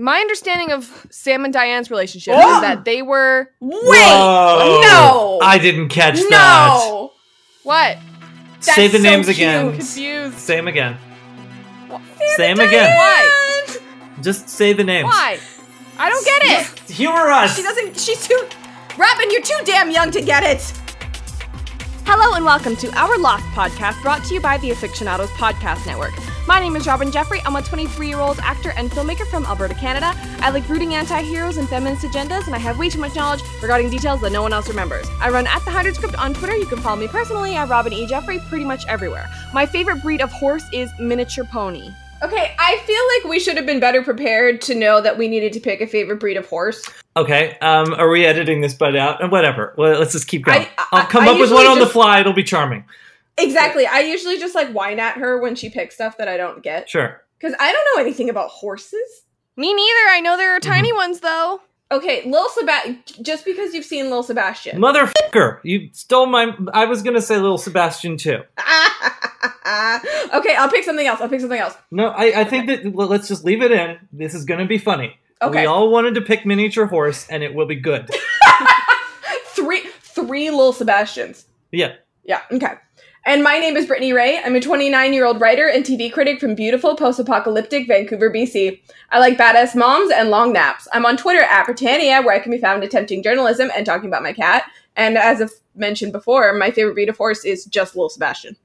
My understanding of Sam and Diane's relationship Oh! is that they were Wait, Whoa. no, I didn't catch that. no. what? That's Say the so names cute. again. Confused. Say them again. Wha- Say them again. Why? Just say the names. Why? I don't get it. Humor us. She doesn't. She's too. Robyn, you're too damn young to get it. Hello and welcome to our Lost podcast brought to you by the Afictionados Podcast Network. My name is Robyn Jeffrey. I'm a 23 year old actor and filmmaker from Alberta, Canada. I like rooting anti heroes and feminist agendas, and I have way too much knowledge regarding details that no one else remembers. I run at the 100 Script on Twitter. You can follow me personally at Robyn E. Jeffrey pretty much everywhere. My favorite breed of horse is miniature pony. Okay, I feel like we should have been better prepared to know that we needed to pick a favorite breed of horse. Okay. Um, are we editing this butt out? And whatever. Well, let's just keep going. I- I- will come I up with usually one on the fly. It'll be charming. Exactly. I usually just like whine at her when she picks stuff that I don't get Sure. because I don't know anything about horses. Me neither. I know there are mm-hmm. tiny ones though. Okay, Lil Sebastian. Just because you've seen Lil Sebastian. Motherfucker! You stole my. I was gonna say little Sebastian too. okay, I'll pick something else. I'll pick something else. No, I, I think that well, let's just leave it in. This is gonna be funny. Okay. We all wanted to pick miniature horse, and it will be good. Three, three Lil Sebastians. yeah. Yeah, okay. And my name is Brittany Rae. I'm a 29 year old writer and TV critic from beautiful post apocalyptic Vancouver, BC. I like badass moms and long naps. I'm on Twitter at Britannia, where I can be found attempting journalism and talking about my cat. And as I've mentioned before, my favorite breed of horse is just Lil Sebastian.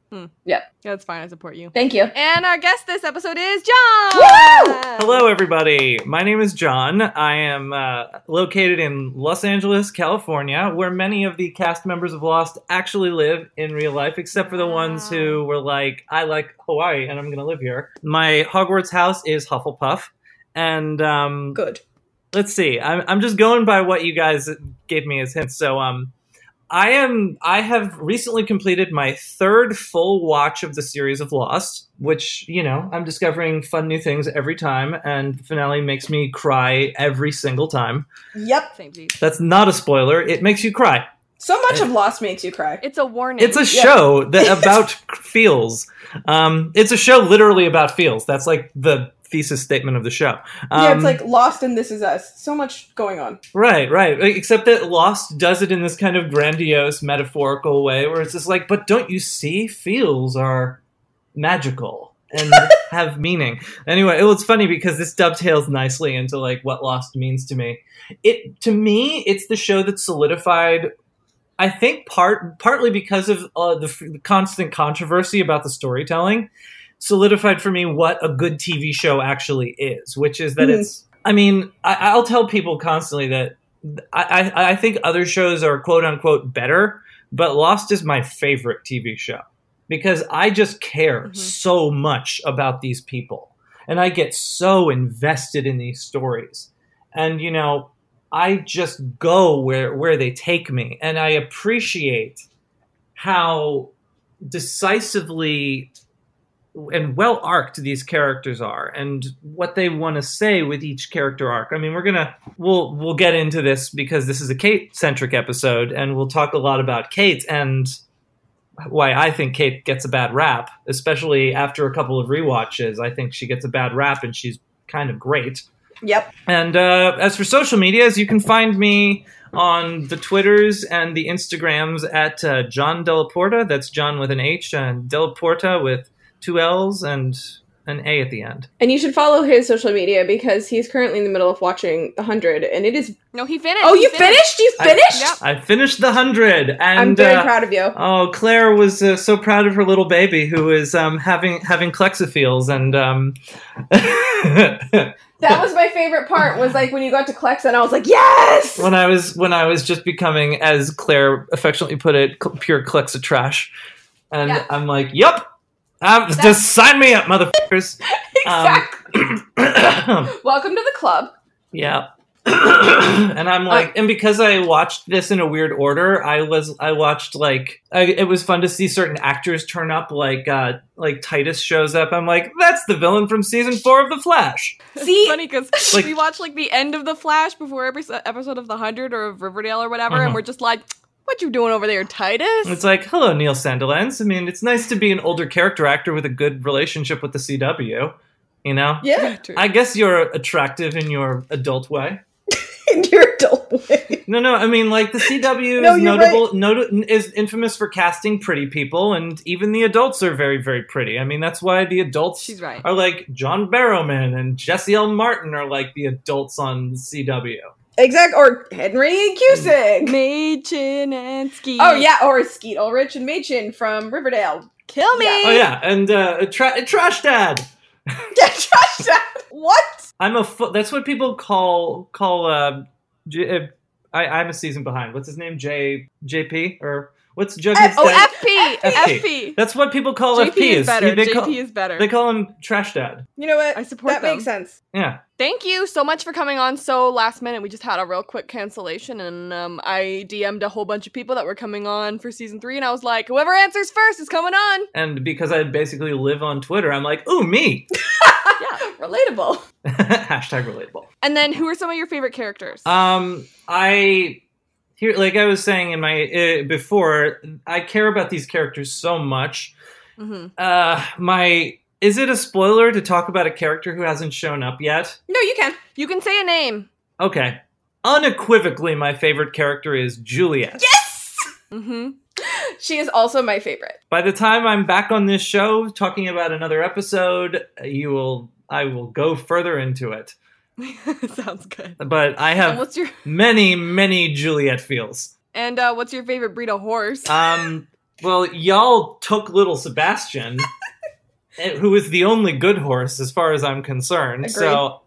Yeah, that's fine. I support you. Thank you. And our guest this episode is John. Woo! Hello, everybody. My name is John. I am uh, located in Los Angeles, California, where many of the cast members of Lost actually live in real life, except for the ones who were like, I like Hawaii and I'm going to live here. My Hogwarts house is Hufflepuff. And um, Good. let's see. I'm, I'm just going by what you guys gave me as hints. So, um, I am. I have recently completed my third full watch of the series of Lost, which you know I'm discovering fun new things every time, and the finale makes me cry every single time. Yep. That's not a spoiler. It makes you cry. So much of Lost makes you cry. It's a warning. It's a show that about feels. Um, it's a show literally about feels. That's like the thesis statement of the show. Um, yeah, it's like Lost and This Is Us. So much going on. Right, right. Except that Lost does it in this kind of grandiose, metaphorical way where it's just like, but don't you see? Feels are magical and have meaning. Anyway, it was funny because this dovetails nicely into like what Lost means to me. It to me, it's the show that solidified. I think part partly because of uh, the, f- the constant controversy about the storytelling, solidified for me what a good TV show actually is, which is that Mhm. it's. I mean, I, I'll tell people constantly that I, I, I think other shows are quote unquote better, but Lost is my favorite TV show because I just care Mhm. so much about these people and I get so invested in these stories. And you know, I just go where where they take me and I appreciate how decisively and well arced these characters are and what they want to say with each character arc. I mean, we're going to we'll we'll get into this because this is a Kate centric episode and we'll talk a lot about Kate and why I think Kate gets a bad rap, especially after a couple of rewatches. I think she gets a bad rap and she's kind of great. Yep. And uh, as for social medias, you can find me on the Twitters and the Instagrams at uh, John Dellaporta. That's John with an H and Dellaporta with two L's and an A at the end. And you should follow his social media because he's currently in the middle of watching The Hundred, and it is. No, he finished. Oh, He you finished? You I- finished? Yep. I finished the hundred, and I'm very uh, proud of you. Oh, Claire was uh, so proud of her little baby who is um, having having Klexophiles, and um, That was my favorite part. Was like when you got to Klex, and I was like, yes. when I was when I was just becoming, as Claire affectionately put it, cl- pure Clexa trash, and Yeah. I'm like, "Yup, um, That's- just sign me up, motherfuckers." exactly. Um, Welcome to the club. yeah. and I'm like, and because I watched this in a weird order, I was I watched like I, it was fun to see certain actors turn up, like uh like Titus shows up. I'm like, that's the villain from season four of The Flash. See, It's funny because Like- we watched like the end of the Flash before every episode of the Hundred or of Riverdale or whatever, Uh-huh. and we're just like, "What you doing over there, Titus?" It's like, hello, Neil Sandilands. I mean, it's nice to be an older character actor with a good relationship with the CW. You know, Yeah, True. I guess you're attractive in your adult way. in your adult way. No, no, I mean like the CW No, is you're notable, is infamous for casting pretty people, and even the adults are very, very pretty. I mean that's why the adults She's right. are like John Barrowman and Jesse L. Martin are like the adults on CW. Exact or Henry Cusick. Mädchen and Ski. Oh yeah, or Skeet Ulrich and Mädchen from Riverdale. Kill me. Yeah. Oh yeah, and uh, tra- Trash Dad. Yeah, trash Dad. What? I'm a fo- that's what people call call uh, J- uh I, I'm a season behind. What's his name? J JP or what's Jughead's F- Oh. FP. FP. FP. That's what people call JP FP. is better. They JP call, is better. they call him Trash Dad. You know what? I support that them. makes sense. Yeah. Thank you so much for coming on so last minute. We just had a real quick cancellation, and um, I DM'd a whole bunch of people that were coming on for season three, and I was like, whoever answers first is coming on. And because I basically live on Twitter, I'm like, ooh, me. Yeah. Relatable. Hashtag relatable. And then, who are some of your favorite characters? Um, I here, like I was saying in my uh, before, I care about these characters so much. hmm Uh, my is it a spoiler to talk about a character who hasn't shown up yet? No, you can. You can say a name. Okay, unequivocally, my favorite character is Juliet. Yes. hmm She is also my favorite. By the time I'm back on this show talking about another episode, you will I will go further into it. Sounds good. But I And have what's your many, many Juliet feels. and uh, what's your favorite breed of horse? Um, well, y'all took little Sebastian, eh, who is the only good horse as far as I'm concerned. So,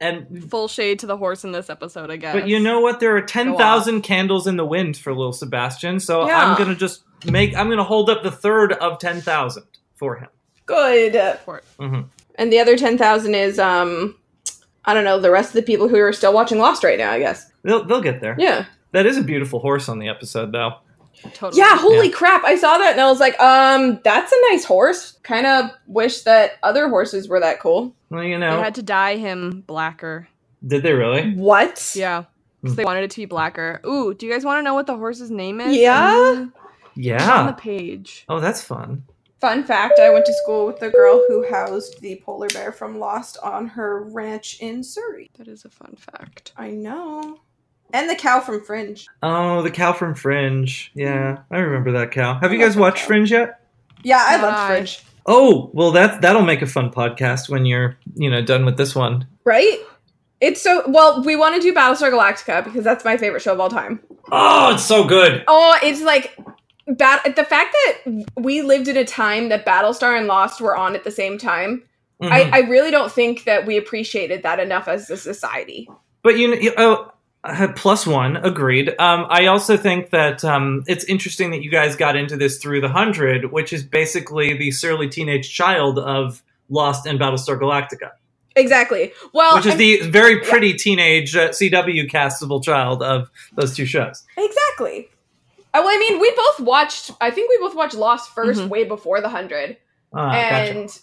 and Full shade to the horse in this episode, I guess. but you know what? There are ten thousand candles in the wind for little Sebastian. So Yeah. I'm gonna just make. I'm gonna hold up the third of ten thousand for him. Good. For- hmm And the other ten thousand is um, I don't know the rest of the people who are still watching Lost right now. I guess. They'll they'll get there. Yeah. That is a beautiful horse on the episode, though. Totally. Yeah. Holy crap! I saw that and I was like, um, that's a nice horse. Kind of wish that other horses were that cool. Well, you They know, had to dye him blacker. did they really? What? Yeah. 'cause Hmm. they wanted it to be blacker. Ooh, do you guys want to know what the horse's name is? Yeah? Mm, On the page. Oh, that's fun. Fun fact: I went to school with the girl who housed the polar bear from Lost on her ranch in Surrey. That is a fun fact. I know. And the cow from Fringe. Oh, the cow from Fringe. Yeah, mm-hmm. I remember that cow. Have you I love guys watched cow. Fringe yet? Yeah, I love Fringe. Oh, well, that that'll make a fun podcast when you're, you know, done with this one. Right? It's so well. We want to do Battlestar Galactica because that's my favorite show of all time. Oh, it's so good. Oh, it's like bat- the fact that we lived in a time that Battlestar and Lost were on at the same time. Mhm. I, I really don't think that we appreciated that enough as a society. but you know, you- oh, plus one, agreed. Um, I also think that um, it's interesting that you guys got into this through the hundred, which is basically the surly teenage child of Lost and Battlestar Galactica, Exactly. Well, which is and- the very pretty teenage uh, CW castable child of those two shows. exactly. Uh, well, I mean, we both watched. I think we both watched Lost 1st Mhm. way before the hundred, gotcha. and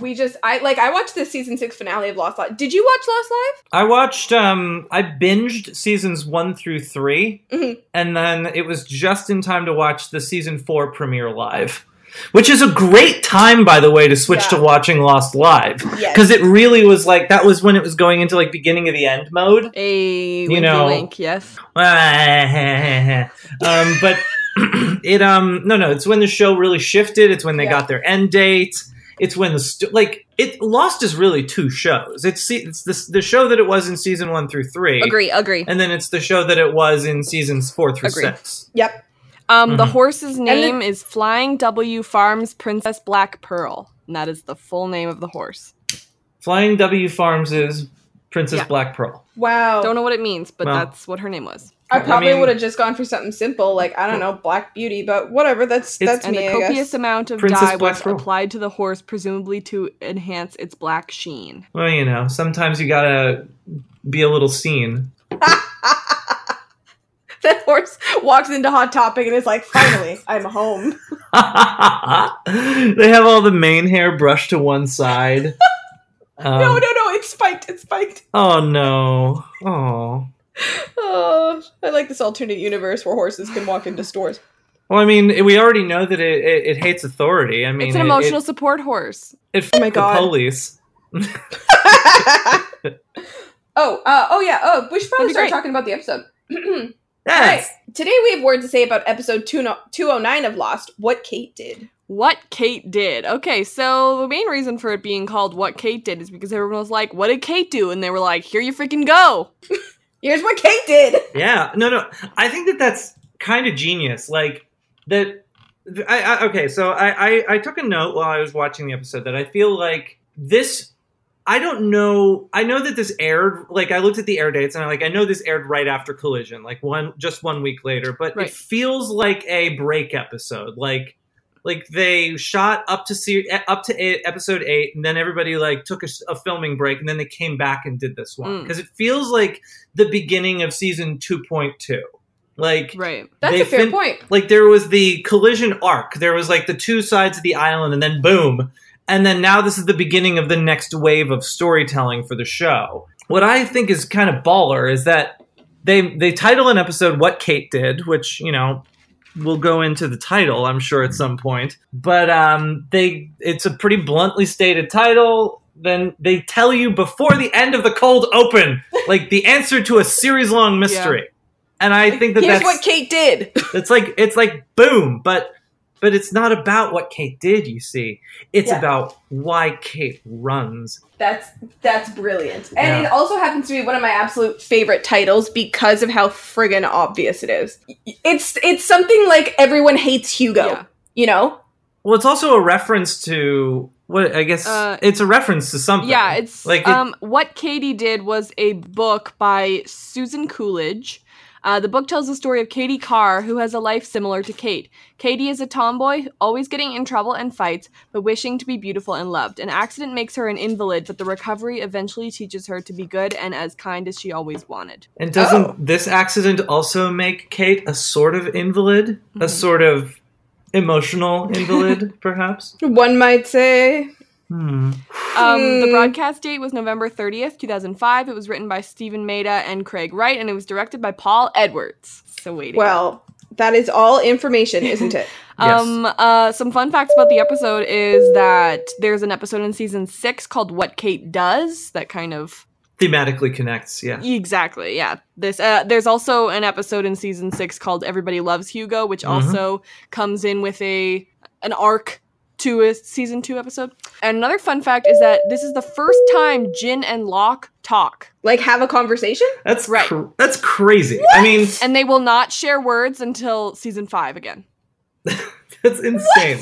we just I like I watched the season six finale of Lost Live. Did you watch Lost Live? I watched. Um, I binged seasons one through 3 Mhm. and then it was just in time to watch the season four premiere live, which is a great time, by the way, to switch Yeah. to watching Lost live Yes. because it really was like that was when it was going into like beginning of the end mode. A You know- wink, yes. um, but it um no no it's when the show really shifted. It's when they Yeah. got their end date. It's when the st- like it Lost is really two shows. It's se- it's the the show that it was in season one through three. Agree, agree. And then it's the show that it was in seasons four through Agree. six. Yep. Um, the Mhm. horse's the- name is Flying W Farms Princess Black Pearl. And that is the full name of the horse. Flying W Farms is Princess Yeah. Black Pearl. Wow. Don't know what it means, but Well. that's what her name was. I I probably mean- would have just gone for something simple, like I don't know, Black Beauty, but whatever. That's It's- that's And me. the I copious guess. amount of Princess dye Black was Pearl. applied to the horse, presumably to enhance its black sheen. Well, you know, sometimes you gotta be a little seen. that horse walks into Hot Topic and is like, "Finally, I'm home." they have all the mane hair brushed to one side. Um, no, no, no! It's spiked. It's spiked. Oh no. Oh. Oh, I like this alternate universe where horses can walk into stores. Well, I mean, we already know that it, it, it hates authority. I mean, it's an emotional It, support horse. it, Oh my the God. police. oh, uh, oh yeah. Oh, we should probably start great. talking about the episode. Yes. Today we have words to say about episode 20 209 of Lost, what Kate did. What Kate did. Okay, so the main reason for it being called What Kate Did is because everyone was like, What did Kate do? And they were like, Here you freaking go. Here's what Kate did. Yeah, no, no. I think that that's kind of genius. Like that. I, I okay. So I, I I took a note while I was watching the episode that I feel like this. I don't know. I know that this aired. Like I looked at the air dates and I like I know this aired right after Collision, like one just one week later. But Right. it feels like a break episode. Like like they shot up to see up to eight, episode eight, and then everybody like took a filming break, and then they came back and did this one Mm. because it feels like the beginning of season two point two. Like Right. That's a fair fin- point. like there was the collision arc. There was like the two sides of the island, and then boom, and then now this is the beginning of the next wave of storytelling for the show. What I think is kind of baller is that they they title an episode "What Kate Did," which you know we'll go into the title, I'm sure at some point. But um, they it's a pretty bluntly stated title. Then they tell you before the end of the cold open, like the answer to a series long mystery. And I think that Here's that's what Kate did. it's like it's like boom, but but it's not about what Kate did. You see, it's Yeah. about why Kate runs. That's that's brilliant. And Yeah. it also happens to be one of my absolute favorite titles because of how friggin' obvious it is. It's it's something like everyone hates Hugo. Yeah. You know? Well, it's also a reference to what I guess Uh, it's a reference to something. Yeah, it's like it- um what Katie did was a book by Susan Coolidge. Uh, the book tells the story of Katie Carr, who has a life similar to Kate. Katie is a tomboy, always getting in trouble and fights, but wishing to be beautiful and loved. An accident makes her an invalid, but the recovery eventually teaches her to be good and as kind as she always wanted. and doesn't Oh. this accident also make Kate a sort of invalid, a Mhm. sort of emotional invalid, perhaps? One might say. Hmm. Um, the Hmm. broadcast date was November 30th, 2005. It was written by Steven Maeda and Craig Wright, and it was directed by Paul Edwards. So waiting. Well, that is all information, isn't it? Yes. Um, uh, some fun facts about the episode is that there's an episode in season six called "What Kate Does" that kind of Thematically connects. Yeah. exactly, yeah. This uh, there's also an episode in season six called "Everybody Loves Hugo," which Mhm. also comes in with a an arc to a season two episode. And another fun fact is that this is the first time Jin and Locke talk, Like have a conversation? That's Right. cr- that's crazy. I mean, and they will not share words until season five again. that's insane.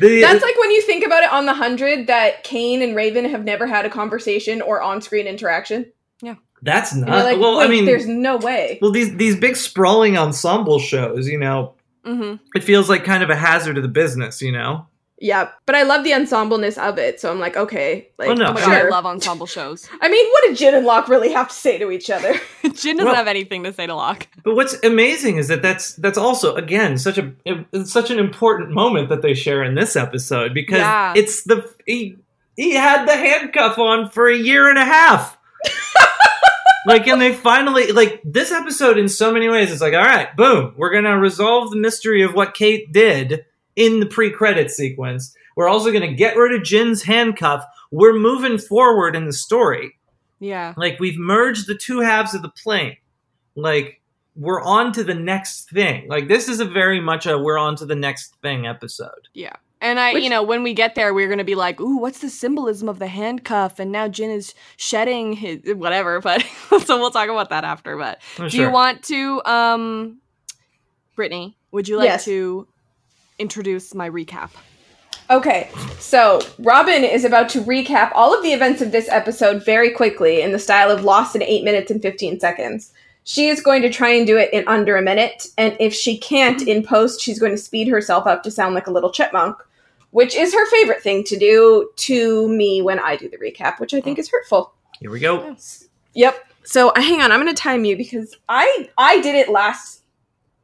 The- That's like when you think about it on the hundred that Kane and Raven have never had a conversation or on-screen interaction. Yeah. That's not. like, well, I mean, there's no way. well these these big sprawling ensemble shows, you know, hmm it feels like kind of a hazard to the business, you know. Yeah, but I love the ensembleness of it, so I'm like, okay, like, Oh, no, Oh my Sure. god, I love ensemble shows. I mean, what did Jin and Locke really have to say to each other? Jin doesn't Well- have anything to say to Locke. But what's amazing is that that's that's also again such a it's such an important moment that they share in this episode because Yeah. it's the he he had the handcuff on for a year and a half. like and they finally like this episode in so many ways it's like all right boom we're gonna resolve the mystery of what kate did in the pre-credit sequence we're also gonna get rid of jin's handcuff we're moving forward in the story Yeah. like we've merged the two halves of the plane like we're on to the next thing like this is a very much a we're on to the next thing episode Yeah. And I, Which- you know, when we get there, we're gonna be like, "Ooh, what's the symbolism of the handcuff?" And now Jin is shedding his whatever. But so we'll talk about that after. But Oh, do sure. you want to, um, Brittany? Would you like Yes. to introduce my recap? Okay, so Robyn is about to recap all of the events of this episode very quickly in the style of Lost in 8 minutes and 15 seconds. She is going to try and do it in under a minute, and if she can't in post, she's going to speed herself up to sound like a little chipmunk, which is her favorite thing to do to me when I do the recap, which I think is hurtful. here we go Yep. So uh, hang on, I'm going to time you because I I did it last.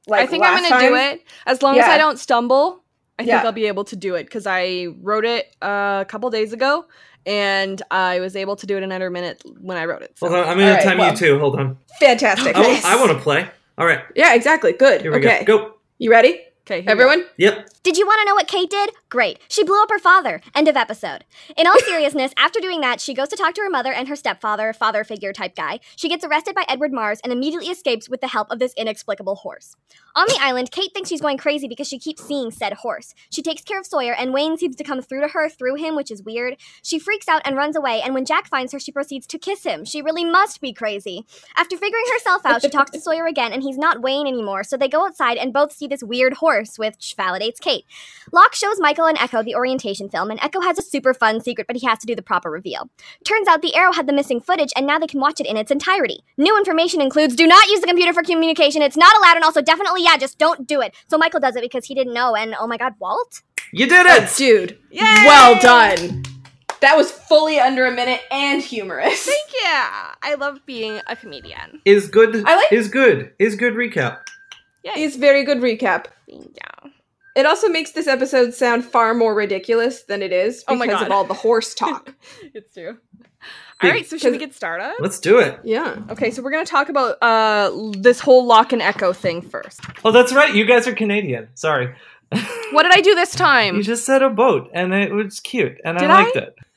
Like I think I'm gonna do it as long as I don't stumble. I think Yeah. I'll be able to do it because I wrote it uh, a couple days ago, and I was able to do it in under a minute when I wrote it. So. hold on i'm gonna All right, time well- you too hold on Fantastic. i, want to play all right Yeah, exactly. Good. here we okay. go go You ready? Okay, here we go. Everyone? yep Did you want to know what Kate did? Great. She blew up her father. End of episode. In all seriousness, after doing that, she goes to talk to her mother and her stepfather, father figure type guy. She gets arrested by Edward Mars and immediately escapes with the help of this inexplicable horse. On the island, Kate thinks she's going crazy because she keeps seeing said horse. She takes care of Sawyer, and Wayne seems to come through to her through him, which is weird. She freaks out and runs away, and when Jack finds her, she proceeds to kiss him. She really must be crazy. After figuring herself out, she talks to Sawyer again, and he's not Wayne anymore, so they go outside and both see this weird horse, which validates Kate. Locke shows Michael and Eko the orientation film, and Eko has a super fun secret, but he has to do the proper reveal. Turns out the arrow had the missing footage, and now they can watch it in its entirety. New information includes do not use the computer for communication, it's not allowed, and also definitely, yeah, just don't do it. So Michael does it because he didn't know, and oh my god, Walt? You did it! Oh, dude, well done. That was fully under a minute and humorous. Thank you. I love being a comedian. Is good. I like- Is good. Is good recap. Yeah. It's very good recap. yeah. It also makes this episode sound far more ridiculous than it is Oh because my God. of all the horse talk. It's true. All right, so should we get started? Let's do it. yeah. Okay, so we're gonna talk about uh this whole Locke and Eko thing first. Oh, that's right. You guys are Canadian. Sorry. What did I do this time? You just said a boat, and it was cute, and Did I I? liked it.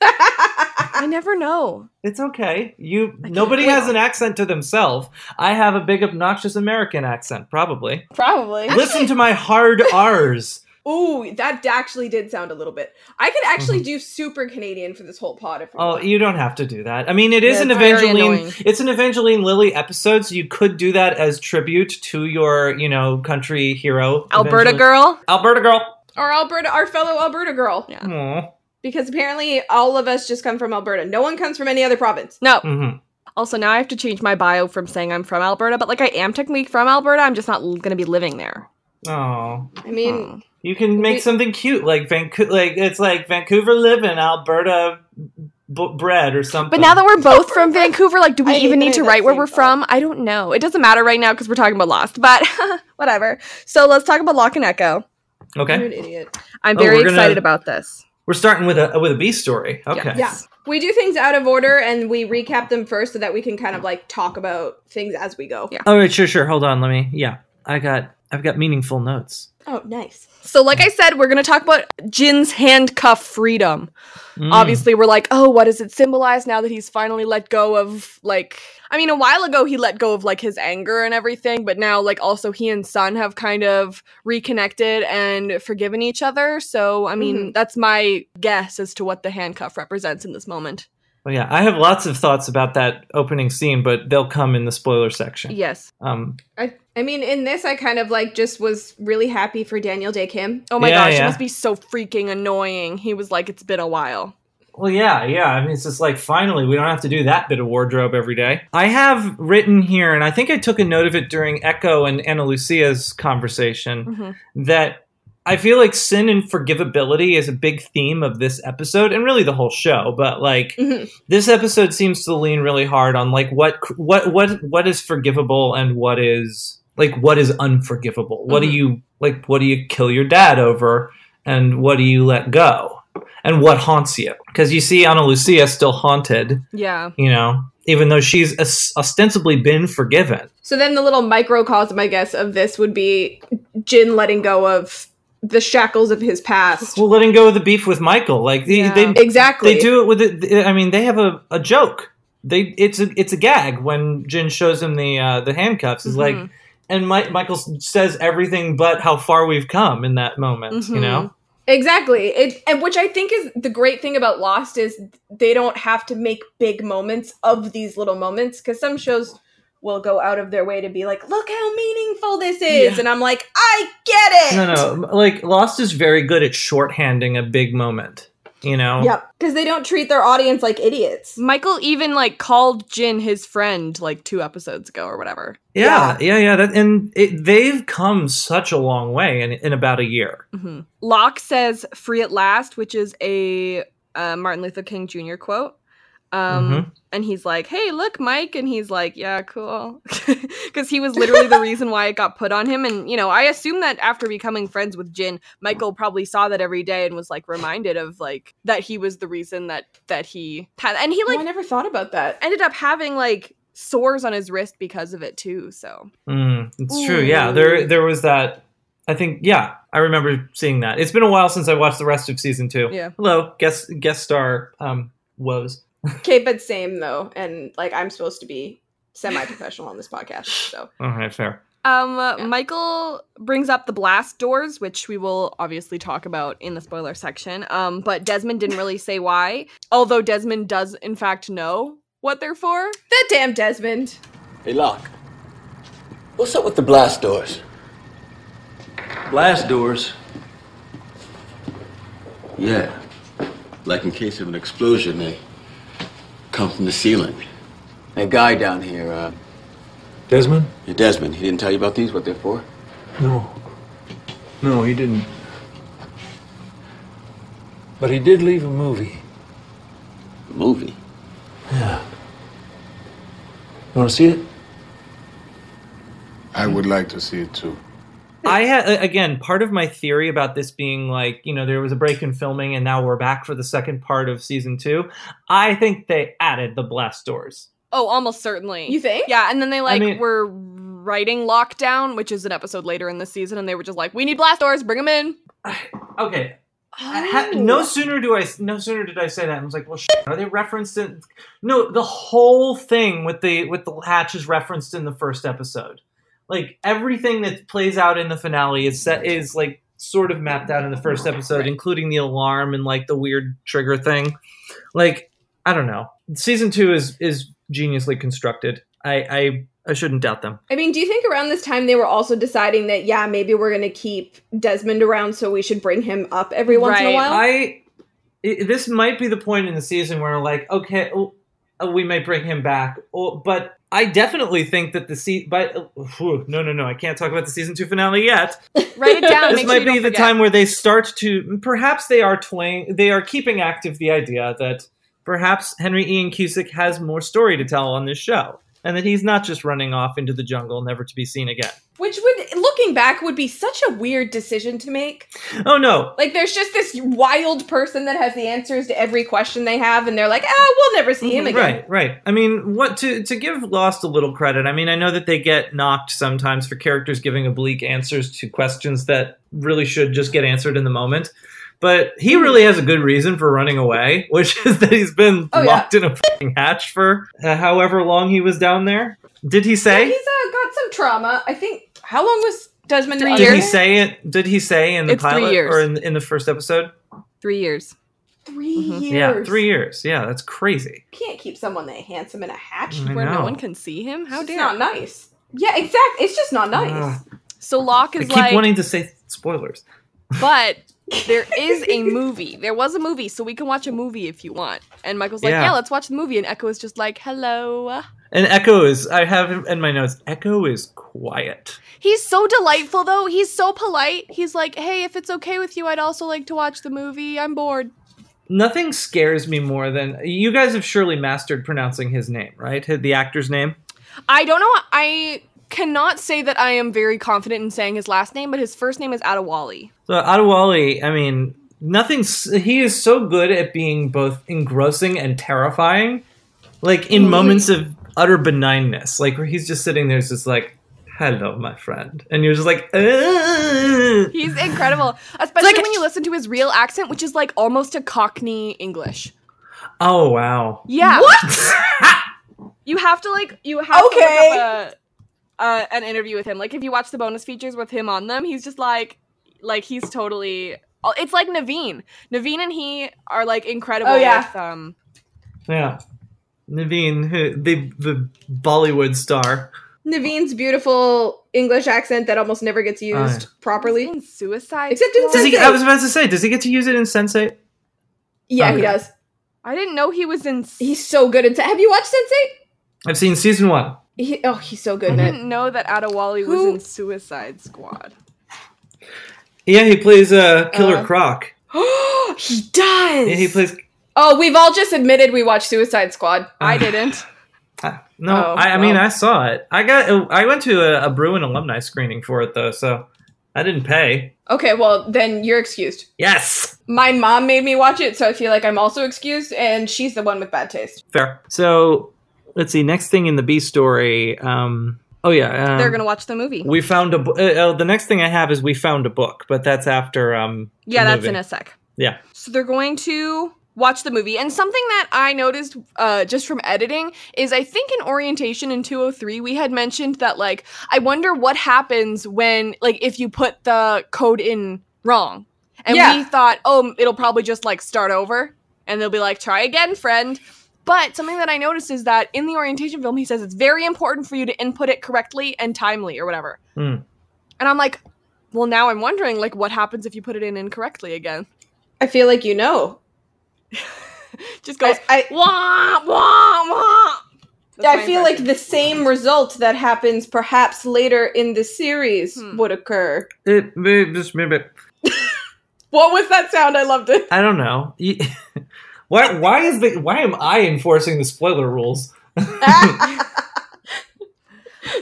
I never know. It's okay. You nobody has an accent to themselves. I have a big obnoxious American accent, probably. Probably. Listen to my hard R's. Ooh, that actually did sound a little bit. I could actually mm-hmm. do super Canadian for this whole pod if Oh, want. you don't have to do that. I mean, it is Yeah, an Evangeline. It's an Evangeline Lilly episode, so you could do that as tribute to your, you know, country hero, Alberta Evangeline- girl. Alberta girl. or Alberta, our fellow Alberta girl. Yeah. Aw. Because apparently all of us just come from Alberta. No one comes from any other province. No. Mhm. Also, now I have to change my bio from saying I'm from Alberta, but like I am technically from Alberta. I'm just not l- gonna be living there. Oh, I mean, Hmm. you can make We- something cute like Vancouver. Like it's like Vancouver living Alberta b- bread or something. But now that we're both from Vancouver, like, do we I even need to write where we're thought. from? I don't know. It doesn't matter right now because we're talking about Lost, but whatever. So let's talk about Locke and Eko. you're okay, an idiot. I'm Oh, very we're gonna- excited about this. We're starting with a with a B story. Okay. Yes. Yeah. We do things out of order and we recap them first so that we can kind of like talk about things as we go. Yeah. All right, sure, sure. Hold on, let me. Yeah, I got I've got meaningful notes. Oh, nice. So, like I said, we're going to talk about Jin's handcuff freedom. Mm. Obviously, we're like, oh, what does it symbolize now that he's finally let go of, like, I mean, a while ago he let go of, like, his anger and everything, but now, like, also he and Sun have kind of reconnected and forgiven each other. So, I mean, that's my guess as to what the handcuff represents in this moment. Well, yeah, I have lots of thoughts about that opening scene, but they'll come in the spoiler section. Yes. Um, I I mean, in this, I kind of like just was really happy for Daniel Dae Kim. Oh my Yeah, gosh, it must be so freaking annoying. He was like, it's been a while. Well, yeah, yeah. I mean, it's just like finally we don't have to do that bit of wardrobe every day. I have written here, and I think I took a note of it during Eko and Ana Lucia's conversation Mhm. that I feel like sin and forgivability is a big theme of this episode and really the whole show. But like Mhm. this episode seems to lean really hard on like what what what what is forgivable and what is like what is unforgivable. What do Mhm. you like? What do you kill your dad over, and what do you let go, and what haunts you? Because you see Ana Lucia still haunted, Yeah. you know, even though she's ostensibly been forgiven. So then the little microcosm, I guess, of this would be Jin letting go of the shackles of his past. Well, letting go of the beef with Michael, like they, Yeah. they Exactly. They do it with it. I mean, they have a, a joke. They it's a it's a gag when Jin shows him the uh, the handcuffs. Is like, Mhm. and Mi- Michael says everything but how far we've come in that moment. You Mhm. know, Exactly. It and which I think is the great thing about Lost is they don't have to make big moments of these little moments because some shows will go out of their way to be like, look how meaningful this is, Yeah. and I'm like, I get it. no, no, like Lost is very good at shorthanding a big moment. You know, Yep. Because they don't treat their audience like idiots. Michael even like called Jin his friend like two episodes ago or whatever. yeah, yeah, yeah. That, and it, they've come such a long way in in about a year. hmm Locke says "free at last," which is a uh, Martin Luther King Jr. quote. Um, Mhm. And he's like, "Hey, look, Mike," and he's like, "Yeah, cool," because he was literally the reason why it got put on him. And you know, I assume that after becoming friends with Jin, Michael probably saw that every day and was like reminded of like that he was the reason that that he had, and he Oh, like I never thought about that. ended up having like sores on his wrist because of it too. So Mm, it's true. Yeah, there there was that. I think yeah, I remember seeing that. It's been a while since I watched the rest of season two. Yeah. Hello, guest guest star um woes. Okay, but same though, and like I'm supposed to be semi-professional on this podcast, so All right, fair. Um, uh, Yeah. Michael brings up the blast doors, which we will obviously talk about in the spoiler section. Um, but Desmond didn't really say why, although Desmond does in fact know what they're for. that damn Desmond. Hey, Locke. What's up with the blast doors? Blast doors. Yeah. Like in case of an explosion, they come from the ceiling. A guy down here, uh, Desmond? yeah, Desmond, he didn't tell you about these, what they're for? No. No, he didn't. But he did leave a movie. A movie. Yeah. You want to see it? I would like to see it too. I had again part of my theory about this being like you know there was a break in filming and now we're back for the second part of season two. I think they added the blast doors. Oh, almost certainly. You think? Yeah, and then they like mean- were writing lockdown, which is an episode later in the season, and they were just like, "We need blast doors, bring them in." Okay, Oh. ha- no sooner do I no sooner did I say that I was like, well, shit, are they referenced in? No, the whole thing with the with the hatch is referenced in the first episode. Like everything that plays out in the finale is set is like sort of mapped out in the first episode, including the alarm and like the weird trigger thing. Like I don't know, season two is is geniusly constructed. I I, I shouldn't doubt them. I mean, do you think around this time they were also deciding that yeah, maybe we're gonna keep Desmond around, so we should bring him up every once in a while? I i this might be the point in the season where like okay oh, we might bring him back oh, but I definitely think that the season. but uh, whew, no no no I can't talk about the season 2 finale yet. Write it down. this might sure be the forget. time where they start to perhaps they are toying they are keeping active the idea that perhaps Henry Ian Cusick has more story to tell on this show and that he's not just running off into the jungle never to be seen again. Which would, looking back, would be such a weird decision to make. Oh no. Like, there's just this wild person that has the answers to every question they have, and they're like, ah, we'll never see him again. Right, right. I mean, what to to give Lost a little credit. I mean, I know that they get knocked sometimes for characters giving oblique answers to questions that really should just get answered in the moment. But he Hmm. really has a good reason for running away, which is that he's been Oh, yeah. locked in a fucking hatch for uh, however long he was down there. Did he Yeah, say? he's uh, got some trauma. I think. How long was Desmond? Three under Did he say it? Did he say in the It's pilot years. or in, in the first episode? Three years. Three Mhm. years. Yeah, three years. Yeah, that's crazy. Can't keep someone that handsome in a hatch. I Where no one can see him. How it's dare? not nice. Yeah, exactly. It's just not nice. Ugh. So Locke I is keep like, wanting to say spoilers. but there is a movie. There was a movie, so we can watch a movie if you want. And Michael's like, Yeah. yeah, let's watch the movie. And Eko is just like, hello. And Eko is, I have in my notes, Eko is quiet. He's so delightful, though. He's so polite. He's like, hey, if it's okay with you, I'd also like to watch the movie. I'm bored. Nothing scares me more than you guys have surely mastered pronouncing his name, right? The actor's name. I don't know. I cannot say that I am very confident in saying his last name, but his first name is Adewale. So Adewale, I mean, nothing's. He is so good at being both engrossing and terrifying, like in mm-hmm. moments of utter benignness, like where he's just sitting there, just like, "Hello, my friend," and you're just like, "Ugh." He's incredible, especially when you listen to his real accent, which is like almost a Cockney English. "Oh wow." Yeah. What? you have to like you have Okay. to look up a, uh, an interview with him. Like if you watch the bonus features with him on them, he's just like like he's totally. It's like Naveen. Naveen and he are like incredible. Oh, yeah. With, um, Yeah, Naveen, who- the the Bollywood star. Naveen's beautiful English accent that almost never gets used Aye. properly. in suicide. Except in Squad. Does he, I was about to say, does he get to use it in Sense8? Yeah, he Okay. does. I didn't know he was in. He's so good at. Have you watched Sense8? I've seen season one. He, oh, he's so good I didn't know that Adewale was in Suicide Squad. Yeah, he plays uh, Killer Uh, Croc. he does. Yeah, he plays. Oh, we've all just admitted we watched Suicide Squad. I didn't. uh, no, Oh, I, I mean. I saw it. I got. I went to a, a Bruin alumni screening for it though, so I didn't pay. Okay, well then you're excused. Yes, My mom made me watch it, so I feel like I'm also excused, and she's the one with bad taste. fair. So let's see. Next thing in the B story, um, Oh yeah, um, they're gonna watch the movie. We found a. bu- Uh, uh, the next thing I have is we found a book, but that's after. Um, yeah, that's movie. in a sec. Yeah. So they're going to watch the movie. And something that I noticed uh, just from editing is I think in orientation in 203, we had mentioned that, like, I wonder what happens when, like, if you put the code in wrong. And Yeah. we thought, oh, it'll probably just, like, start over. And they'll be like, try again, friend. But something that I noticed is that in the orientation film, he says it's very important for you to input it correctly and timely or whatever. Hmm. And I'm like, well, now I'm wondering, like, what happens if you put it in incorrectly again? I feel like you know. Just goes, I, wah, wah, wah. That's I, my I feel like the same result that happens perhaps later in the series Hmm. would occur. It, it just maybe What was that sound? I loved it. I don't know. You- why? Why is the? Why am I enforcing the spoiler rules?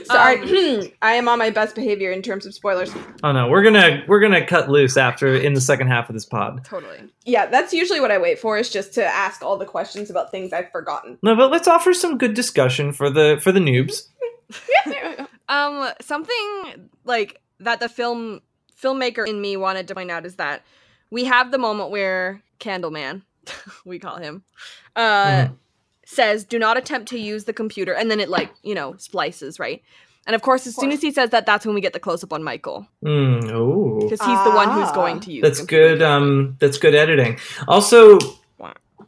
Sorry, I am on my best behavior in terms of spoilers. Oh no, we're gonna we're gonna cut loose after in the second half of this pod. Totally. Yeah, that's usually what I wait for is just to ask all the questions about things I've forgotten. No, but let's offer some good discussion for the for the noobs. Um, something like that the film filmmaker in me wanted to point out is that we have the moment where Candleman, we call him, uh, Mhm. says, "Do not attempt to use the computer," and then it like you know splices right. And of course, as soon as he says that, that's when we get the close up on Michael Mm, oh, because he's the one who's Ah. going to use. that's good. Um, that's good editing. Also,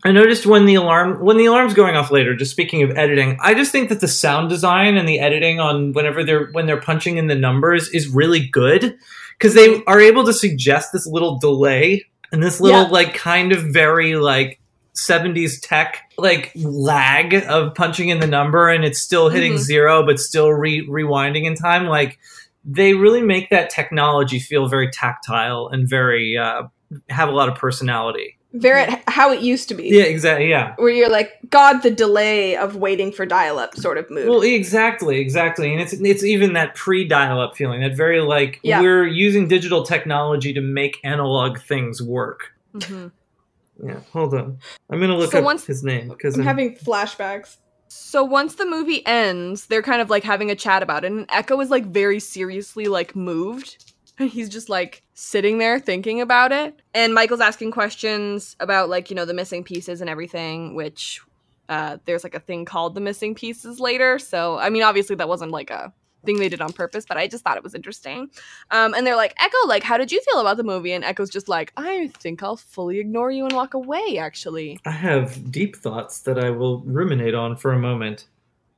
I noticed when the alarm when the alarm's going off later. Just speaking of editing, I just think that the sound design and the editing on whenever they're when they're punching in the numbers is really good because they are able to suggest this little delay and this little Yeah. like kind of very like 70s tech like lag of punching in the number and it's still hitting Mhm. zero but still re- rewinding in time like they really make that technology feel very tactile and very uh, have a lot of personality Very how it used to be. yeah exactly yeah Where you're like, God, the delay of waiting for dial up sort of mood. well exactly exactly and it's it's even that pre-dial-up feeling that very like Yeah. we're using digital technology to make analog things work Mm-hmm. yeah hold on i'm gonna look So up once- his name because I'm having flashbacks. So once the movie ends, they're kind of like having a chat about it, and Eko is like very seriously like moved. And he's just like sitting there thinking about it. And Michael's asking questions about like, you know, the missing pieces and everything, which uh there's like a thing called the missing pieces later. So I mean obviously that wasn't like a thing they did on purpose, but I just thought it was interesting. Um and they're like, Eko, like, how did you feel about the movie? And Eko's just like, I think I'll fully ignore you and walk away, actually. I have deep thoughts that I will ruminate on for a moment.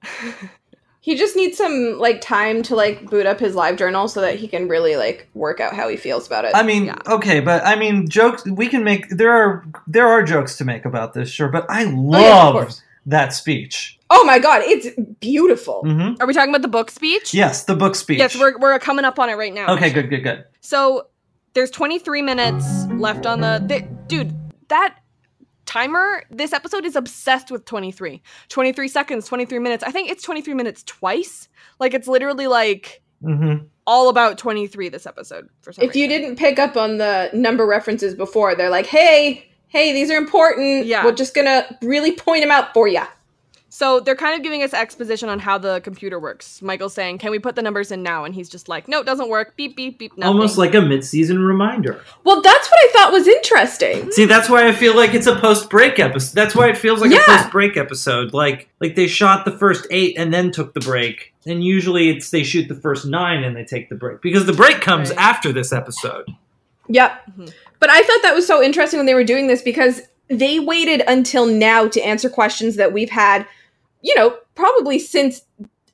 He just needs some like time to like boot up his live journal so that he can really like work out how he feels about it. I mean, Yeah. okay, but I mean, jokes. We can make there are there are jokes to make about this, sure. But I Oh, yeah, love that speech. Oh my god, it's beautiful. hmm Are we talking about the book speech? Yes, the book speech. Yes, we're, we're coming up on it right now. okay. Good, good, good. So there's 23 minutes left on the, the dude. That timer. This episode is obsessed with 23. 23 seconds, 23 minutes. I think it's 23 minutes twice. Like it's literally like hmm all about 23 this episode for some If you didn't pick up on the number references before, they're like, "Hey, hey, these are important. Yeah. We're just gonna really point them out for you." So they're kind of giving us exposition on how the computer works. Michael's saying, "Can we put the numbers in now?" And he's just like, "No, it doesn't work. Beep beep beep." Nothing. Almost like a mid-season reminder. Well, that's what I thought was interesting. See, that's why I feel like it's a post-break episode. That's why it feels like Yeah. a post-break episode. Like, like they shot the first eight and then took the break. And usually, it's they shoot the first nine and they take the break because the break comes Right. after this episode. Yep. Mhm. But I thought that was so interesting when they were doing this because they waited until now to answer questions that we've had, you know, probably since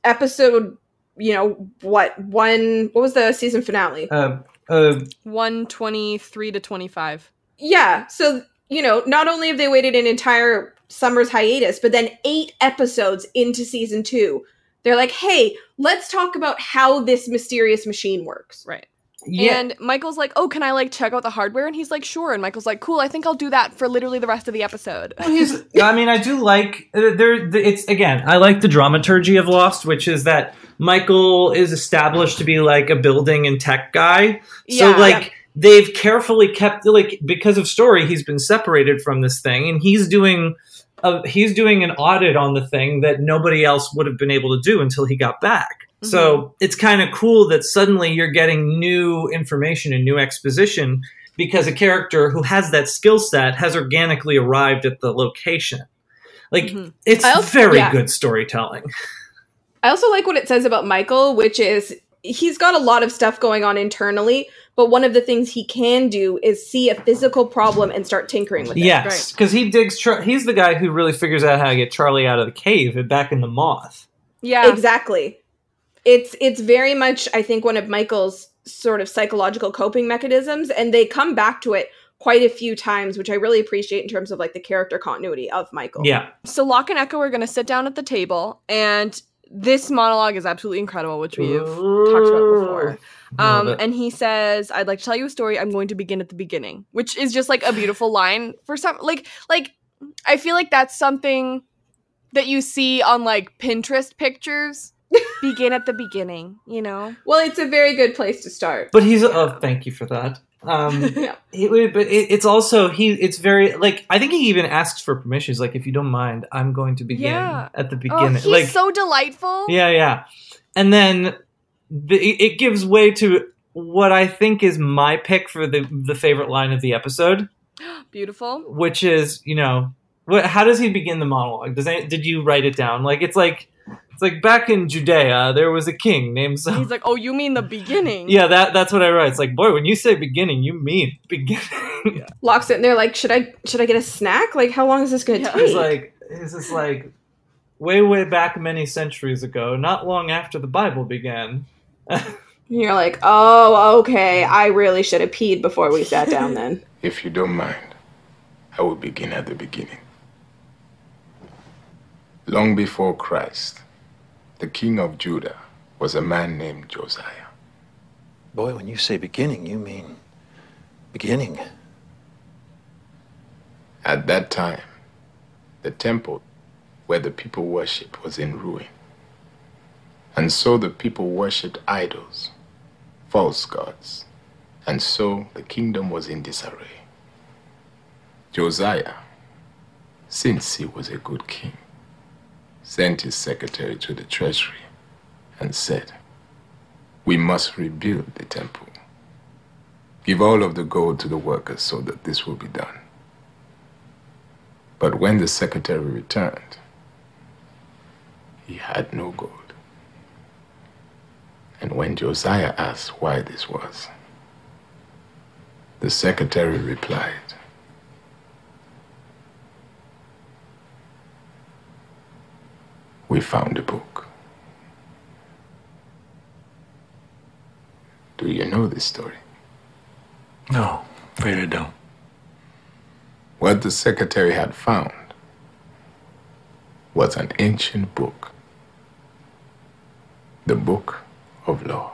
episode, you know, what one what was the season finale? Uh, uh, 123 to 25. Yeah. So, you know, not only have they waited an entire summer's hiatus, but then 8 episodes into season 2. They're like, "Hey, let's talk about how this mysterious machine works." Right. Yeah, And Michael's like, "Oh, can I like check out the hardware?" And he's like, "Sure." And Michael's like, "Cool. I think I'll do that for literally the rest of the episode." Well, he's, I mean, I do like uh, there. the- It's again, I like the dramaturgy of Lost, which is that Michael is established to be like a building and tech guy. So Yeah. like they've carefully kept like because of story, he's been separated from this thing, and he's doing. Uh, he's doing an audit on the thing that nobody else would have been able to do until he got back. So it's kind of cool that suddenly you're getting new information and new exposition because a character who has that skill set has organically arrived at the location. Like Mhm. it's also- very yeah. good storytelling. I also like what it says about Michael, which is he's got a lot of stuff going on internally, but one of the things he can do is see a physical problem and start tinkering with it. Yes, because he digs. Char- he's the guy who really figures out how to get Charlie out of the cave and back in the moth. Yeah. Exactly. It's it's very much I think one of Michael's sort of psychological coping mechanisms and they come back to it quite a few times, which I really appreciate in terms of like the character continuity of Michael. Yeah, So Locke and Eko are going to sit down at the table, and this monologue is absolutely incredible, which we've talked about before. Um, and he says, "I'd like to tell you a story. I'm going to begin at the beginning," which is just like a beautiful line for some. Like, like I feel like that's something that you see on like Pinterest pictures. Begin at the beginning, you know. Well, it's a very good place to start. but he's. Oh, thank you for that. Um, Yeah. he, but it, it's also he. It's very like I think he even asks for permission. He's like, if you don't mind, I'm going to begin Yeah. at the Oh, beginning. he's like, so delightful. yeah, yeah, and then the, it it gives way to what I think is my pick for the the favorite line of the episode. Beautiful. which is you know what how does he begin the monologue does any, did you write it down like it's like it's like back in judea there was a king named so He's like, "Oh, you mean the beginning?" yeah that that's what i write it's like boy when you say beginning you mean beginning Locke's sitting there like, should I should I get a snack? Like, how long is this going to Yeah. take? it's like it's just like way way back many centuries ago not long after the bible began You're like, oh, okay. I really should have peed before we sat down. Then If you don't mind, I will begin at the beginning. Long before Christ, the king of Judah was a man named Josiah. Boy, when you say beginning, you mean beginning. At that time, the temple where the people worshipped was in ruin. And so the people worshipped idols, false gods, and so the kingdom was in disarray. Josiah, since he was a good king, sent his secretary to the treasury and said, We must rebuild the temple. Give all of the gold to the workers so that this will be done. But when the secretary returned, he had no gold. And when Josiah asked why this was, the secretary replied, We found a book. Do you know this story? No, afraid I don't. What the secretary had found was an ancient book, the Book of Law.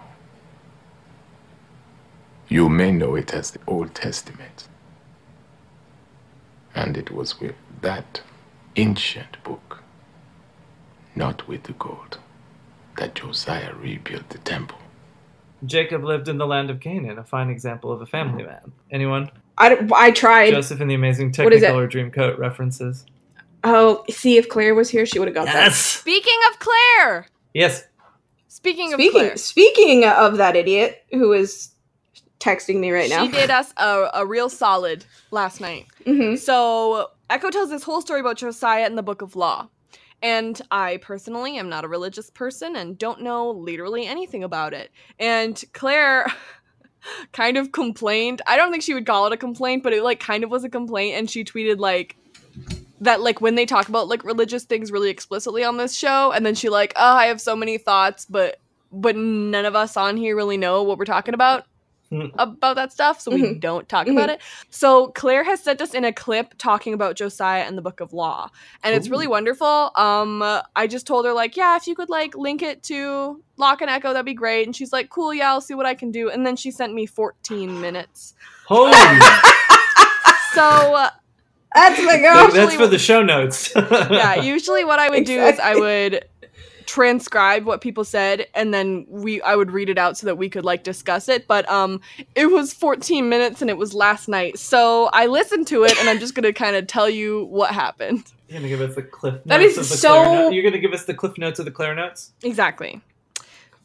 You may know it as the Old Testament. And it was with that ancient book, not with the gold, that Josiah rebuilt the temple. jacob lived in the land of canaan a fine example of a family man anyone I, I tried. joseph and the amazing What is it? technicolor dreamcoat references oh, see if Claire was here, she would have got that. Speaking of Claire. yes Speaking of Speaking Claire. speaking of that idiot who is texting me right now. She did us a, a real solid last night. Mhm. So Eko tells this whole story about Josiah in the Book of Law. And I personally am not a religious person and don't know literally anything about it. And Claire kind of complained. I don't think she would call it a complaint, but it like kind of was a complaint. And she tweeted like that like when they talk about like religious things really explicitly on this show, and then she like, oh, I have so many thoughts, but but none of us on here really know what we're talking about. About that stuff, so we Mhm. don't talk about it. So Claire has sent us in a clip talking about Josiah and the Book of Law, and it's really wonderful. Um, I just told her like, yeah, if you could like link it to Locke and Eko, that'd be great. And she's like, cool, yeah, I'll see what I can do. And then she sent me 14 minutes. holy So uh, That's my girl. that's for the show notes yeah, usually what I would do is I would transcribe what people said and then we I would read it out so that we could like discuss it. But um it was 14 minutes and it was last night. So I listened to it and I'm just gonna kind of tell you what happened. You're gonna give us the cliff notes That is of the so- You're gonna give us the cliff notes of the Claire notes? Exactly.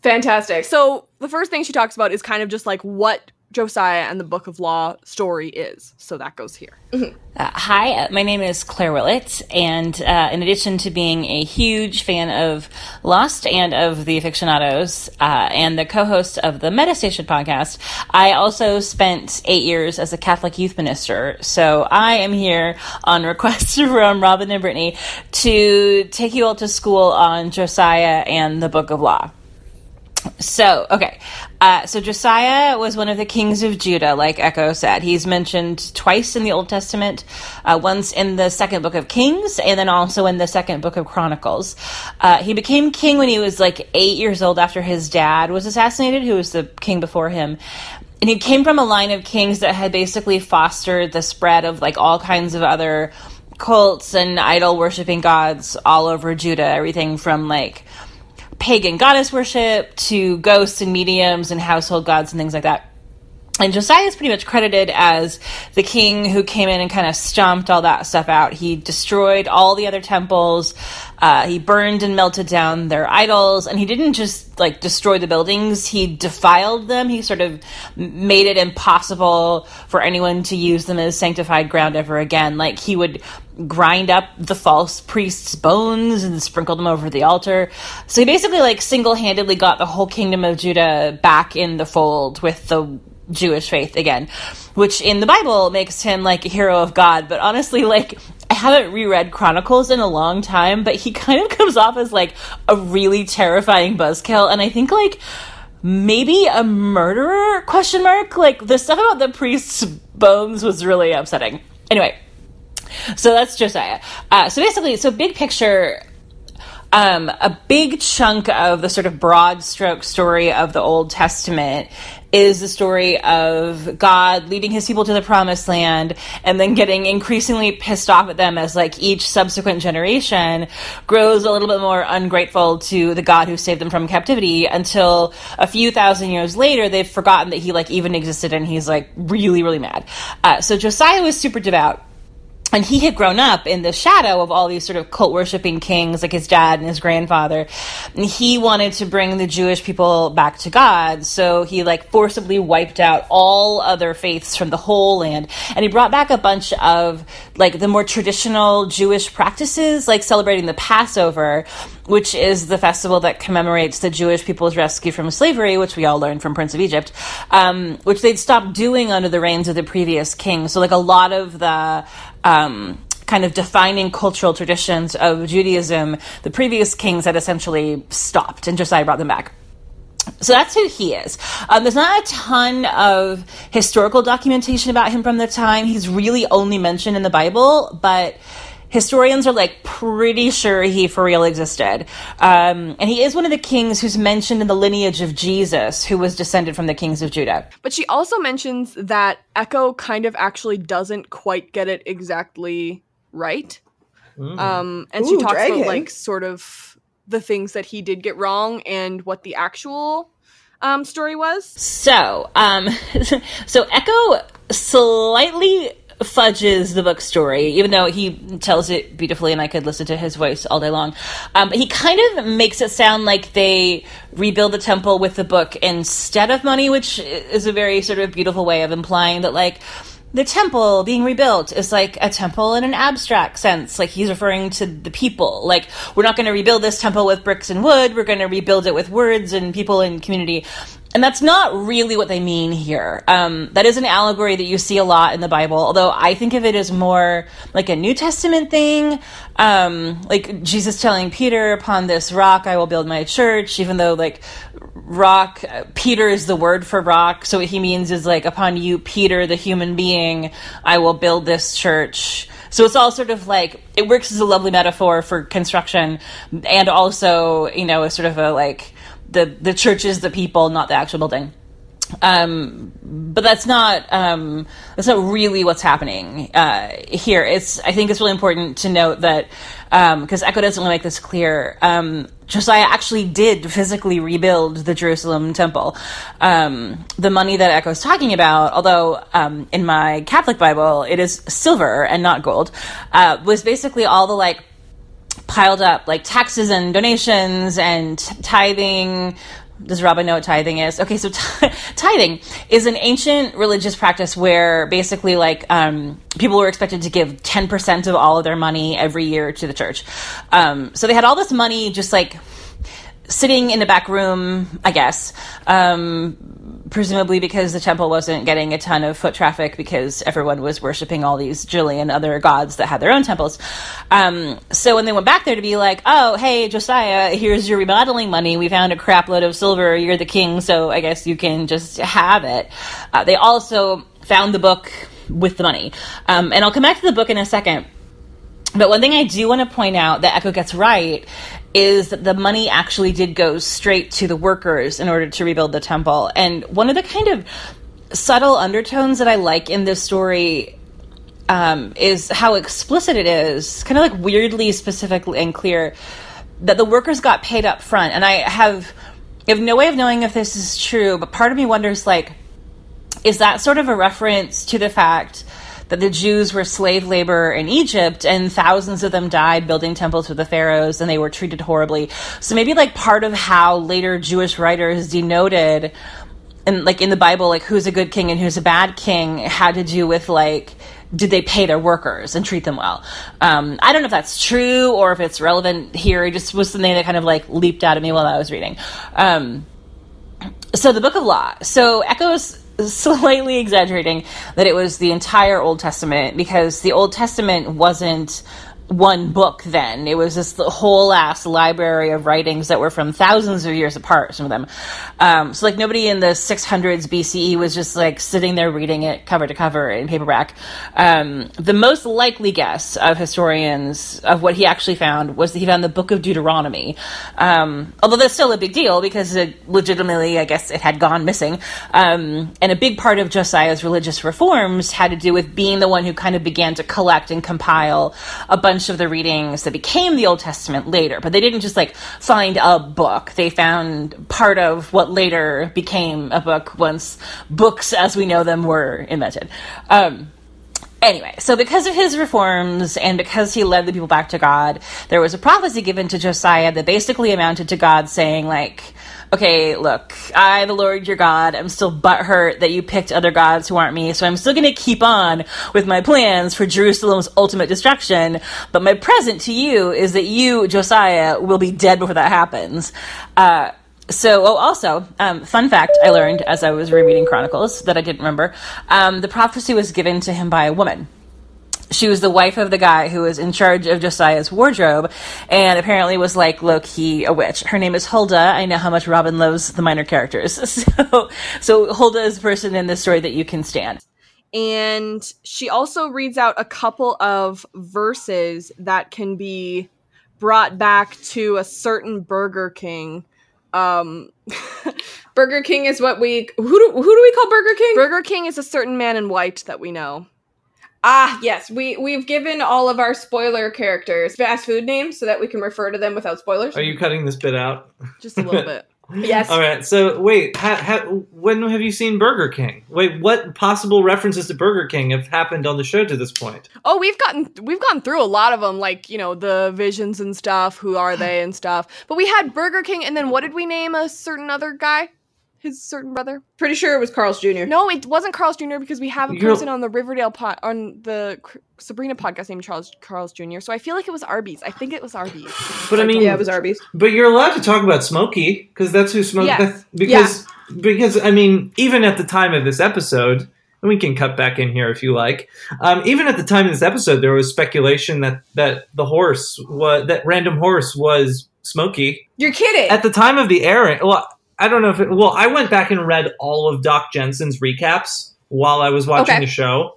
Fantastic. So the first thing she talks about is kind of just like what Josiah and the Book of Law story is. So that goes here. Uh, hi, uh, my name is Claire Willett, and uh, in addition to being a huge fan of Lost and of the Afictionados, uh, and the co-host of the Metastation podcast, I also spent eight years as a Catholic youth minister. So I am here on request from Robyn and Brittany to take you all to school on Josiah and the Book of Law. So, okay. Uh, so Josiah was one of the kings of Judah, like Eko said. He's mentioned twice in the Old Testament, uh, once in the second book of Kings, and then also in the second book of Chronicles. Uh, he became king when he was like eight years old after his dad was assassinated, who was the king before him. And he came from a line of kings that had basically fostered the spread of like all kinds of other cults and idol worshiping gods all over Judah, everything from like pagan goddess worship to ghosts and mediums and household gods and things like that. And Josiah is pretty much credited as the king who came in and kind of stomped all that stuff out. He destroyed all the other temples. Uh, he burned and melted down their idols. And he didn't just like destroy the buildings, he defiled them. He sort of made it impossible for anyone to use them as sanctified ground ever again. Like he would grind up the false priest's bones and sprinkle them over the altar. So he basically like single-handedly got the whole kingdom of Judah back in the fold with the Jewish faith again, which in the Bible makes him like a hero of God. But honestly, like I haven't reread Chronicles in a long time, but he kind of comes off as like a really terrifying buzzkill, and I think like maybe a murderer? Question mark? Like the stuff about the priest's bones was really upsetting. Anyway so that's josiah. Uh, so basically so big picture um, a big chunk of the sort of broad stroke story of the Old Testament is the story of God leading his people to the promised land and then getting increasingly pissed off at them as like each subsequent generation grows a little bit more ungrateful to the God who saved them from captivity until a few thousand years later they've forgotten that he like even existed and he's like really really mad. Uh, so Josiah was super devout and he had grown up in the shadow of all these sort of cult worshipping kings like his dad and his grandfather. And he wanted to bring the jewish people back to god so he like forcibly wiped out all other faiths from the whole land. And he brought back a bunch of like the more traditional jewish practices like celebrating the passover which is the festival that commemorates the jewish people's rescue from slavery which we all learned from prince of egypt um, which they'd stopped doing under the reigns of the previous king. So like a lot of the um, kind of defining cultural traditions of Judaism, the previous kings had essentially stopped, and Josiah brought them back. So that's who he is. Um, there's not a ton of historical documentation about him from the time. He's really only mentioned in the Bible, but historians are like pretty sure he for real existed. Um, and he is one of the kings who's mentioned in the lineage of Jesus, who was descended from the kings of Judah. But she also mentions that Eko kind of actually doesn't quite get it exactly right. Um, and she talks drag about like sort of the things that he did get wrong and what the actual um, story was. So, um, so Eko slightly fudges the book story, even though he tells it beautifully, and I could listen to his voice all day long. Um, he kind of makes it sound like they rebuild the temple with the book instead of money, which is a very sort of beautiful way of implying that, like, the temple being rebuilt is like a temple in an abstract sense. Like he's referring to the people. Like we're not going to rebuild this temple with bricks and wood. We're going to rebuild it with words and people and community. And that's not really what they mean here. Um, that is an allegory that you see a lot in the Bible, although I think of it as more like a New Testament thing. Um, like Jesus telling Peter, upon this rock I will build my church, even though like rock, uh, Peter is the word for rock. So what he means is like, upon you, Peter, the human being, I will build this church. So it's all sort of like, it works as a lovely metaphor for construction and also, you know, a sort of a like, the the church is the people, not the actual building. Um, but that's not um, that's not really what's happening uh, here. It's I think it's really important to note that because Eko doesn't really make this clear. Um, Josiah actually did physically rebuild the Jerusalem temple. Um, the money that Eko's talking about, although um, in my Catholic Bible it is silver and not gold, uh, was basically all the like piled up like taxes and donations and tithing Does Robyn know what tithing is? Okay, so t- tithing is an ancient religious practice where basically, like, um, people were expected to give 10% of all of their money every year to the church. Um, so they had all this money just like sitting in the back room, I guess, um, presumably because the temple wasn't getting a ton of foot traffic because everyone was worshiping all these jillion other gods that had their own temples. Um, so when they went back there to be like, oh, hey, Josiah, here's your remodeling money. We found a crap load of silver. You're the king, so I guess you can just have it. Uh, they also found the book with the money. Um, and I'll come back to the book in a second. But one thing I do want to point out that Eko gets right is that the money actually did go straight to the workers in order to rebuild the temple. And one of the kind of subtle undertones that I like in this story um, is how explicit it is, kind of like weirdly specific and clear, that the workers got paid up front. And I have, I have no way of knowing if this is true, but part of me wonders like, is that sort of a reference to the fact that the Jews were slave labor in Egypt and thousands of them died building temples for the pharaohs and they were treated horribly. So maybe like part of how later Jewish writers denoted and like in the Bible, like who's a good king and who's a bad king had to do with like did they pay their workers and treat them well? Um, I don't know if that's true or if it's relevant here. It just was something that kind of like leaped out at me while I was reading. Um, so the Book of Law. So Eko's slightly exaggerating that it was the entire Old Testament because the Old Testament wasn't one book then. It was this whole ass library of writings that were from thousands of years apart, some of them. Um, so, like, nobody in the 600s BCE was just like sitting there reading it cover to cover in paperback. Um, the most likely guess of historians of what he actually found was that he found the book of Deuteronomy. Um, although that's still a big deal because it legitimately, I guess, it had gone missing. Um, and a big part of Josiah's religious reforms had to do with being the one who kind of began to collect and compile a bunch bunch of the readings that became the Old Testament later, but they didn't just like find a book. They found part of what later became a book once books as we know them were invented. Um, Anyway, so because of his reforms and because he led the people back to God, there was a prophecy given to Josiah that basically amounted to God saying, like, okay, look, I, the Lord your God, am still butthurt that you picked other gods who aren't me, so I'm still going to keep on with my plans for Jerusalem's ultimate destruction. But my present to you is that you, Josiah, will be dead before that happens. Uh, so, oh, also, um, fun fact I learned as I was rereading Chronicles that I didn't remember. Um, the prophecy was given to him by a woman she was the wife of the guy who was in charge of Josiah's wardrobe and apparently was like low key a witch. Her name is Hulda. I know how much Robyn loves the minor characters. So, so Huldah is the person in this story that you can stand. And she also reads out a couple of verses that can be brought back to a certain Burger King. Um, Burger King is what we who do, who do we call Burger King? Burger King is a certain man in white that we know. Ah, yes. We we've given all of our spoiler characters fast food names so that we can refer to them without spoilers. Are you cutting this bit out? Just a little bit. Yes. All right. So wait, ha, ha, when have you seen Burger King? Wait, what possible references to Burger King have happened on the show to this point? Oh, we've gotten we've gone through a lot of them, like you know the visions and stuff. Who are they and stuff? But we had Burger King, and then what did we name a certain other guy? His certain brother. Pretty sure it was Carl's Jr. No, it wasn't Carl's Jr. because we have a You're- person on the Riverdale pod on the Cr- Sabrina podcast named Charles Carl's Jr. So I feel like it was Arby's. I think it was Arby's. But I mean, yeah, it was Arby's. But you're allowed to talk about Smokey because that's who Smokey. Yes. Because because I mean, even at the time of this episode, and we can cut back in here if you like. Um, even at the time of this episode, there was speculation that that the horse was that random horse was Smokey. You're kidding. At the time of the airing, well, I don't know if it, well, I went back and read all of Doc Jensen's recaps while I was watching Okay. the show.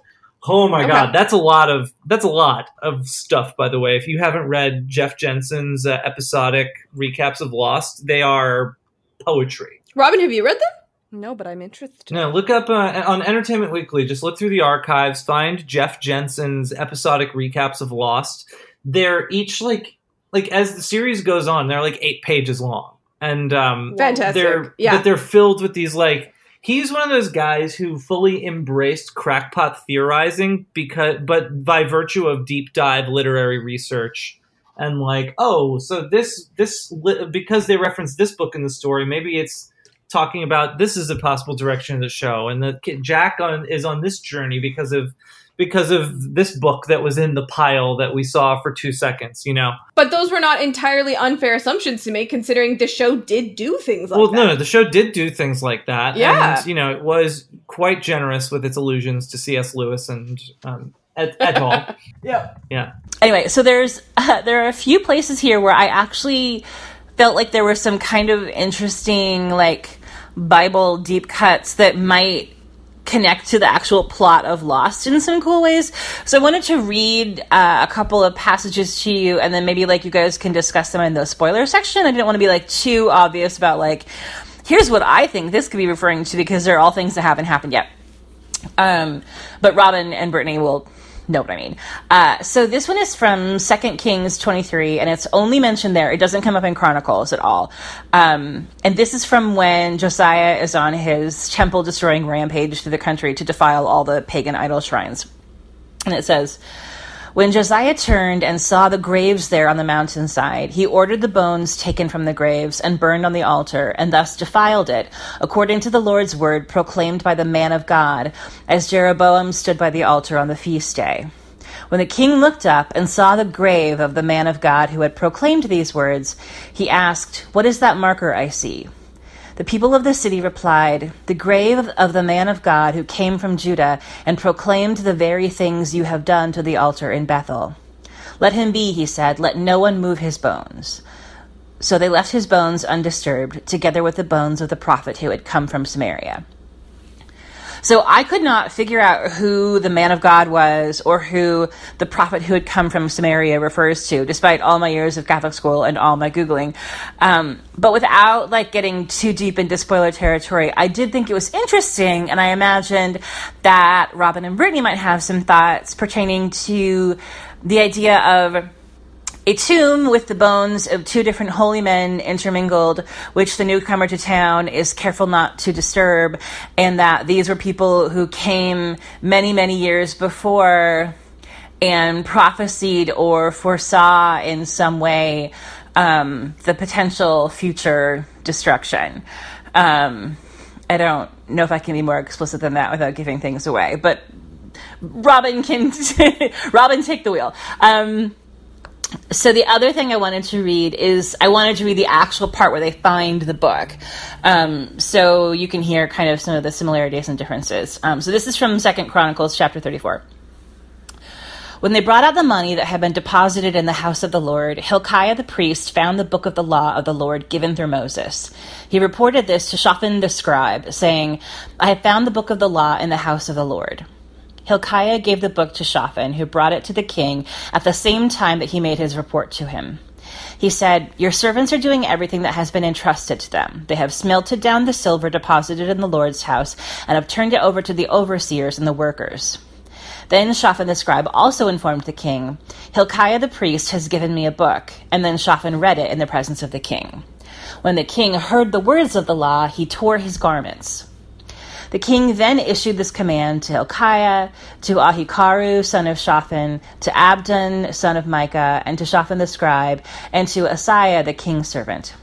Oh my Okay. god, that's a lot of that's a lot of stuff. By the way, if you haven't read Jeff Jensen's uh, episodic recaps of Lost, they are poetry. Robyn, have you read them? No, but I'm interested. No, look up uh, on Entertainment Weekly. Just look through the archives, find Jeff Jensen's episodic recaps of Lost. They're each like like as the series goes on, they're like eight pages long, and um, Fantastic. they're yeah. but they're filled with these like he's one of those guys who fully embraced crackpot theorizing because but by virtue of deep dive literary research and like oh so this this because they reference this book in the story maybe it's talking about this is a possible direction of the show, and that Jack on, is on this journey because of because of this book that was in the pile that we saw for two seconds, you know. But those were not entirely unfair assumptions to make, considering the show did do things like well, that. no, no, the show did do things like that. Yeah. and, you know, it was quite generous with its allusions to C.S. Lewis and um, et, et al. yeah, yeah. Anyway, so there's uh, there are a few places here where I actually felt like there were some kind of interesting like Bible deep cuts that might connect to the actual plot of Lost in some cool ways. So I wanted to read uh, a couple of passages to you, and then maybe like you guys can discuss them in the spoiler section. I didn't want to be like too obvious about like here's what I think this could be referring to because they're all things that haven't happened yet. Um, but Robyn and Brittany will know what I mean. Uh, so this one is from Second Kings 23, and it's only mentioned there. It doesn't come up in Chronicles at all. Um, and this is from when Josiah is on his temple destroying rampage through the country to defile all the pagan idol shrines. And it says, when Josiah turned and saw the graves there on the mountainside, he ordered the bones taken from the graves and burned on the altar, and thus defiled it, according to the Lord's word proclaimed by the man of God, as Jeroboam stood by the altar on the feast day. When the king looked up and saw the grave of the man of God who had proclaimed these words, he asked, What is that marker I see? The people of the city replied, The grave of the man of God who came from Judah and proclaimed the very things you have done to the altar in Bethel. Let him be, he said, let no one move his bones. So they left his bones undisturbed, together with the bones of the prophet who had come from Samaria. So I could not figure out who the man of God was or who the prophet who had come from Samaria refers to, despite all my years of Catholic school and all my Googling. Um, but without like getting too deep into spoiler territory, I did think it was interesting and I imagined that Robyn and Brittany might have some thoughts pertaining to the idea of a tomb with the bones of two different holy men intermingled, which the newcomer to town is careful not to disturb, and that these were people who came many, many years before and prophesied or foresaw in some way um, the potential future destruction. Um, I don't know if I can be more explicit than that without giving things away, but Robyn can Robyn take the wheel. Um, so the other thing I wanted to read is I wanted to read the actual part where they find the book, um, so you can hear kind of some of the similarities and differences. Um, so this is from Second Chronicles chapter thirty-four. When they brought out the money that had been deposited in the house of the Lord, Hilkiah the priest found the book of the law of the Lord given through Moses. He reported this to Shaphan the scribe, saying, I have found the book of the law in the house of the Lord. Hilkiah gave the book to Shaphan, who brought it to the king at the same time that he made his report to him. He said, Your servants are doing everything that has been entrusted to them. They have smelted down the silver deposited in the Lord's house and have turned it over to the overseers and the workers. Then Shaphan the scribe also informed the king, Hilkiah the priest has given me a book. And then Shaphan read it in the presence of the king. When the king heard the words of the law, he tore his garments. The king then issued this command to Hilkiah, to Ahikam, son of Shaphan, to Abdon, son of Micah, and to Shaphan the scribe, and to Asaiah, the king's servant.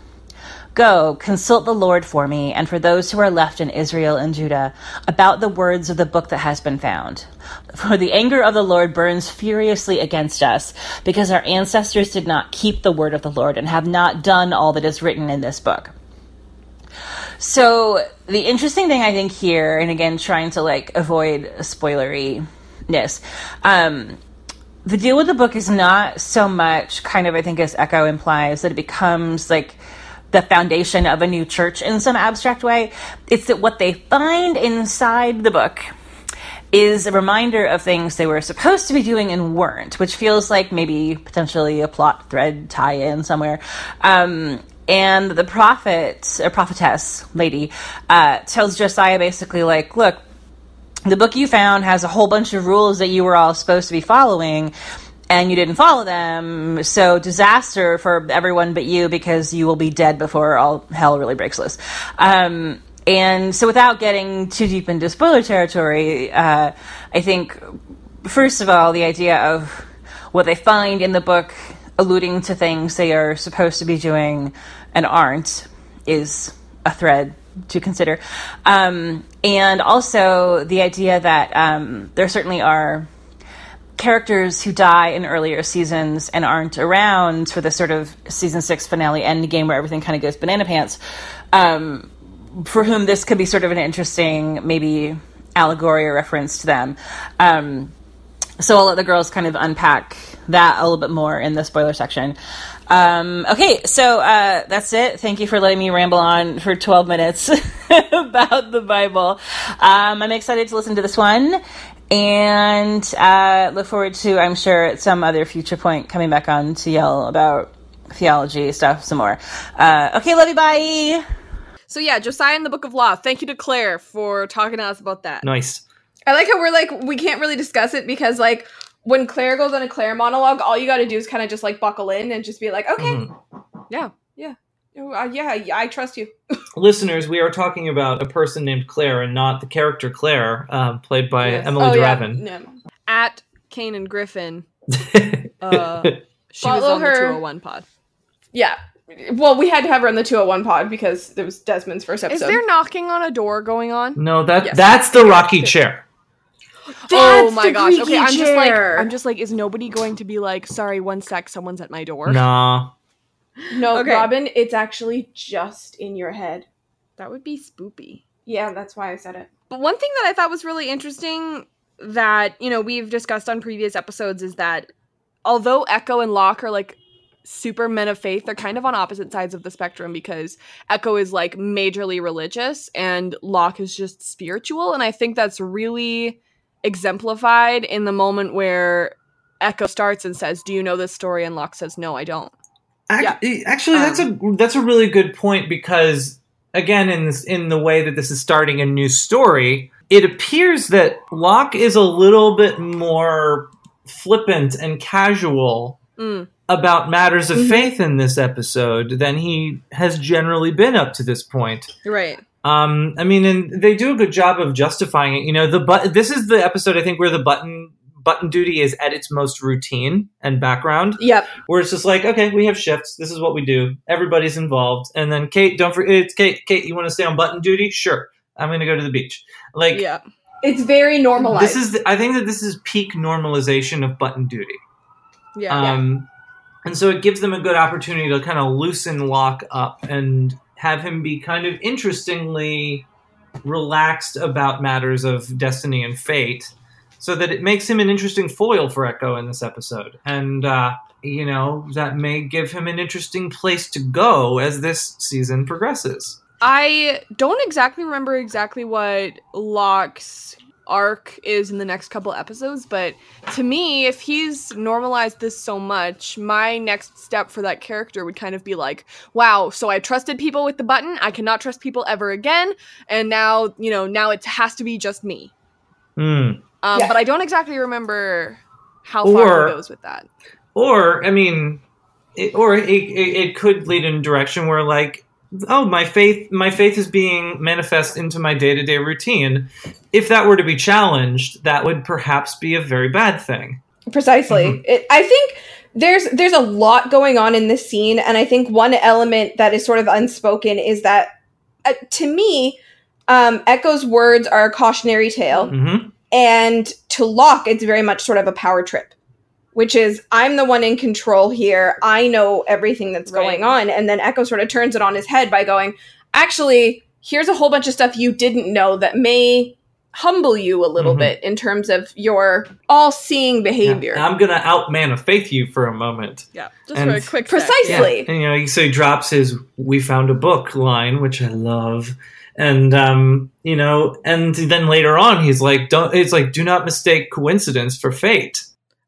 Go, consult the Lord for me, and for those who are left in Israel and Judah, about the words of the book that has been found. For the anger of the Lord burns furiously against us, because our ancestors did not keep the word of the Lord and have not done all that is written in this book. So the interesting thing I think here, and again trying to like avoid spoileriness, um, the deal with the book is not so much kind of I think as Eko implies that it becomes like the foundation of a new church in some abstract way. It's that what they find inside the book is a reminder of things they were supposed to be doing and weren't, which feels like maybe potentially a plot thread tie in somewhere. Um, and the prophet, or prophetess lady, uh, tells Josiah basically, like, look, the book you found has a whole bunch of rules that you were all supposed to be following, and you didn't follow them. So disaster for everyone but you because you will be dead before all hell really breaks loose. Um, and so, without getting too deep into spoiler territory, uh, I think, first of all, the idea of what they find in the book alluding to things they are supposed to be doing and aren't is a thread to consider. Um, and also the idea that um, there certainly are characters who die in earlier seasons and aren't around for the sort of season six finale end game where everything kind of goes banana pants. Um, for whom this could be sort of an interesting, maybe allegory or reference to them. Um, so I'll let the girls kind of unpack that a little bit more in the spoiler section. Um, okay, so uh, that's it. Thank you for letting me ramble on for 12 minutes about the Bible. Um, I'm excited to listen to this one and uh, look forward to, I'm sure, at some other future point coming back on to yell about theology stuff some more. Uh, okay, love you, bye. So yeah, Josiah in the Book of Law. Thank you to Claire for talking to us about that. Nice. I like how we're like we can't really discuss it because like when Claire goes on a Claire monologue, all you got to do is kind of just like buckle in and just be like, okay, Mhm. Yeah, yeah. uh, yeah, yeah, I trust you. Listeners, we are talking about a person named Claire and not the character Claire, um, played by Yes. Emilie Oh. de Ravin. Yeah. At Kane and Griffin, uh, she was Follow on her. the 201 pod. Yeah. Well, we had to have her on the 201 pod because it was Desmond's first episode. Is episode. there knocking on a door going on? no, that Yes. that's the Rocky chair. oh my the gosh. Okay, I'm just like. I'm just like is nobody going to be like, "Sorry, one sec, someone's at my door." Nah. no, Okay. Robyn, it's actually just in your head. That would be spoopy. Yeah, that's why I said it. But one thing that I thought was really interesting that, you know, we've discussed on previous episodes is that although Eko and Locke are like super men of faith, they're kind of on opposite sides of the spectrum because Eko is like majorly religious and Locke is just spiritual. And I think that's really exemplified in the moment where Eko starts and says, Do you know this story? And Locke says, No, I don't. Ac- Actually, that's a that's a really good point because again, in this in the way that this is starting a new story, it appears that Locke is a little bit more flippant and casual Mm. about matters of Mhm. faith in this episode than he has generally been up to this point. Right. Um, I mean, and they do a good job of justifying it. You know, the but this is the episode I think where the button button duty is at its most routine and background Yep. where it's just like, okay, we have shifts. This is what we do. Everybody's involved. And then Kate, don't forget, it's Kate. Kate, you want to stay on button duty? Sure. I'm going to go to the beach. Like, Yeah. It's very normalized. this is, the, I think that this is peak normalization of button duty. Yeah. Um, and so it gives them a good opportunity to kind of loosen Locke up and have him be kind of interestingly relaxed about matters of destiny and fate, so that it makes him an interesting foil for Eko in this episode. And, uh, you know, that may give him an interesting place to go as this season progresses. I don't exactly remember exactly what Locke's arc is in the next couple episodes, but to me, if he's normalized this so much, my next step for that character would kind of be like, wow, so I trusted people with the button, I cannot trust people ever again, and now, you know, now it has to be just me. Hmm. Um, Yeah. But I don't exactly remember how far it goes with that. Or, I mean, it, or it, it, it could lead in a direction where, like, oh, my faith, my faith is being manifest into my day to day routine. If that were to be challenged, that would perhaps be a very bad thing. precisely Mhm. it, i think there's there's a lot going on in this scene and i think one element that is sort of unspoken is that uh, to me um, Eko's words are a cautionary tale hmm and to Locke, it's very much sort of a power trip which is i'm the one in control here i know everything that's Right. going on and then Eko sort of turns it on his head by going actually here's a whole bunch of stuff you didn't know that may humble you a little Mhm. bit in terms of your all-seeing behavior I'm going to out man of faith you for a moment. Yeah, just And- for a quick sec. Precisely. And, you know, so he drops his "We found a book" line, which I love, and um, you know, and then later on, he's like, "Don't." It's like, "Do not mistake coincidence for fate."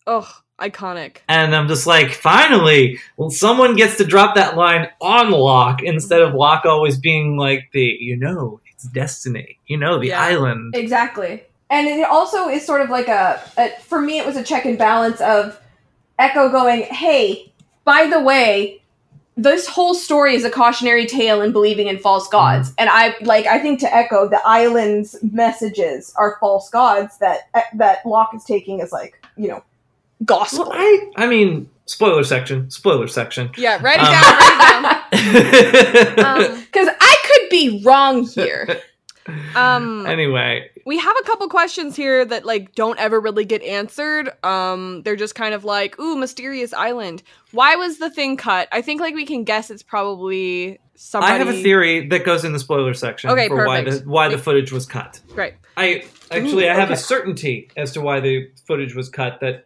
Oh, iconic. And I'm just like, finally, well, someone gets to drop that line on Locke instead of Locke always being like the, you know, it's destiny, you know, the Yeah. island. Exactly. And it also is sort of like a, a for me it was a check and balance of Eko going, "Hey, by the way, this whole story is a cautionary tale in believing in false mm-hmm. gods." And I like I think to Eko, the island's messages are false gods that that Locke is taking as like, you know, gospel. Well, I, I mean, spoiler section, spoiler section. Yeah, write it Um, down. Write it down. Um, Because I could be wrong here? Um, Anyway, we have a couple questions here that like don't ever really get answered. Um, they're just kind of like, ooh, mysterious island. Why was the thing cut? I think like we can guess it's probably somebody. I have a theory that goes in the spoiler section Okay, for why the perfect. why the footage was cut. Right. I actually Ooh, I have a certainty as to why the footage was cut that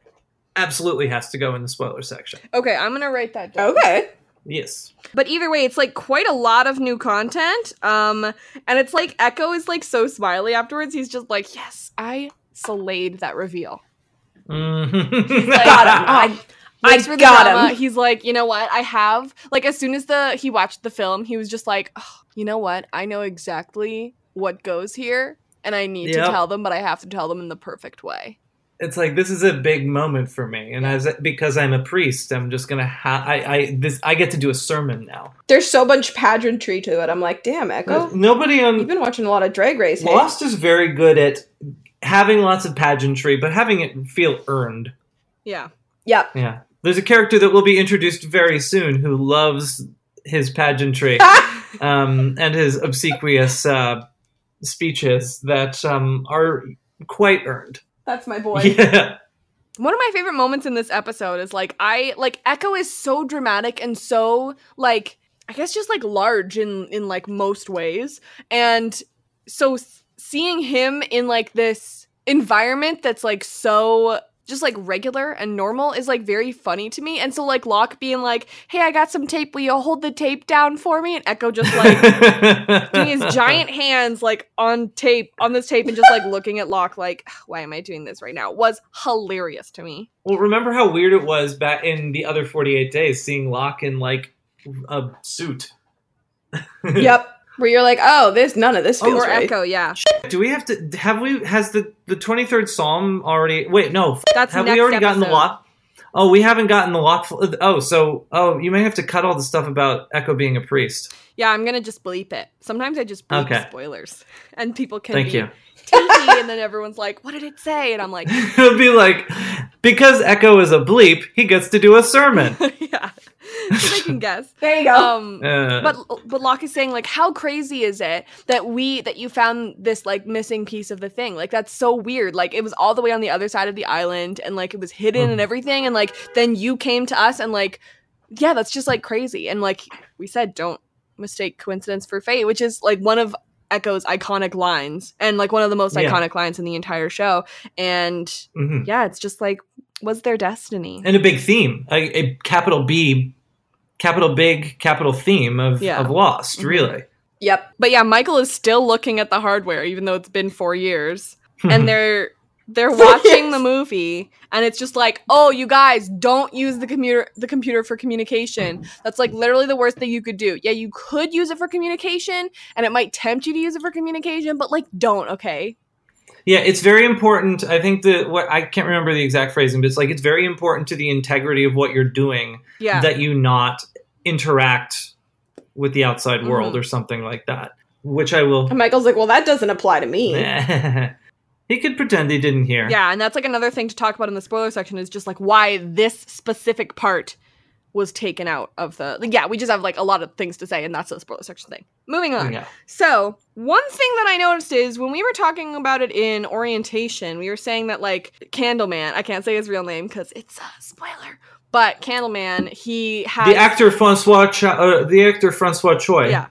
absolutely has to go in the spoiler section. Okay, I'm gonna write that down. Okay. Yes. But either way, it's like quite a lot of new content. Um, and it's like Eko is like so smiley afterwards. He's just like, yes, I slayed that reveal. Mhm. Got him. I, I Thanks for the got drama. him. He's like, you know what? I have like as soon as the he watched the film, he was just like, "Oh, you know what? I know exactly what goes here, and I need Yep. to tell them, but I have to tell them in the perfect way. It's like this is a big moment for me, and as because I'm a priest, I'm just gonna ha- I I this I get to do a sermon now. There's so much pageantry to it. I'm like, damn, Eko. Nobody on You've been watching a lot of Drag Race. Hey? Lost is very good at having lots of pageantry, but having it feel earned. Yeah. Yep. Yeah. There's a character that will be introduced very soon who loves his pageantry um, and his obsequious uh, speeches that um, are quite earned. That's my boy. Yeah. One of my favorite moments in this episode is like I like Eko is so dramatic and so like I guess just like large in in like most ways. And so s- seeing him in like this environment that's like so just like regular and normal is like very funny to me. And so like Locke being like, "Hey, I got some tape. Will you hold the tape down for me?" And Eko just like doing his giant hands like on tape on this tape and just like looking at Locke like, "Why am I doing this right now?" was hilarious to me. Well, remember how weird it was back in the other 48 days seeing Locke in like a suit. yep. Where you're like, oh, this none of this feels or right. Eko, yeah. Do we have to have we has the the 23rd psalm already Wait, no. That's have next we already gotten the lock? Oh, we haven't gotten the lock. Oh, so oh, you may have to cut all the stuff about Eko being a priest. Yeah, I'm gonna just bleep it. Sometimes I just bleep Okay. spoilers, and people can Thank be you. teepee, and then everyone's like, "What did it say?" And I'm like, It'll be like because Eko is a bleep, he gets to do a sermon. "Yeah." So they can guess. There you go. Um, Uh, but but Locke is saying like, how crazy is it that we that you found this like missing piece of the thing? Like that's so weird. Like it was all the way on the other side of the island, and like it was hidden Mm. and everything, and like then you came to us, and like yeah, that's just like crazy. And like we said, don't mistake coincidence for fate, which is like one of Eko's iconic lines, and like one of the most Yeah. iconic lines in the entire show. And mhm. yeah, it's just like was their destiny. and a big theme, a, a capital B, capital big, capital theme of Yeah. of Lost. Mhm. Really, Yep. But yeah, Michael is still looking at the hardware, even though it's been four years. and they're they're watching the movie and it's just like oh you guys don't use the computer the computer for communication that's like literally the worst thing you could do yeah you could use it for communication and it might tempt you to use it for communication but like don't okay Yeah, it's very important. I think that what I can't remember the exact phrasing, but it's like it's very important to the integrity of what you're doing yeah that you not interact with the outside Mhm. world or something like that. Which I will. And Michael's like, well, that doesn't apply to me. he could pretend he didn't hear. yeah and that's like another thing to talk about in the spoiler section is just like why this specific part was taken out of the yeah we just have like a lot of things to say and that's the spoiler section thing moving on Yeah. So, one thing that I noticed is when we were talking about it in orientation, we were saying that, like, Candleman, I can't say his real name because it's a spoiler, but Candleman, he had The actor Francois, Cho- uh, the actor Francois Chau. Yeah.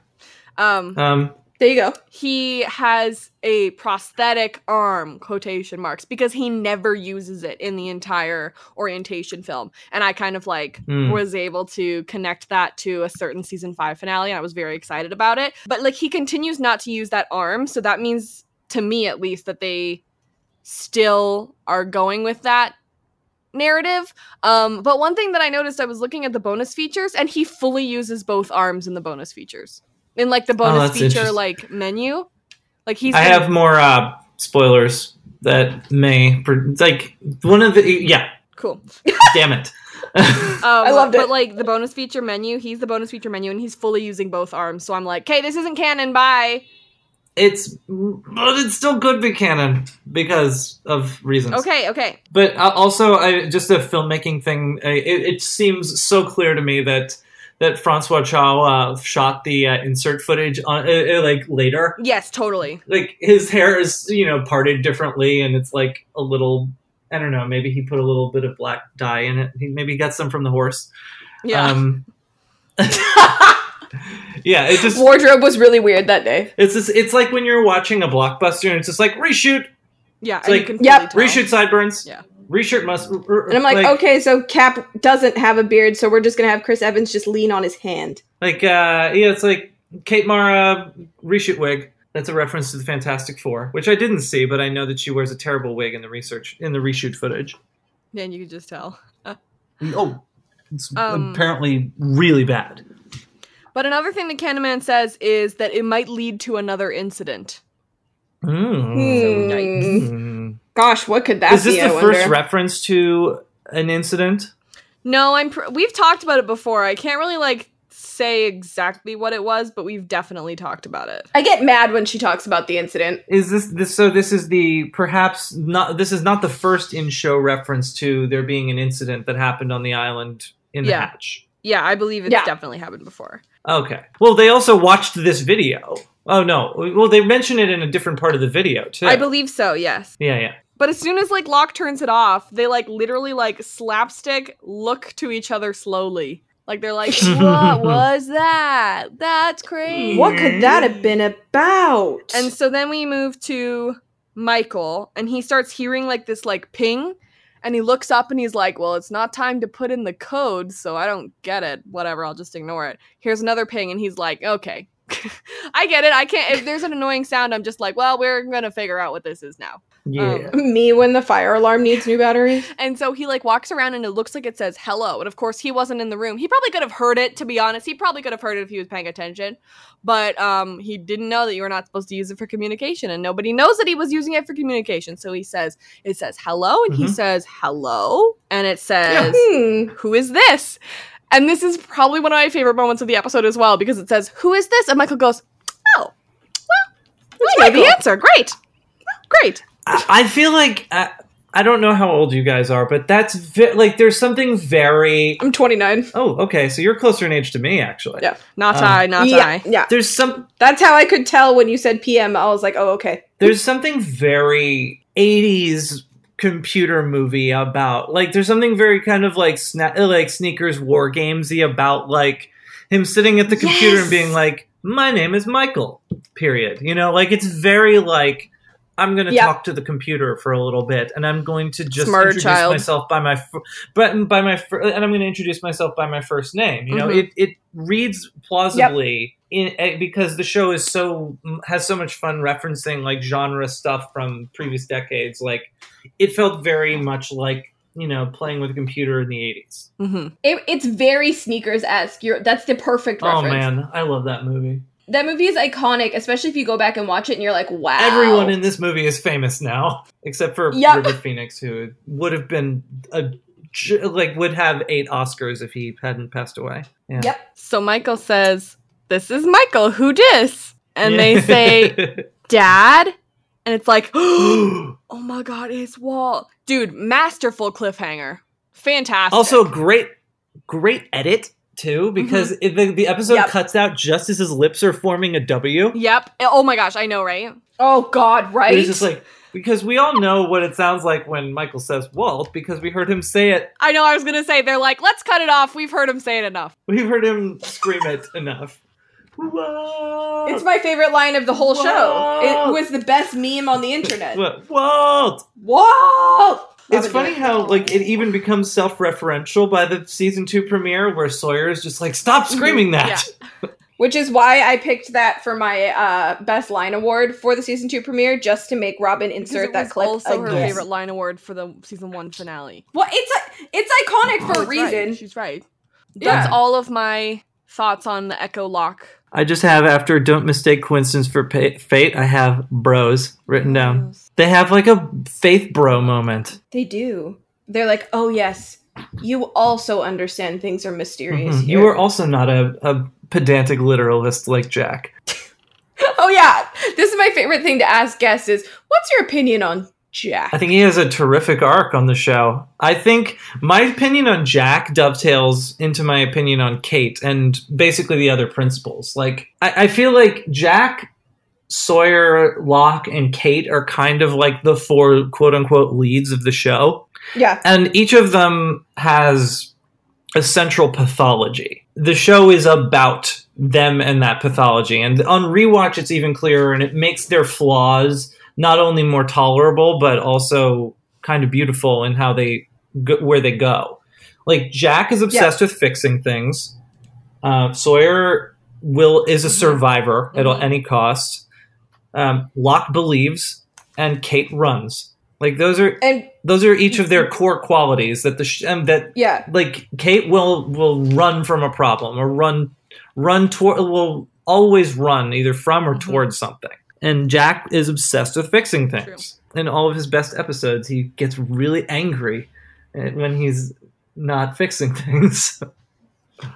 Um, Um, There you go. he has a prosthetic arm, quotation marks, because he never uses it in the entire orientation film. And I kind of like Hmm. was able to connect that to a certain season five finale, and I was very excited about it. But like he continues not to use that arm, so that means to me at least that they still are going with that narrative. Um, but one thing that I noticed, I was looking at the bonus features, and he fully uses both arms in the bonus features. In like the bonus Oh, feature like menu. Like he's I been- have more uh, spoilers that may pr- like one of the yeah. cool. damn it. Um, I loved it. But like the bonus feature menu, he's the bonus feature menu, and he's fully using both arms. So I'm like, okay, this isn't canon. Bye. it's but it still could be canon because of reasons. Okay, okay. But uh, also, I, just a filmmaking thing. uh, It, it seems so clear to me that that Francois Chau uh, shot the uh, insert footage on uh, uh, like later. Yes, totally. Like his hair is you know parted differently, and it's like a little. I don't know. Maybe he put a little bit of black dye in it. He maybe he got some from the horse. Yeah. Um, yeah, it just Wardrobe was really weird that day. it's just, it's like when you're watching a blockbuster and it's just like reshoot, yeah. it's like- Yep. tell. reshoot sideburns, Yeah. Reshoot must. And I'm like, okay, so Cap doesn't have a beard, so we're just gonna have Chris Evans just lean on his hand. Like, uh, yeah, it's like Kate Mara reshoot wig. That's a reference to the Fantastic Four, which I didn't see, but I know that she wears a terrible wig in the research in the reshoot footage. Then you can just tell. Oh, it's Um, apparently really bad. But another thing that Candyman says is that it might lead to another incident. Mm. Hmm. Mm. Gosh, what could that Is this be? the I first reference to an incident? No, I'm. Pr- we've talked about it before. I can't really like say exactly what it was, but we've definitely talked about it. I get mad when she talks about the incident. Is this this? So this is the perhaps not. This is not the first in-show reference to there being an incident that happened on the island in the Yeah. hatch. Yeah, I believe it's Yeah. definitely happened before. Okay. Well, they also watched this video. Oh no. Well, they mention it in a different part of the video too. I believe so. Yes. Yeah, yeah. But as soon as like Locke turns it off, they like literally like slapstick look to each other slowly. Like they're like, "What was that? That's crazy." What could that have been about? And so then we move to Michael, and he starts hearing like this like ping, and he looks up and he's like, "Well, it's not time to put in the code, so I don't get it. Whatever, I'll just ignore it." Here's another ping, and he's like, "Okay." I get it. I can't. If there's an annoying sound, I'm just like, well, we're gonna figure out what this is now. Yeah. me when the fire alarm needs new batteries. And so he like walks around and it looks like it says hello. And of course he wasn't in the room. He probably could have heard it, to be honest. He probably could have heard it if he was paying attention. But um he didn't know that you were not supposed to use it for communication. And nobody knows that he was using it for communication. So he says, it says hello, and he Mhm. says hello, and it says, Hmm. Who is this? And this is probably one of my favorite moments of the episode as well, because it says, Who is this? And Michael goes, Oh, well, that's the answer. Great. Great. I, I feel like uh, I don't know how old you guys are, but that's ve- like there's something very. I'm 29. Oh, okay. So you're closer in age to me, actually. Yeah. Not Um, I, not yeah, I. yeah. There's some. That's how I could tell when you said PM. I was like, oh, okay. There's something very 80s computer movie about like there's something very kind of like sna- like sneakers war gamesy about like him sitting at the computer and being like my name is michael period you know like it's very like i'm going to Yep. talk to the computer for a little bit and i'm going to just Smarter introduce child. myself by my but by my and i'm going to introduce myself by my first name you know Mhm. it it reads plausibly in eh, because the show is so has so much fun referencing like genre stuff from previous decades like it felt very much like you know playing with a computer in the 80s Mm-hmm. It, it's very sneakers esque. That's the perfect oh man i love that movie That movie is iconic, especially if you go back and watch it and you're like, wow. everyone in this movie is famous now except for Yep. river phoenix who would have been a like would have eight oscars if he hadn't passed away yeah. Yep. So Michael says, This is Michael, who dis? And they say, Dad? And it's like, Oh my god, it's Walt. Dude, masterful cliffhanger. Fantastic. also great great edit too mm-hmm. because it, the, the episode Yep. cuts out just as his lips are forming a w Yep. Oh my gosh, I know, right? Oh, God, right? It's just like because we all know what it sounds like when Michael says Walt because we heard him say it. I know I was gonna say they're like, let's cut it off. We've heard him say it enough. We've heard him scream it enough. Walt. it's my favorite line of the whole show. It was the best meme on the internet. What? Walt. Whoa! It's funny how like it even becomes self-referential by the season two premiere where Sawyer is just like, "Stop screaming that." Which is why I picked that for my uh, best line award for the season two premiere, just to make Robyn insert that was clip also her favorite line award for the season one finale. Well, it's a, it's iconic for a She's right. reason. She's right. Yeah. That's all of my thoughts on the Eko Locke. I just have after "Don't mistake coincidence for pa- fate." I have bros written down. They have like a faith bro moment. They do. They're like, oh yes, you also understand things are mysterious. Mhm. here. You are also not a, a pedantic literalist like Jack. oh yeah, this is my favorite thing to ask guests: is what's your opinion on Jack. I think he has a terrific arc on the show. I think my opinion on Jack dovetails into my opinion on Kate and basically the other principals. Like, I, I feel like Jack, Sawyer, Locke, and Kate are kind of like the four quote unquote leads of the show. yeah. And each of them has a central pathology. The show is about them and that pathology. And on rewatch, it's even clearer and it makes their flaws not only more tolerable, but also kind of beautiful in how they go, where they go. Like Jack is obsessed with fixing things. Uh, Sawyer will is a survivor at any cost. Um, Locke believes, and Kate runs. Like those are And those are each of their core qualities that the sh- um, that yeah. like Kate will will run from a problem or run run toward will always run either from or towards something. And Jack is obsessed with fixing things. In all of his best episodes, he gets really angry when he's not fixing things.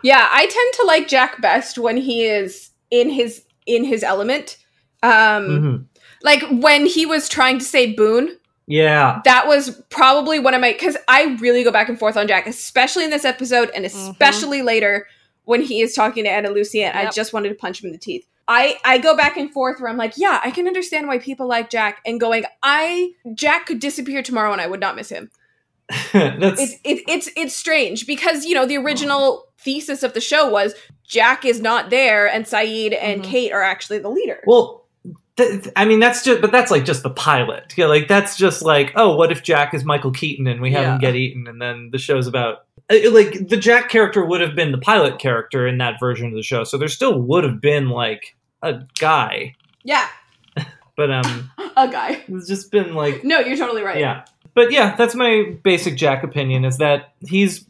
Yeah, I tend to like Jack best when he is in his in his element. Um Mhm. like when he was trying to say Boone, Yeah, that was probably one of my because I really go back and forth on Jack, especially in this episode and especially later when he is talking to Ana Lucia. and I just wanted to punch him in the teeth. I I go back and forth where I'm like, yeah, I can understand why people like Jack, and going, I Jack could disappear tomorrow and I would not miss him. that's It's it, it's it's strange because you know the original thesis of the show was Jack is not there and Saeed and Kate are actually the leader. Well, th- th- I mean, that's just, but that's like just the pilot. Yeah, like that's just like, oh, what if Jack is Michael Keaton and we have him get eaten, and then the show's about uh, like the Jack character would have been the pilot character in that version of the show, so there still would have been like a guy, yeah, but um, a guy. it's just been like No, you're totally right. yeah. But yeah, that's my basic Jack opinion is that he's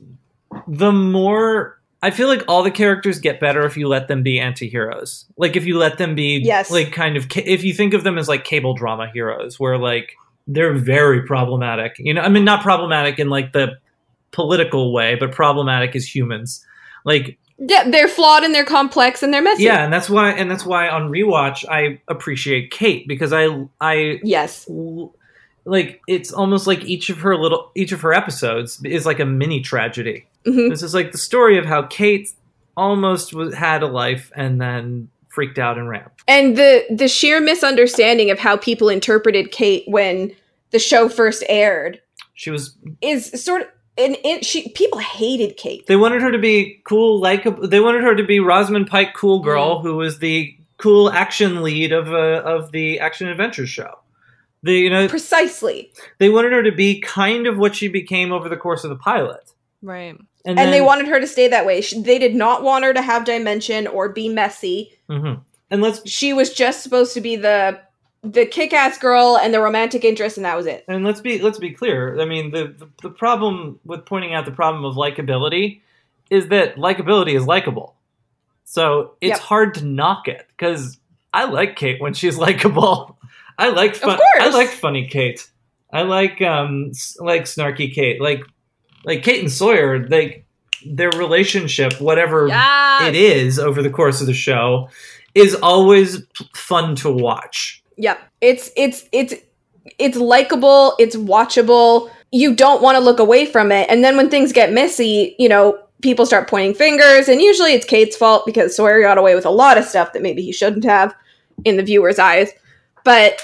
the more I feel like all the characters get better if you let them be anti-heroes. Like if you let them be Yes. like kind of ca- if you think of them as like cable drama heroes where like they're very problematic. You know, I mean not problematic in like the political way, but problematic as humans. Like Yeah, they're flawed and they're complex and they're messy. yeah, and that's why and that's why on rewatch I appreciate Kate because I I Yes. like it's almost like each of her little each of her episodes is like a mini tragedy. Mhm. This is like the story of how Kate almost was, had a life and then freaked out and ran. And the the sheer misunderstanding of how people interpreted Kate when the show first aired She was is sort of and it, she people hated Kate. they wanted her to be cool like they wanted her to be Rosamund Pike cool girl who was the cool action lead of uh, of the action adventure show. The you know Precisely. they wanted her to be kind of what she became over the course of the pilot. Right. And, And they wanted her to stay that way. She, they did not want her to have dimension or be messy. Mhm. And let's She was just supposed to be the the kick-ass girl and the romantic interest and that was it. And let's be let's be clear. I mean, the, the the problem with pointing out the problem of likability is that likability is likable. So it's Yep. hard to knock it because I like Kate when she's likable. I like fun. I like funny Kate. I like um like snarky Kate. Like like Kate and Sawyer. Like their relationship, whatever Yes. it is over the course of the show, is always p- fun to watch. Yep. It's it's it's it's likable, it's watchable. You don't want to look away from it. And then when things get messy, you know, people start pointing fingers and usually it's Kate's fault because Sawyer got away with a lot of stuff that maybe he shouldn't have in the viewer's eyes. But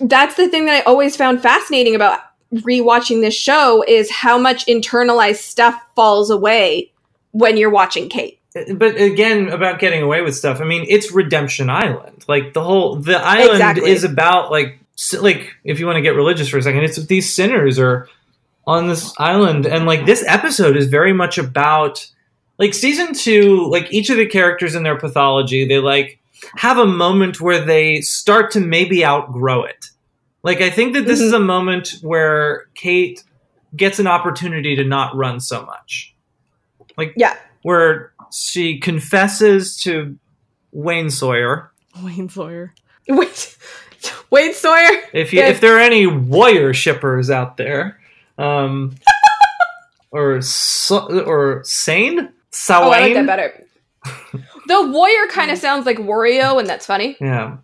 that's the thing that I always found fascinating about rewatching this show is how much internalized stuff falls away when you're watching Kate. But again about getting away with stuff i mean it's redemption island like the whole the island Exactly. is about like like if you want to get religious for a second it's these sinners are on this island and like this episode is very much about like season two like each of the characters in their pathology they like have a moment where they start to maybe outgrow it like i think that this is a mm-hmm. moment where kate gets an opportunity to not run so much like Yeah. where she confesses to Wayne Sawyer. Wayne Sawyer. Wait. Wade Sawyer? If you, Yeah. if there are any Warrior shippers out there, um, or or Sane, Sawane, Oh, I like that better. the warrior kind of sounds like Wario, and that's funny. yeah.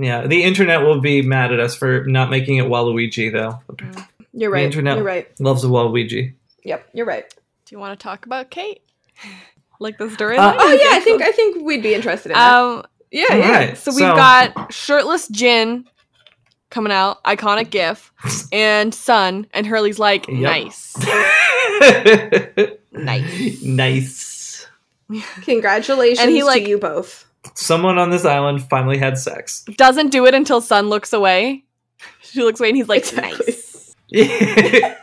Yeah, the internet will be mad at us for not making it Waluigi, though. You're right. The internet You're right. loves a Waluigi. Yep, you're right. Do you want to talk about Kate? Like the storyline? Uh, Oh yeah, I think I think we'd be interested in that. Um, yeah, All yeah. right, so we've got shirtless Jin coming out, iconic gif, and Sun, and Hurley's like, Yep. nice. Nice. nice. Congratulations And he, like- to you both. Someone on this island finally had sex. Doesn't do it until Sun looks away. She looks away and he's like, Exactly. nice.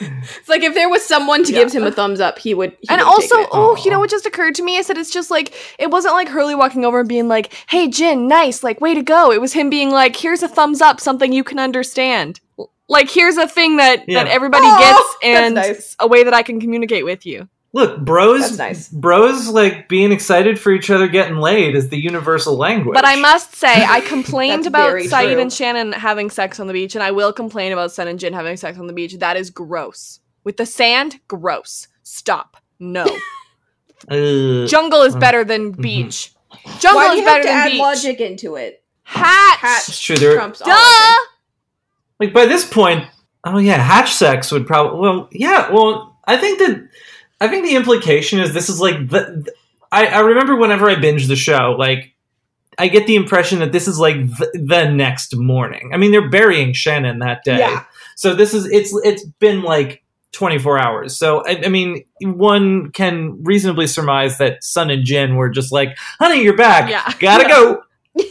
It's like if there was someone to give him a thumbs up, he would. he and would also, take it. oh, you know what just occurred to me? I said it's just like it wasn't like Hurley walking over and being like, "Hey, Jin, nice, like way to go." It was him being like, "Here's a thumbs up, something you can understand." Like here's a thing that Yeah. that everybody Aw, gets, and nice. a way that I can communicate with you. Look, bros, That's nice. bros like being excited for each other getting laid is the universal language. But I must say, I complained about very Saeed true. and Shannon having sex on the beach, and I will complain about Sun and Jin having sex on the beach. That is gross. With the sand, gross. Stop. No. Uh, Jungle is Uh, better than mhm. beach. Jungle Why do is you have better to than add beach. logic into it? Hatch. Hatch It's true, there- trumps all. Duh. Like by this point, oh yeah, hatch sex would probably. Well, yeah. Well, I think that I think the implication is this is like the. the- I, I remember whenever I binge the show, like I get the impression that this is like the, the next morning. I mean, they're burying Shannon that day, Yeah. so this is it's it's been like 24 hours. So I, I mean, one can reasonably surmise that Sun and Jin were just like, "Honey, you're back. Yeah. Gotta go."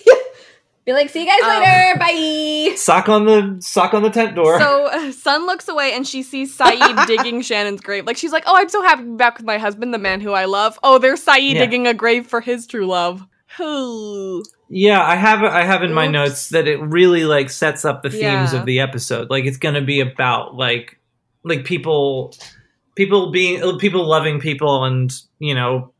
Be like, see you guys Um, later. Bye. Sock on the sock on the tent door. So uh, Sun looks away and she sees Saeed digging Shannon's grave. Like she's like, "Oh, I'm so happy to be back with my husband, the man who I love." Oh, there's Saeed Yeah. digging a grave for his true love. Ooh. Yeah, I have I have in my notes that it really like sets up the themes Yeah. of the episode. Like it's going to be about like like people people being people loving people and, you know,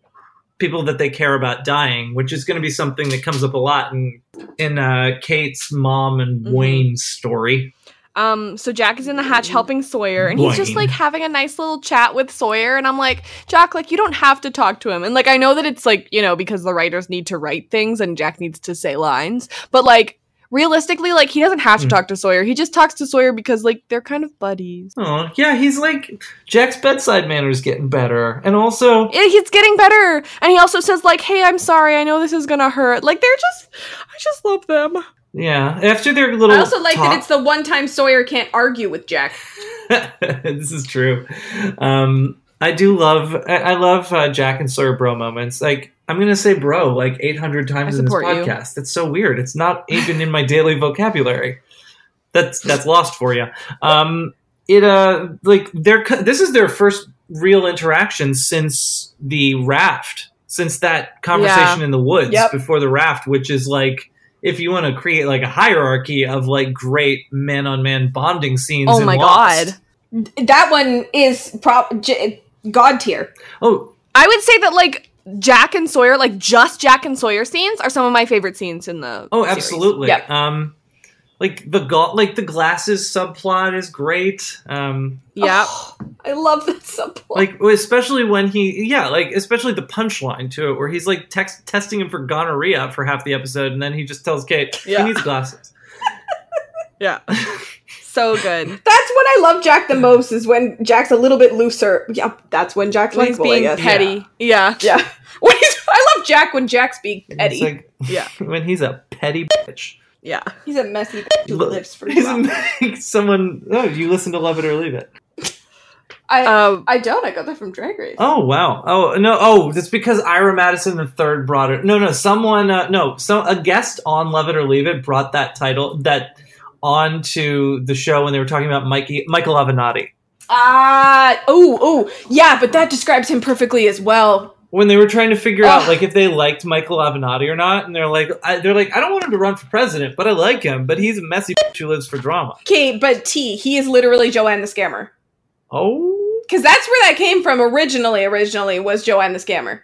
people that they care about dying, which is going to be something that comes up a lot in in uh Kate's mom and Mhm. Wayne's story. Um, so Jack is in the hatch helping Sawyer, and he's just like having a nice little chat with Sawyer, and I'm like, Jack, like you don't have to talk to him, and like I know that it's like you know because the writers need to write things and Jack needs to say lines, but like realistically, like he doesn't have to Mm. talk to Sawyer. He just talks to Sawyer because like they're kind of buddies. Oh, yeah, he's like Jack's bedside manner is getting better. And also Yeah, He's getting better, and he also says like, "Hey, I'm sorry. I know this is gonna hurt." Like they're just, I just love them. yeah, after their little I also like talk- that it's the one time Sawyer can't argue with Jack. this is true. Um, I do love I, I love uh, Jack and Sawyer bro moments. Like I'm gonna say bro like 800 times in this you. podcast. That's so weird. It's not even in my daily vocabulary. That's that's lost for you. Um, it uh like they're this is their first real interaction since the raft, since that conversation Yeah. in the woods Yep. before the raft, which is like. If you want to create like a hierarchy of like great man on man bonding scenes, Oh in my Lost. god. That one is prop god tier. Oh, I would say that like Jack and Sawyer, like just Jack and Sawyer scenes, are some of my favorite scenes in the. Oh, series. absolutely. Yep. Um, like the go- like the glasses subplot is great. Um, Yeah. Oh, I love that subplot. like especially when he, yeah, like especially the punchline to it, where he's like text- testing him for gonorrhea for half the episode, and then he just tells Kate Yeah. he needs glasses. Yeah. so good. that's when I love Jack the most is when Jack's a little bit looser. Yeah, that's when Jack's When he's likable, being petty. Yeah. Yeah. When he's, I love Jack when Jack's being petty. Like Yeah. when he's a petty bitch. Yeah. he's a messy bitch who Look, lives for he's drama. a- someone. Oh, you listen to Love It or Leave It. I Um, I don't. I got that from Drag Race. Oh wow! Oh no! Oh, that's because Ira Madison the third brought it. No, no, someone. Uh, no, so a guest on Love It or Leave It brought that title that onto the show when they were talking about Mikey Michael Avenatti Ah, oh, oh, yeah, but that describes him perfectly as well. when they were trying to figure out like if they liked Michael Avenatti or not, and they're like, I, they're like, I don't want him to run for president, but I like him, but he's a messy bitch who lives for drama. Okay, but T, he is literally Joanne the Scammer. Oh, Because that's where that came from originally. Originally was Joanne the Scammer.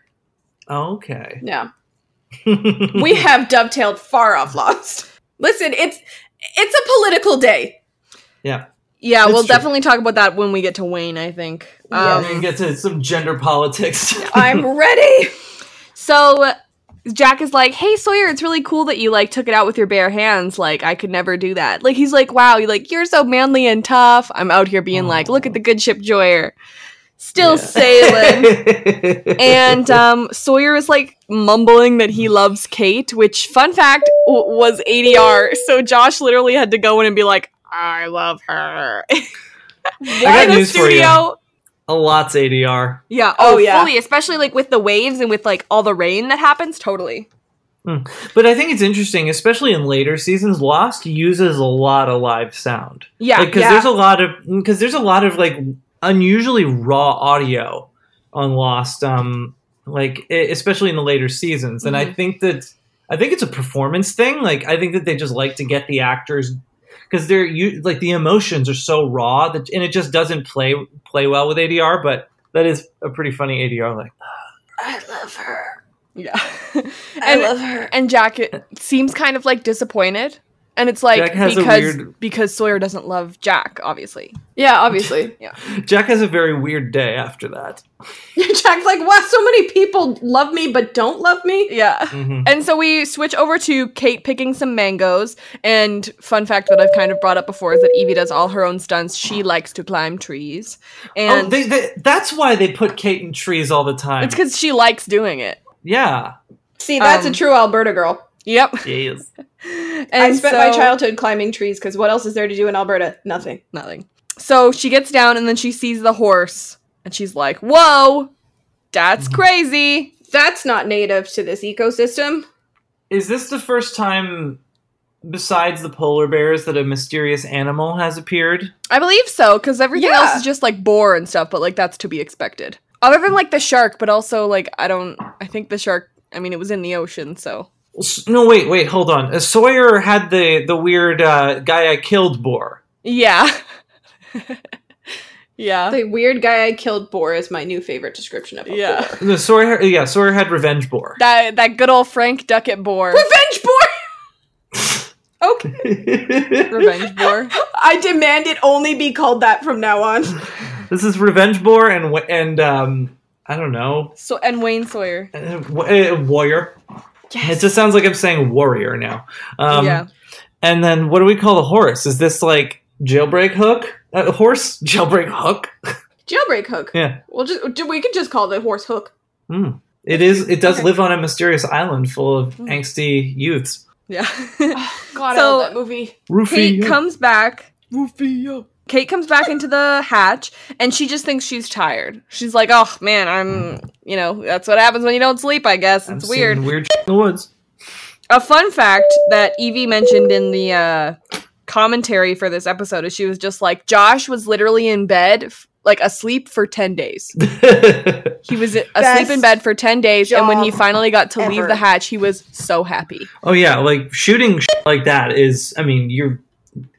okay. Yeah, we have dovetailed far off Lost. Listen, it's it's a political day. yeah. yeah, That's we'll true. definitely talk about that when we get to Wayne, I think. Yeah. Um, and get to some gender politics. I'm ready. So Jack is like, "Hey Sawyer, it's really cool that you like took it out with your bare hands. Like I could never do that." Like he's like, "Wow, you like you're so manly and tough." I'm out here being like, "Look at the good ship Joyer, still sailing." and um, Sawyer is like mumbling that he loves Kate, which fun fact w- was ADR. So Josh literally had to go in and be like, "I love her." I got In the news for you. studio. A lot's ADR. Yeah. Oh, Oh, yeah. Fully, especially like with the waves and with like all the rain that happens. Totally. But I think it's interesting, especially in later seasons. Lost uses a lot of live sound. Yeah. because yeah. there's a lot of because there's a lot of like unusually raw audio on Lost. Um, like especially in the later seasons, and I think that I think it's a performance thing. Like I think that they just like to get the actors because they're you like the emotions are so raw that and it just doesn't play play well with ADR. But that is a pretty funny ADR. Like I love her. Yeah. I and, love her. and Jack seems kind of like disappointed. And it's like Jack has a because weird- because Sawyer doesn't love Jack, obviously. Yeah, obviously. Yeah. Jack has a very weird day after that. Jack's like, wow, so many people love me but don't love me. Yeah. Mhm. And so we switch over to Kate picking some mangoes. And fun fact that I've kind of brought up before is that Evie does all her own stunts. She likes to climb trees. And oh, they, they, that's why they put Kate in trees all the time. it's because she likes doing it. yeah. See, that's Um, a true Alberta girl. Yep. Jeez. And I spent my childhood climbing trees because what else is there to do in Alberta? Nothing. Nothing. So she gets down and then she sees the horse. And she's like, whoa, that's mm-hmm. crazy. That's not native to this ecosystem. Is this the first time, besides the polar bears, that a mysterious animal has appeared? I believe so, because everything Yeah. else is just like boar and stuff, but like that's to be expected. Other than like the shark, but also like I don't I think the shark I mean it was in the ocean, so S- No, wait, wait, hold on. Uh, Sawyer had the the weird uh, guy I killed boar. Yeah. yeah. The weird guy I killed boar is my new favorite description of a Yeah. boar. No, Sawyer, yeah, Sawyer had revenge boar. That that good old Frank Duckett boar. Revenge boar! okay. Revenge boar. I demand it only be called that from now on. this is revenge boar and and um, I don't know, So and Wayne Sawyer. uh, wa- uh, warrior. It just sounds like I'm saying warrior now. Um, yeah. And then what do we call the horse? Is this like jailbreak hook? Uh, horse jailbreak hook? Jailbreak hook. yeah. We'll just we could just call the horse hook. Hmm. It is. It does Okay. live on a mysterious island full of angsty youths. Yeah. God, So- I love that movie. Kate comes back. Kate comes back into the hatch and she just thinks she's tired. She's like, "Oh man, I'm, you know, that's what happens when you don't sleep, I guess. I'm It's weird." Weird in the woods. A fun fact that Evie mentioned in the uh, commentary for this episode is she was just like, Josh was literally in bed, f- like asleep for 10 days. He was asleep Best in bed for 10 days, and when he finally got to leave the hatch, he was so happy. oh yeah, like shooting shit like that is. I mean, you're.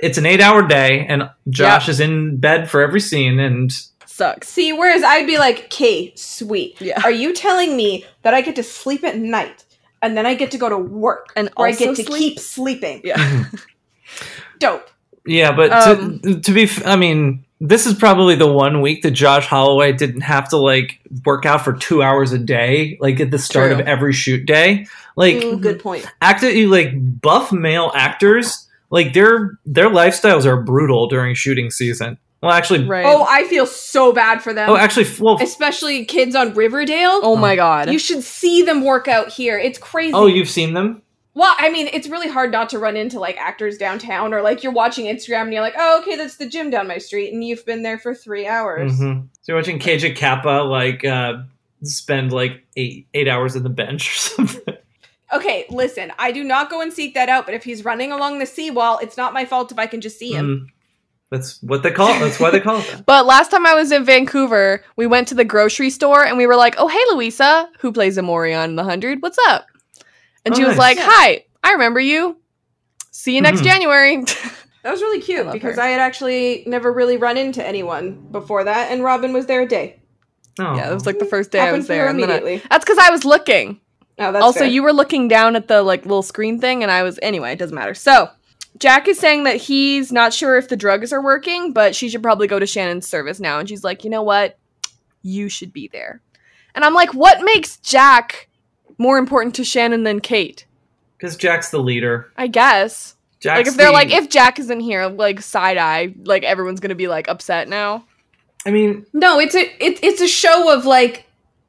It's an eight-hour day, and Josh Yeah. is in bed for every scene, and Sucks. See, whereas I'd be like, "Okay, sweet. Yeah. Are you telling me that I get to sleep at night and then I get to go to work And or I get to sleep? keep sleeping? Yeah. Dope. yeah. But Um, to, to be, f- I mean, this is probably the one week that Josh Holloway didn't have to like work out for two hours a day, like at the start True. of every shoot day. Like Mm, good point. actor like buff male actors like their their lifestyles are brutal during shooting season well actually Right. Oh, I feel so bad for them. oh actually well Especially kids on Riverdale. oh my god. You should see them work out here. It's crazy. oh you've seen them Well, I mean, it's really hard not to run into like actors downtown or like you're watching Instagram and you're like, oh, okay, that's the gym down my street, and you've been there for three hours. hmm so you're watching KJ Apa like uh spend like eight eight hours in the bench or something Okay, listen, I do not go and seek that out, but if he's running along the seawall, it's not my fault if I can just see him. Mm. that's what they call it that's why they call it that But last time I was in Vancouver, we went to the grocery store and we were like, "Oh, hey, Louisa, who plays Amorion in the Hundred? What's up?" And Oh, she was nice. like, "Hi, I remember you. See you next Mhm. January." That was really cute love because her. I had actually never really run into anyone before that, and Robyn was there a day. oh. yeah, it was like the first day I was for her there. and then I- immediately. that's because I was looking. Oh, that's also, fair. you were looking down at the like little screen thing, and I was anyway. It doesn't matter. So. Jack is saying that he's not sure if the drugs are working, but she should probably go to Shannon's service now. And she's like, you know what? You should be there. And I'm like, what makes Jack more important to Shannon than Kate? Because Jack's the leader. I guess. Jack's like if they're the- like if Jack isn't here, like side eye, like everyone's gonna be like upset now. I mean, No, it's a it, it's a show of like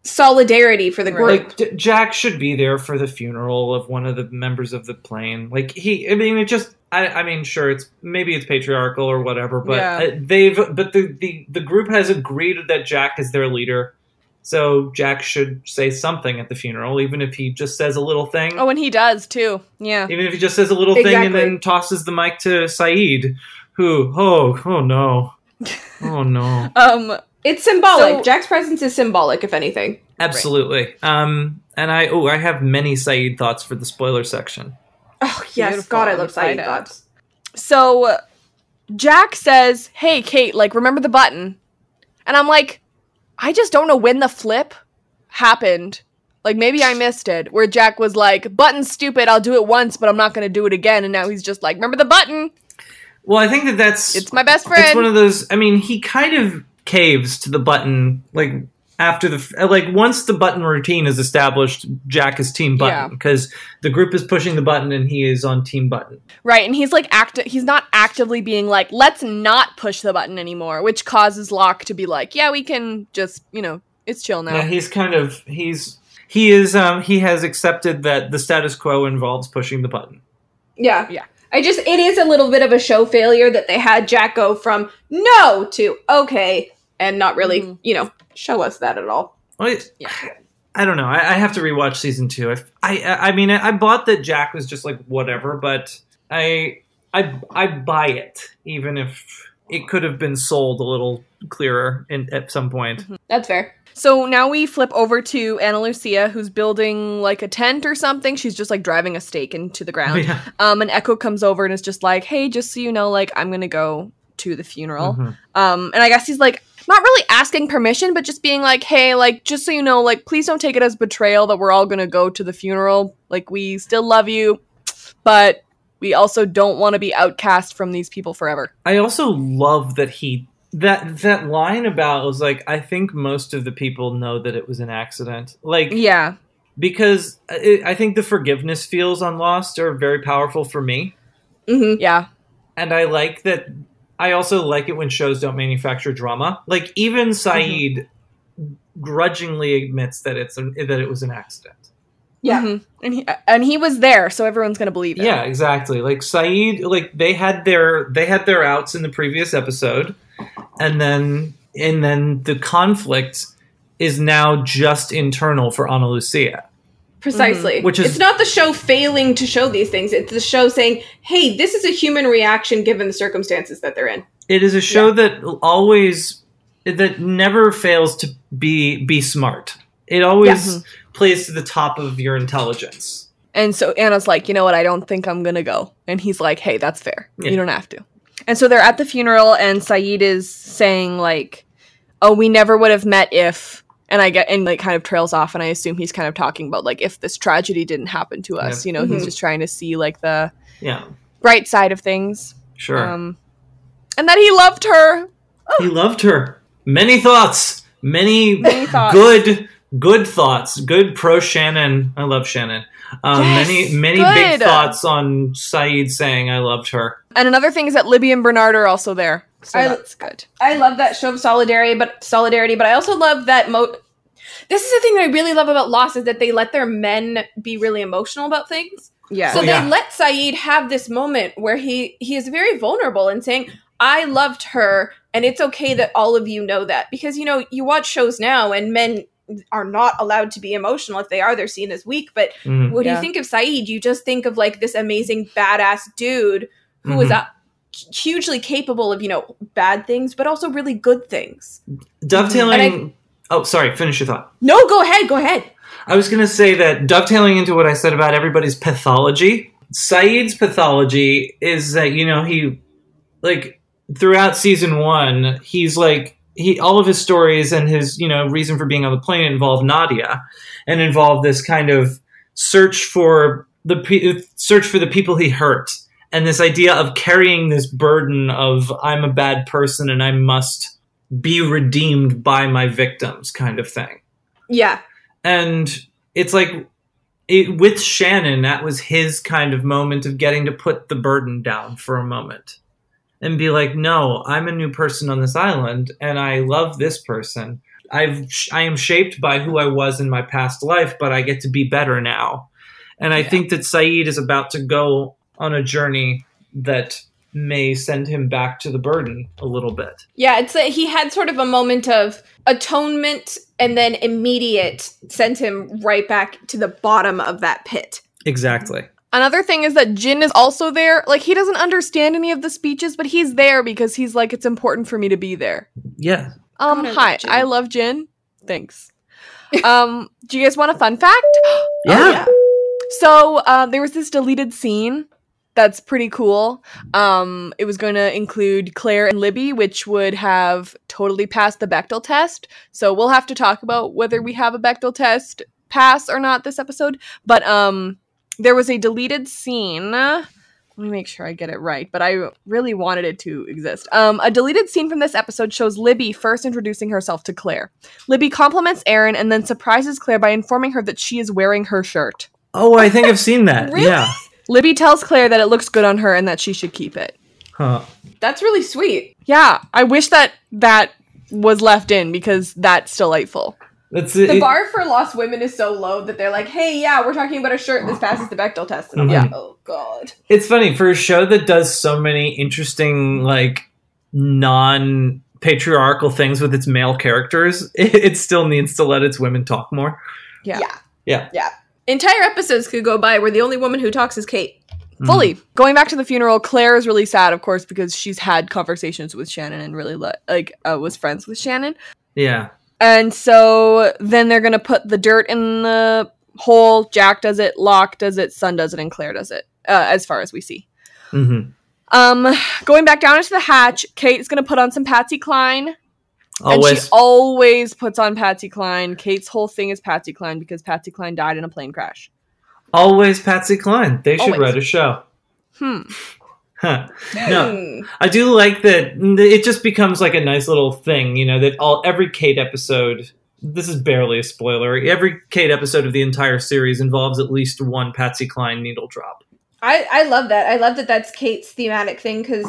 solidarity for the group. like J- Jack should be there for the funeral of one of the members of the plane. Like he, I mean, it just. I, I mean, sure, it's maybe it's patriarchal or whatever, but Yeah. uh, they've, but the, the the group has agreed that Jack is their leader, so Jack should say something at the funeral, even if he just says a little thing. Oh, and he does too. Yeah. Even if he just says a little thing and then tosses the mic to Saeed, who, oh, oh no, oh no, Um. It's symbolic. So- Jack's presence is symbolic, if anything. absolutely. Um, and I, oh, I have many Saeed thoughts for the spoiler section. Oh yes, Beautiful. God, I love Saeed thoughts. So Jack says, "Hey, Kate, like remember the button?" And I'm like, I just don't know when the flip happened. Like maybe I missed it, where Jack was like, "Button's stupid. I'll do it once, but I'm not gonna do it again." And now he's just like, "Remember the button? Well, I think that that's It's my best friend. it's friend." one of those. I mean, he kind of caves to the button like after the like once the button routine is established. Jack is team button because the group is pushing the button and he is on team button. Right, and he's like act he's not actively being like, let's not push the button anymore, which causes Locke to be like, yeah, we can just, you know, it's chill now. Yeah, he's kind of he's he is um he has accepted that the status quo involves pushing the button. Yeah, Yeah. I just it is a little bit of a show failure that they had Jack go from no to okay and not really, Mhm. you know, show us that at all. Well, it- I don't know. I, I have to rewatch season two. I, I, I mean, I bought that Jack was just like whatever, but I, I, I buy it, even if it could have been sold a little clearer in, at some point. That's fair. So now we flip over to Ana Lucia, who's building like a tent or something. She's just like driving a stake into the ground. Yeah. Um, and Eko comes over and is just like, "Hey, just so you know, like I'm gonna go to the funeral." Mhm. Um, and I guess he's like not really asking permission, but just being like, "Hey, like just so you know, like please don't take it as betrayal that we're all gonna go to the funeral. Like we still love you, but we also don't want to be outcast from these people forever." I also love that he that that line about was like I think most of the people know that it was an accident. Like Yeah. because I, I think the forgiveness feels on Lost are very powerful for me. Mm-hmm. Yeah. and I like that. I also like it when shows don't manufacture drama. Like even Saeed grudgingly admits that it's a, that it was an accident. Yeah. Mhm. And he and he was there, so everyone's gonna believe it. Yeah, exactly. Like Saeed, like they had their they had their outs in the previous episode, and then and then the conflict is now just internal for Ana Lucia. Precisely. Mm-hmm. Which is- it's not the show failing to show these things. It's the show saying, "Hey, this is a human reaction given the circumstances that they're in." It is a show that always that never fails to be be smart. It always mm-hmm. plays to the top of your intelligence. And so Ana's like, you know what? I don't think I'm gonna go. And he's like, hey, that's fair. Yeah. You don't have to. And so they're at the funeral, and Saeed is saying like, oh, we never would have met if. And I get and like kind of trails off, and I assume he's kind of talking about like if this tragedy didn't happen to us. Yeah. You know, he's Mhm. just trying to see like the Yeah, bright side of things. sure. Um, and that he loved her. He loved her. Many thoughts. Many, Many thoughts. good good thoughts. Good pro Shannon. I love Shannon. Um, Yes, many many big thoughts on Saeed saying I loved her. And another thing is that Libby and Bernard are also there. So I- that's good. I love that show of solidarity, but solidarity. But I also love that mo. This is the thing that I really love about Lost is that they let their men be really emotional about things. Yeah. So Oh, they yeah. let Saeed have this moment where he he is very vulnerable and saying, "I loved her, and it's okay that all of you know that." Because you know you watch shows now, and men are not allowed to be emotional. If they are, they're seen as weak. But when Yeah. you think of Saeed, you just think of like this amazing badass dude who is Mhm. uh, hugely capable of you know bad things, but also really good things. Dovetailing. And oh, sorry. Finish your thought. No, go ahead, go ahead. I was going to say that dovetailing into what I said about everybody's pathology, Saeed's pathology is that, you know, he, like, throughout season one, he's like, he, all of his stories and his, you know, reason for being on the plane involve Nadia and involve this kind of search for the, search for the people he hurt. And this idea of carrying this burden of, I'm a bad person and I must be redeemed by my victims kind of thing Yeah, and it's like it, with Shannon, that was his kind of moment of getting to put the burden down for a moment and be like, no, I'm a new person on this island and I love this person. I've I am shaped by who I was in my past life, but I get to be better now. And I think that Saeed is about to go on a journey that may send him back to the burden a little bit. Yeah, it's a, he had sort of a moment of atonement and then immediate sent him right back to the bottom of that pit. Exactly. Another thing is that Jin is also there. Like he doesn't understand any of the speeches, but he's there because he's like, it's important for me to be there. Yeah. Um, I hi, Jin. I love Jin. Thanks. um, do you guys want a fun fact? Yeah. So uh, there was this deleted scene that's pretty cool. Um, it was going to include Claire and Libby, which would have totally passed the Bechdel test. So we'll have to talk about whether we have a Bechdel test pass or not this episode. But um, there was a deleted scene. Let me make sure I get it right, but I really wanted it to exist. Um, a deleted scene from this episode shows Libby first introducing herself to Claire. Libby compliments Aaron and then surprises Claire by informing her that she is wearing her shirt. Oh, I think I've seen that. Yeah. Libby tells Claire that it looks good on her and that she should keep it. Huh. That's really sweet. Yeah, I wish that that was left in because that's delightful. That's The it. bar for lost women is so low that they're like, "Hey, yeah, we're talking about a shirt. This passes the Bechdel test." And I'm Mhm. like, "Oh God." It's funny for a show that does so many interesting, like, non patriarchal things with its male characters. It, it still needs to let its women talk more. Yeah. Yeah. Yeah. Yeah. Entire episodes could go by where the only woman who talks is Kate. Fully. Going back to the funeral, Claire is really sad, of course, because she's had conversations with Shannon and really le- like uh, was friends with Shannon. Yeah. And so then they're gonna put the dirt in the hole. Jack does it, Locke does it, Sun does it, and Claire does it. Uh, as far as we see. hmm Um, going back down into the hatch, Kate's gonna put on some Patsy Cline. And she always puts on Patsy Cline. Kate's whole thing is Patsy Cline because Patsy Cline died in a plane crash. always Patsy Cline. They should Always. write a show. Hmm. Huh. No. I do like that it just becomes like a nice little thing, you know, that all every Kate episode this is barely a spoiler. Every Kate episode of the entire series involves at least one Patsy Cline needle drop. I I love that. I love that that's Kate's thematic thing because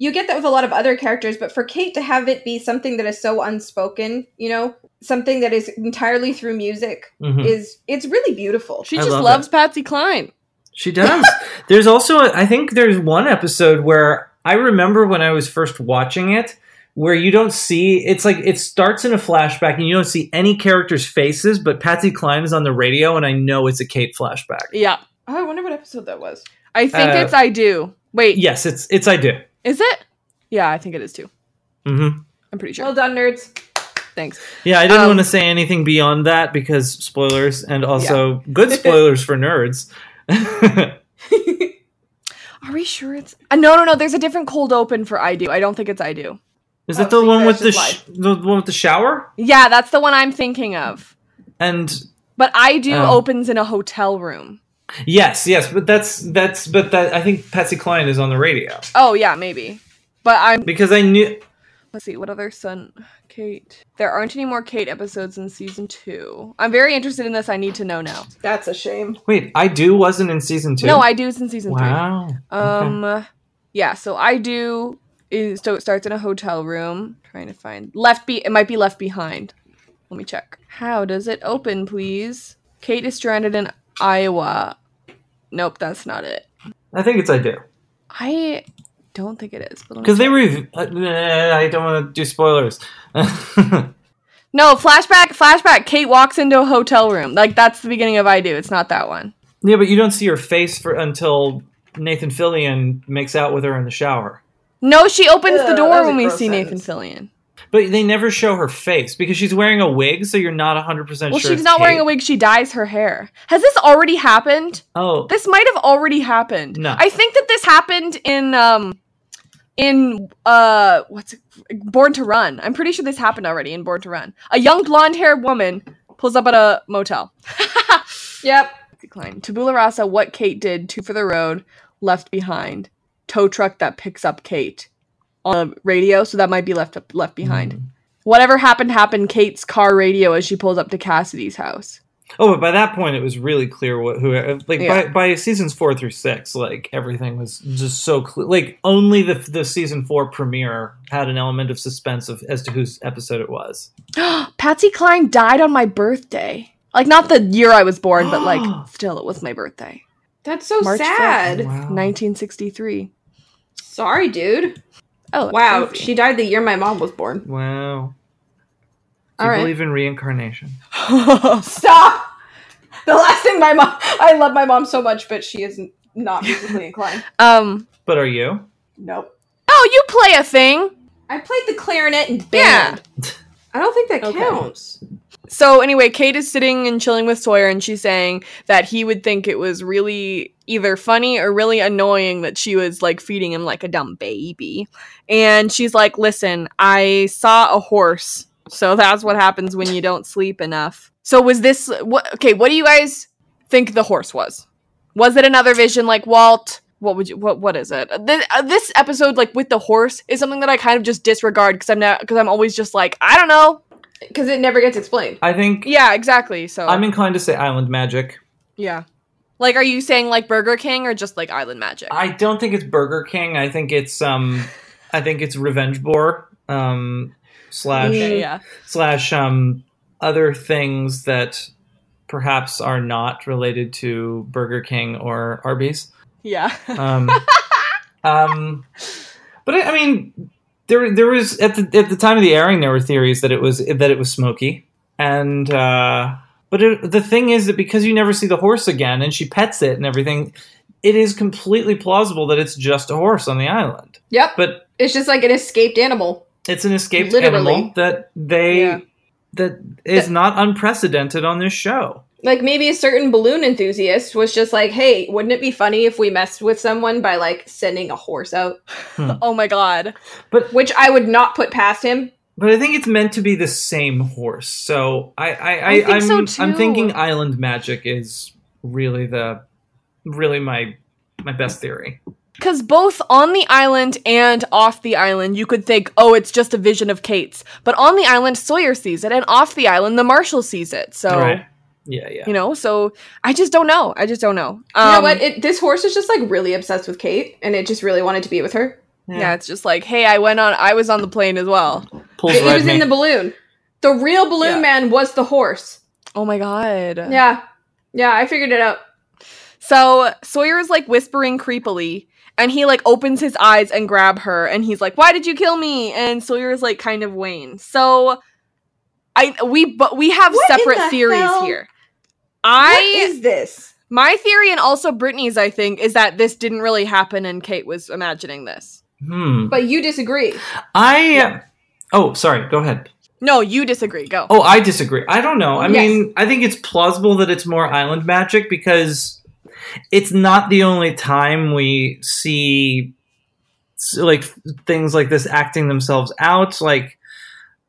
you get that with a lot of other characters, but for Kate to have it be something that is so unspoken, you know, something that is entirely through music, Mhm. is it's really beautiful. She I just love loves it. Patsy Cline. She does. there's also, a, I think there's one episode where I remember when I was first watching it, where you don't see, it's like it starts in a flashback and you don't see any characters' faces, but Patsy Cline is on the radio and I know it's a Kate flashback. Yeah. Oh, I wonder what episode that was. I think Uh, it's I do. Wait, Yes, it's it's I do. Is it? Yeah, I think it is too. hmm I'm pretty sure. Well done, nerds. Thanks. Yeah, I didn't Um, want to say anything beyond that because spoilers and also good spoilers for nerds. Are we sure it's? Uh, no, no, no. There's a different cold open for I do. I don't think it's I do. Is Oh, that the so one with the, sh- the one with the shower? Yeah, that's the one I'm thinking of. And But I do Oh. opens in a hotel room. Yes, yes, but that's that's but that I think Patsy Cline is on the radio Oh yeah, maybe. But I'm. because I knew Let's see. What other son? Kate. There aren't any more Kate episodes in season two. I'm very interested in this. I need to know now. That's a shame. Wait, I do wasn't in season two. No, I do. It's in season Wow. three. Um. Yeah. So I do. Is, so it starts in a hotel room. Trying to find left. Be. It might be left behind. Let me check. How does it open, please? Kate is stranded in Iowa. Nope, that's not it. I think it's I do I don't think it is. but because they check. rev- uh, I don't want to do spoilers. No, flashback, flashback. Kate walks into a hotel room. Like that's the beginning of I Do. It's not that one. yeah, but you don't see her face for until Nathan Fillion makes out with her in the shower. No, she opens the door when we gross see Nathan. Fillion. But they never show her face because she's wearing a wig, so you're not 100% Well, sure. Well, she's not wearing a wig. She dyes her hair. Has this already happened? Oh, This might have already happened. No. I think that this happened in um in uh what's it Born to Run. I'm pretty sure this happened already in Born to Run. A young blonde-haired woman pulls up at a motel. Yep. Decline. Tabula rasa, what Kate did, two for the road, left behind. Tow truck that picks up Kate on the radio, so that might be left up, left behind. Hmm. Whatever happened happened. Kate's car radio as she pulls up to Cassidy's house. Oh, but by that point, it was really clear what who like Yeah. by, by seasons four through six, like everything was just so clear. Like only the the season four premiere had an element of suspense of as to whose episode it was. Patsy Cline died on my birthday. Like not the year I was born, but like still it was my birthday. That's so March sad. 1963. Sorry, dude. Oh, Wow, crazy. she died the year my mom was born. Wow. Do All you right. believe in reincarnation? Stop. The last thing my mom. I love my mom so much, but she is not musically inclined. um But are you? Nope. Oh, you play a thing. I played the clarinet in Yeah. I don't think that Okay. counts. So anyway, Kate is sitting and chilling with Sawyer and she's saying that he would think it was really either funny or really annoying that she was like feeding him like a dumb baby. And she's like, "Listen, I saw a horse. So that's what happens when you don't sleep enough." So was this what okay, what do you guys think the horse was? Was it another vision like Walt? What would you what what is it? This, uh, this episode like with the horse is something that I kind of just disregard because I'm not because I'm always just like, I don't know. Because it never gets explained. I think Yeah, exactly. So I'm inclined to say island magic. Yeah. Like, are you saying like Burger King or just like Island Magic? I don't think it's Burger King. I think it's um I think it's Revenge Boar. Um slash Okay, yeah. slash um other things that perhaps are not related to Burger King or Arby's. Yeah. Um, um, but I, I mean, there there was at the at the time of the airing, there were theories that it was that it was Smokey, and uh, but it, the thing is that because you never see the horse again, and she pets it and everything, it is completely plausible that it's just a horse on the island. Yep. But It's just like an escaped animal. it's an escaped Literally. animal that they Yeah. that is not unprecedented on this show. Like maybe a certain balloon enthusiast was just like, "Hey, wouldn't it be funny if we messed with someone by like sending a horse out?" Hmm. oh my god. But which I would not put past him. But I think it's meant to be the same horse. So I, I, I, I think am so, I'm thinking island magic is really the really my my best theory. Because both on the island and off the island, you could think, oh, it's just a vision of Kate's. But on the island, Sawyer sees it, and off the island, the Marshal sees it. So, Right. Yeah, yeah. you know, so I just don't know. I just don't know. you know Um, what? It, this horse is just like really obsessed with Kate, and it just really wanted to be with her. Yeah. it's just like, hey, I went on, I was on the plane as well. Pulls He right was me. in the balloon. The real balloon Yeah. man was the horse. Oh my god. Yeah, yeah, I figured it out. So Sawyer is like whispering creepily, and he like opens his eyes and grab her, and he's like, "Why did you kill me?" And Sawyer is like kind of Wayne. So I we but we have What separate the theories hell? here. What I is this? my theory and also Brittany's I think is that this didn't really happen and Kate was imagining this. Hmm. But you disagree. I. Oh, sorry. Go ahead. No, you disagree. Go. Oh, I disagree. I don't know. I Yes. mean, I think it's plausible that it's more island magic because it's not the only time we see like things like this acting themselves out. Like,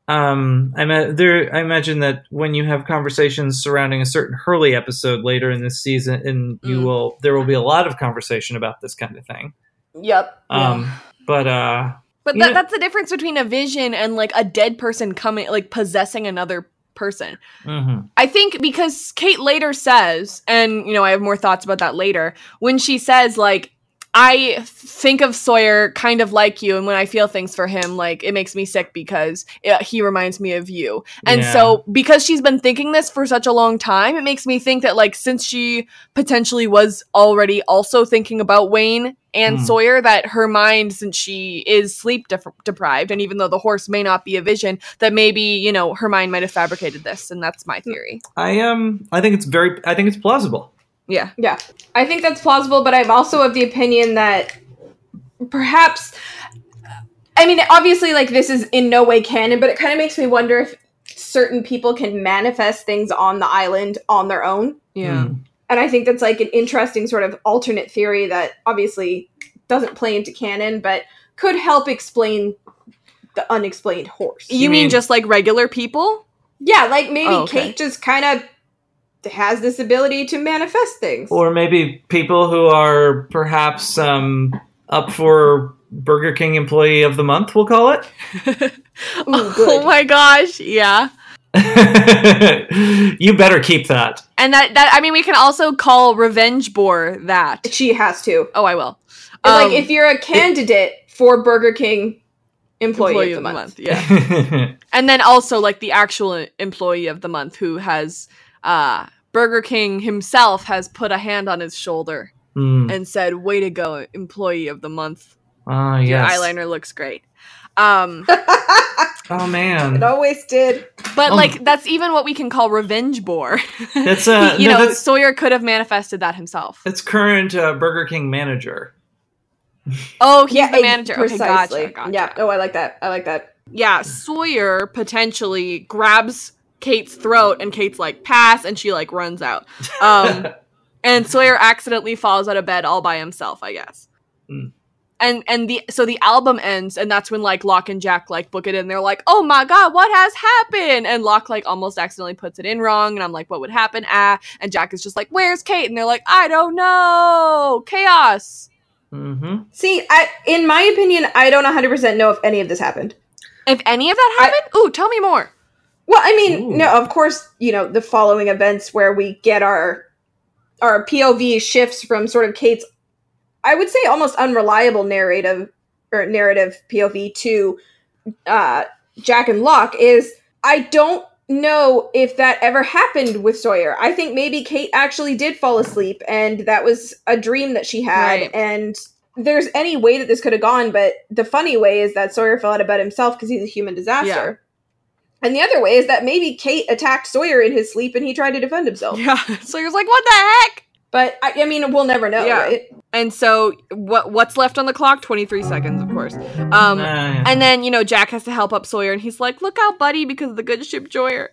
um, I ma- there. I imagine that when you have conversations surrounding a certain Hurley episode later in this season, and you Mm. will there will be a lot of conversation about this kind of thing. Yep. Um, but uh, But Yeah. that, that's the difference between a vision and like a dead person coming like possessing another person. mhm. I think because Kate later says, and you know, I have more thoughts about that later, when she says, like, I think of Sawyer kind of like you, and when I feel things for him, like, it makes me sick because uh he reminds me of you. And Yeah. so, because she's been thinking this for such a long time, it makes me think that, like, since she potentially was already also thinking about Wayne and Hmm. Sawyer, that her mind, since she is sleep def- deprived, and even though the horse may not be a vision, that maybe, you know, her mind might have fabricated this. And that's my theory. I um, I think it's very. I think it's plausible. Yeah. Yeah, I think that's plausible, but I'm also of the opinion that perhaps, I mean, obviously, like this is in no way canon, but it kind of makes me wonder if certain people can manifest things on the island on their own. Yeah. Hmm. And I think that's like an interesting sort of alternate theory that obviously doesn't play into canon, but could help explain the unexplained horse. You, You mean, mean- just like regular people? Yeah, like maybe Oh, okay. Kate just kind of has this ability to manifest things. Or maybe people who are perhaps um, up for Burger King Employee of the Month, we'll call it. Ooh, good. Oh my gosh. Yeah. you better keep that. And that that I mean, we can also call Revenge Boar that. She has to. Oh, I will. like Um, if you're a candidate for Burger King employee, of the month. yeah. and then also like the actual employee of the month who has uh Burger King himself has put a hand on his shoulder Hmm. and said, "Way to go, employee of the month. Ah, Your yes. eyeliner looks great." Um, Oh man. It always did. but Oh. like that's even what we can call revenge boar. That's uh, you no, know, that's, Sawyer could have manifested that himself. It's current uh, Burger King manager. Oh, he's the ex- manager. Okay, Precisely. gotcha, gotcha. Yeah. Oh, I like that. I like that. yeah, Sawyer potentially grabs Kate's throat and Kate's like pass and she like runs out. Um and Sawyer accidentally falls out of bed all by himself, I guess. Hmm. And and the so the album ends and that's when like Locke and Jack like book it in. They're like, "Oh my god, what has happened?" And Locke like almost accidentally puts it in wrong and I'm like, "What would happen?" Ah, and Jack is just like, "Where's Kate?" And they're like, "I don't know. Chaos." Mm-hmm. See, I in my opinion, I don't 100% know if any of this happened. If any of that happened? Ooh, tell me more. Well, I mean, Ooh. no, of course, you know, the following events where we get our our POV shifts from sort of Kate's I would say almost unreliable narrative or narrative POV to uh Jack and Locke is I don't know if that ever happened with Sawyer. I think maybe Kate actually did fall asleep and that was a dream that she had Right. and there's any way that this could have gone, but the funny way is that Sawyer fell out of bed himself because he's a human disaster. And the other way is that maybe Kate attacked Sawyer in his sleep and he tried to defend himself. Yeah. Sawyer's like, "What the heck?" But I, I mean, we'll never know, Yeah. right? And so what what's left on the clock? 23 seconds, of course. Um and then, you know, Jack has to help up Sawyer and he's like, "Look out, buddy, because of the good ship Joyer."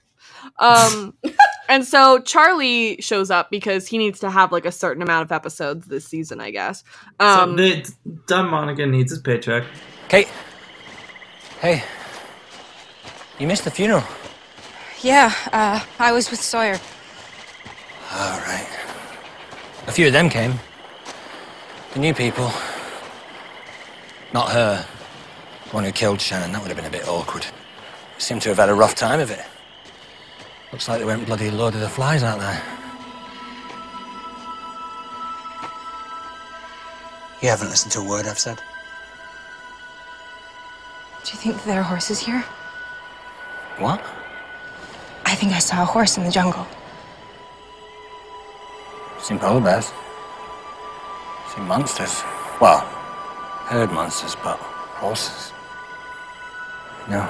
Um and so Charlie shows up because he needs to have like a certain amount of episodes this season, I guess. Um so the, Dom Monaghan needs his paycheck. Kate. Hey. You missed the funeral. Yeah, uh, I was with Sawyer. All right. A few of them came. The new people. Not her. The one who killed Shannon. That would have been a bit awkward. Seemed to have had a rough time of it. Looks like they went bloody Lord of the Flies out there. You haven't listened to a word I've said. Do you think there are horses here? What? I think I saw a horse in the jungle. Seen polar bears. Seen monsters. Well, heard monsters, but horses. No.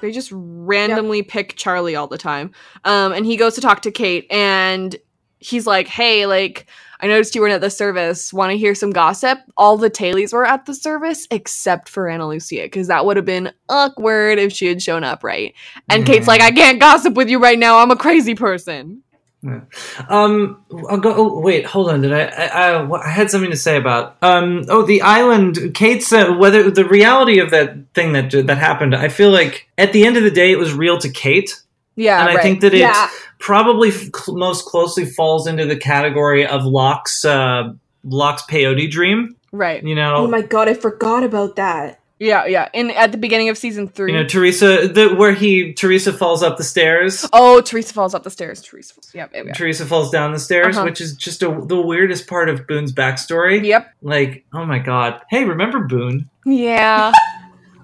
They just randomly pick Charlie all the time. Um, and he goes to talk to Kate, and he's like, "Hey, like, I noticed you weren't at the service. Want to hear some gossip?" All the Tailies were at the service except for Ana Lucia, because that would have been awkward if she had shown up, right? And Kate's like, "I can't gossip with you right now. I'm a crazy person." Um, I'll go. Oh, wait, hold on. Did I? I, I? I had something to say about. Um. Oh, the island. Kate's. Uh, whether the reality of that thing that that happened. I feel like at the end of the day, it was real to Kate. Yeah, and I right. think that it Yeah. probably f- most closely falls into the category of Locke's uh, Locke's peyote dream. Right. You know. Oh my god, I forgot about that. Yeah, yeah. In at the beginning of season three. you know, Teresa, the, where he Teresa falls up the stairs. oh, Teresa falls up the stairs. Teresa. Falls, yep, yep, yep. Teresa falls down the stairs, Uh-huh. which is just a, the weirdest part of Boone's backstory. Yep. Like, oh my god. Hey, remember Boone? Yeah.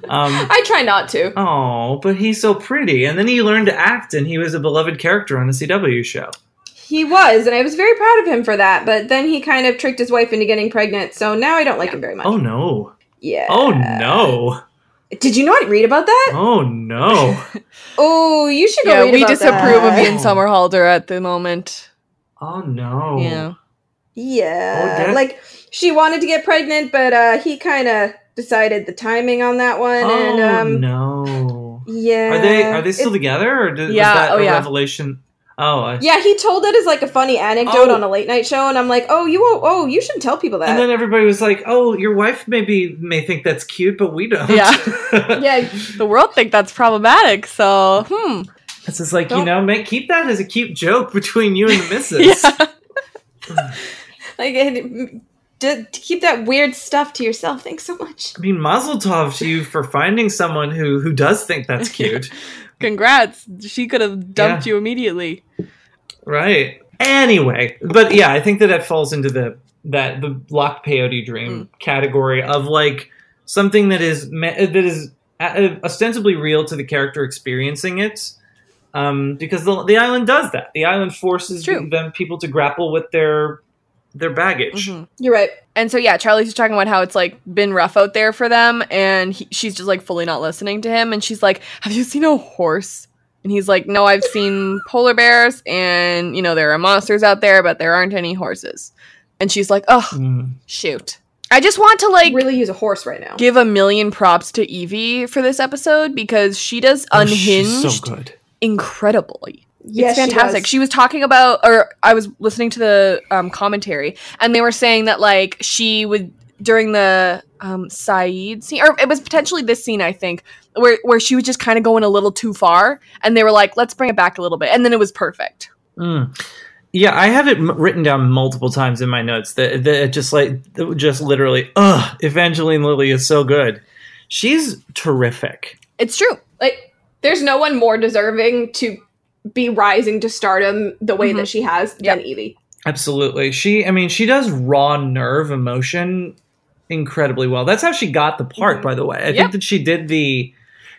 Um, I try not to. oh, but he's so pretty. And then he learned to act, and he was a beloved character on the CW show. He was, and I was very proud of him for that. But then he kind of tricked his wife into getting pregnant, so now I don't like him very much. Oh no. Yeah. Oh no. Did you not read about that? Oh no. Oh, you should go yeah, read we about disapprove that. of Ian Somerhalder at the moment. Oh no. Yeah. Yeah, Oh, like she wanted to get pregnant, but uh he kind of decided the timing on that one, Oh and um, no. yeah. Are they are they still It- together, or did, Yeah, was that oh, a yeah. revelation? Oh, I, Yeah, he told it as like a funny anecdote Oh. on a late night show, and I'm like, oh, you won't, oh, you shouldn't tell people that. And then everybody was like, "Oh, your wife maybe may think that's cute, but we don't." Yeah. yeah, The world think that's problematic, so hmm. It's just like you Don't- know, make keep that as a cute joke between you and the missus. Yeah. like it, d- keep that weird stuff to yourself. Thanks so much. I mean, Mazel Tov to you for finding someone who who does think that's cute. Congrats. She could have dumped Yeah. you immediately. Right. Anyway, but yeah, I think that that falls into the that the locked peyote dream category of like something that is me- that is uh, ostensibly real to the character experiencing it. Um, because the, the island does that. The island forces them people to grapple with their their baggage. You're right. And so yeah, Charlie's just talking about how it's like been rough out there for them, and he, she's just like fully not listening to him. And she's like, "Have you seen a horse?" And he's like, "No, I've seen polar bears, and you know there are monsters out there, but there aren't any horses." And she's like, "Oh, Mm. shoot." I just want to like really use a horse right now. give a million props to Evie for this episode because she does Oh, unhinged so good. incredibly. Yes, it's fantastic. does. She, was talking about, or I was listening to the um, commentary, and they were saying that like she would during the um, Sayid scene, or it was potentially this scene, I think, where where she was just kind of going a little too far, and they were like, "Let's bring it back a little bit," and then it was perfect. Mm. Yeah, I have it m- written down multiple times in my notes that, that it just like just literally, ugh, Evangeline Lilly is so good. She's terrific. It's true. Like, there's no one more deserving to be rising to stardom the way that she has than Evie. Absolutely. She I mean, she does raw nerve emotion incredibly well. That's how she got the part, by the way. I Yep. think that she did the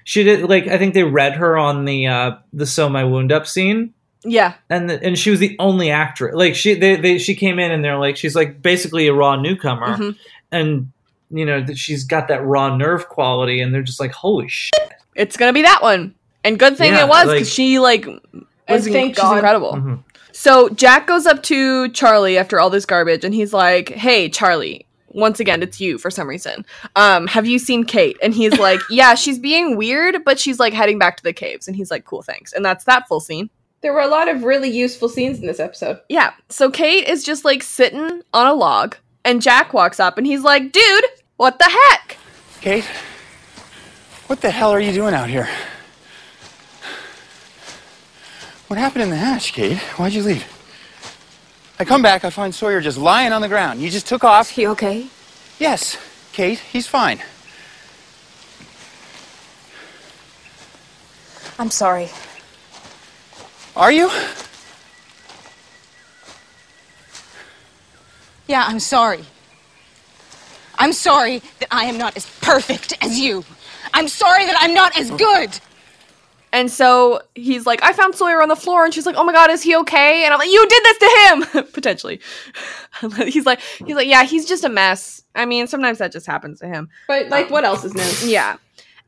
she did like I think they read her on the uh the sew my wound up scene. Yeah, And the, and she was the only actress. Like she they, they she came in and they're like she's like basically a raw newcomer Mhm. and you know that she's got that raw nerve quality and they're just like holy shit. it's gonna be that one, and good thing Yeah, it was like- because she like was And thank she's God. incredible. Mhm. So Jack goes up to Charlie after all this garbage, and he's like, "Hey, Charlie." Once again, it's you for some reason. Um, have you seen Kate? And he's like, "Yeah, she's being weird, but she's like heading back to the caves." And he's like, "Cool, thanks." And that's that full scene. There were a lot of really useful scenes in this episode. Yeah. So Kate is just like sitting on a log, and Jack walks up, and he's like, "Dude, what the heck?" Kate, what the hell are you doing out here? What happened in the hatch, Kate? Why'd you leave? I come back, I find Sawyer just lying on the ground. You just took off. Is he okay? Yes, Kate, he's fine. I'm sorry. Are you? Yeah, I'm sorry. I'm sorry that I am not as perfect as you. I'm sorry that I'm not as good. And so he's like, I found Sawyer on the floor, and she's like, Oh my god, is he okay? And I'm like, You did this to him, potentially. he's like, he's like, Yeah, he's just a mess. I mean, sometimes that just happens to him. But like, um, what else is new? Yeah.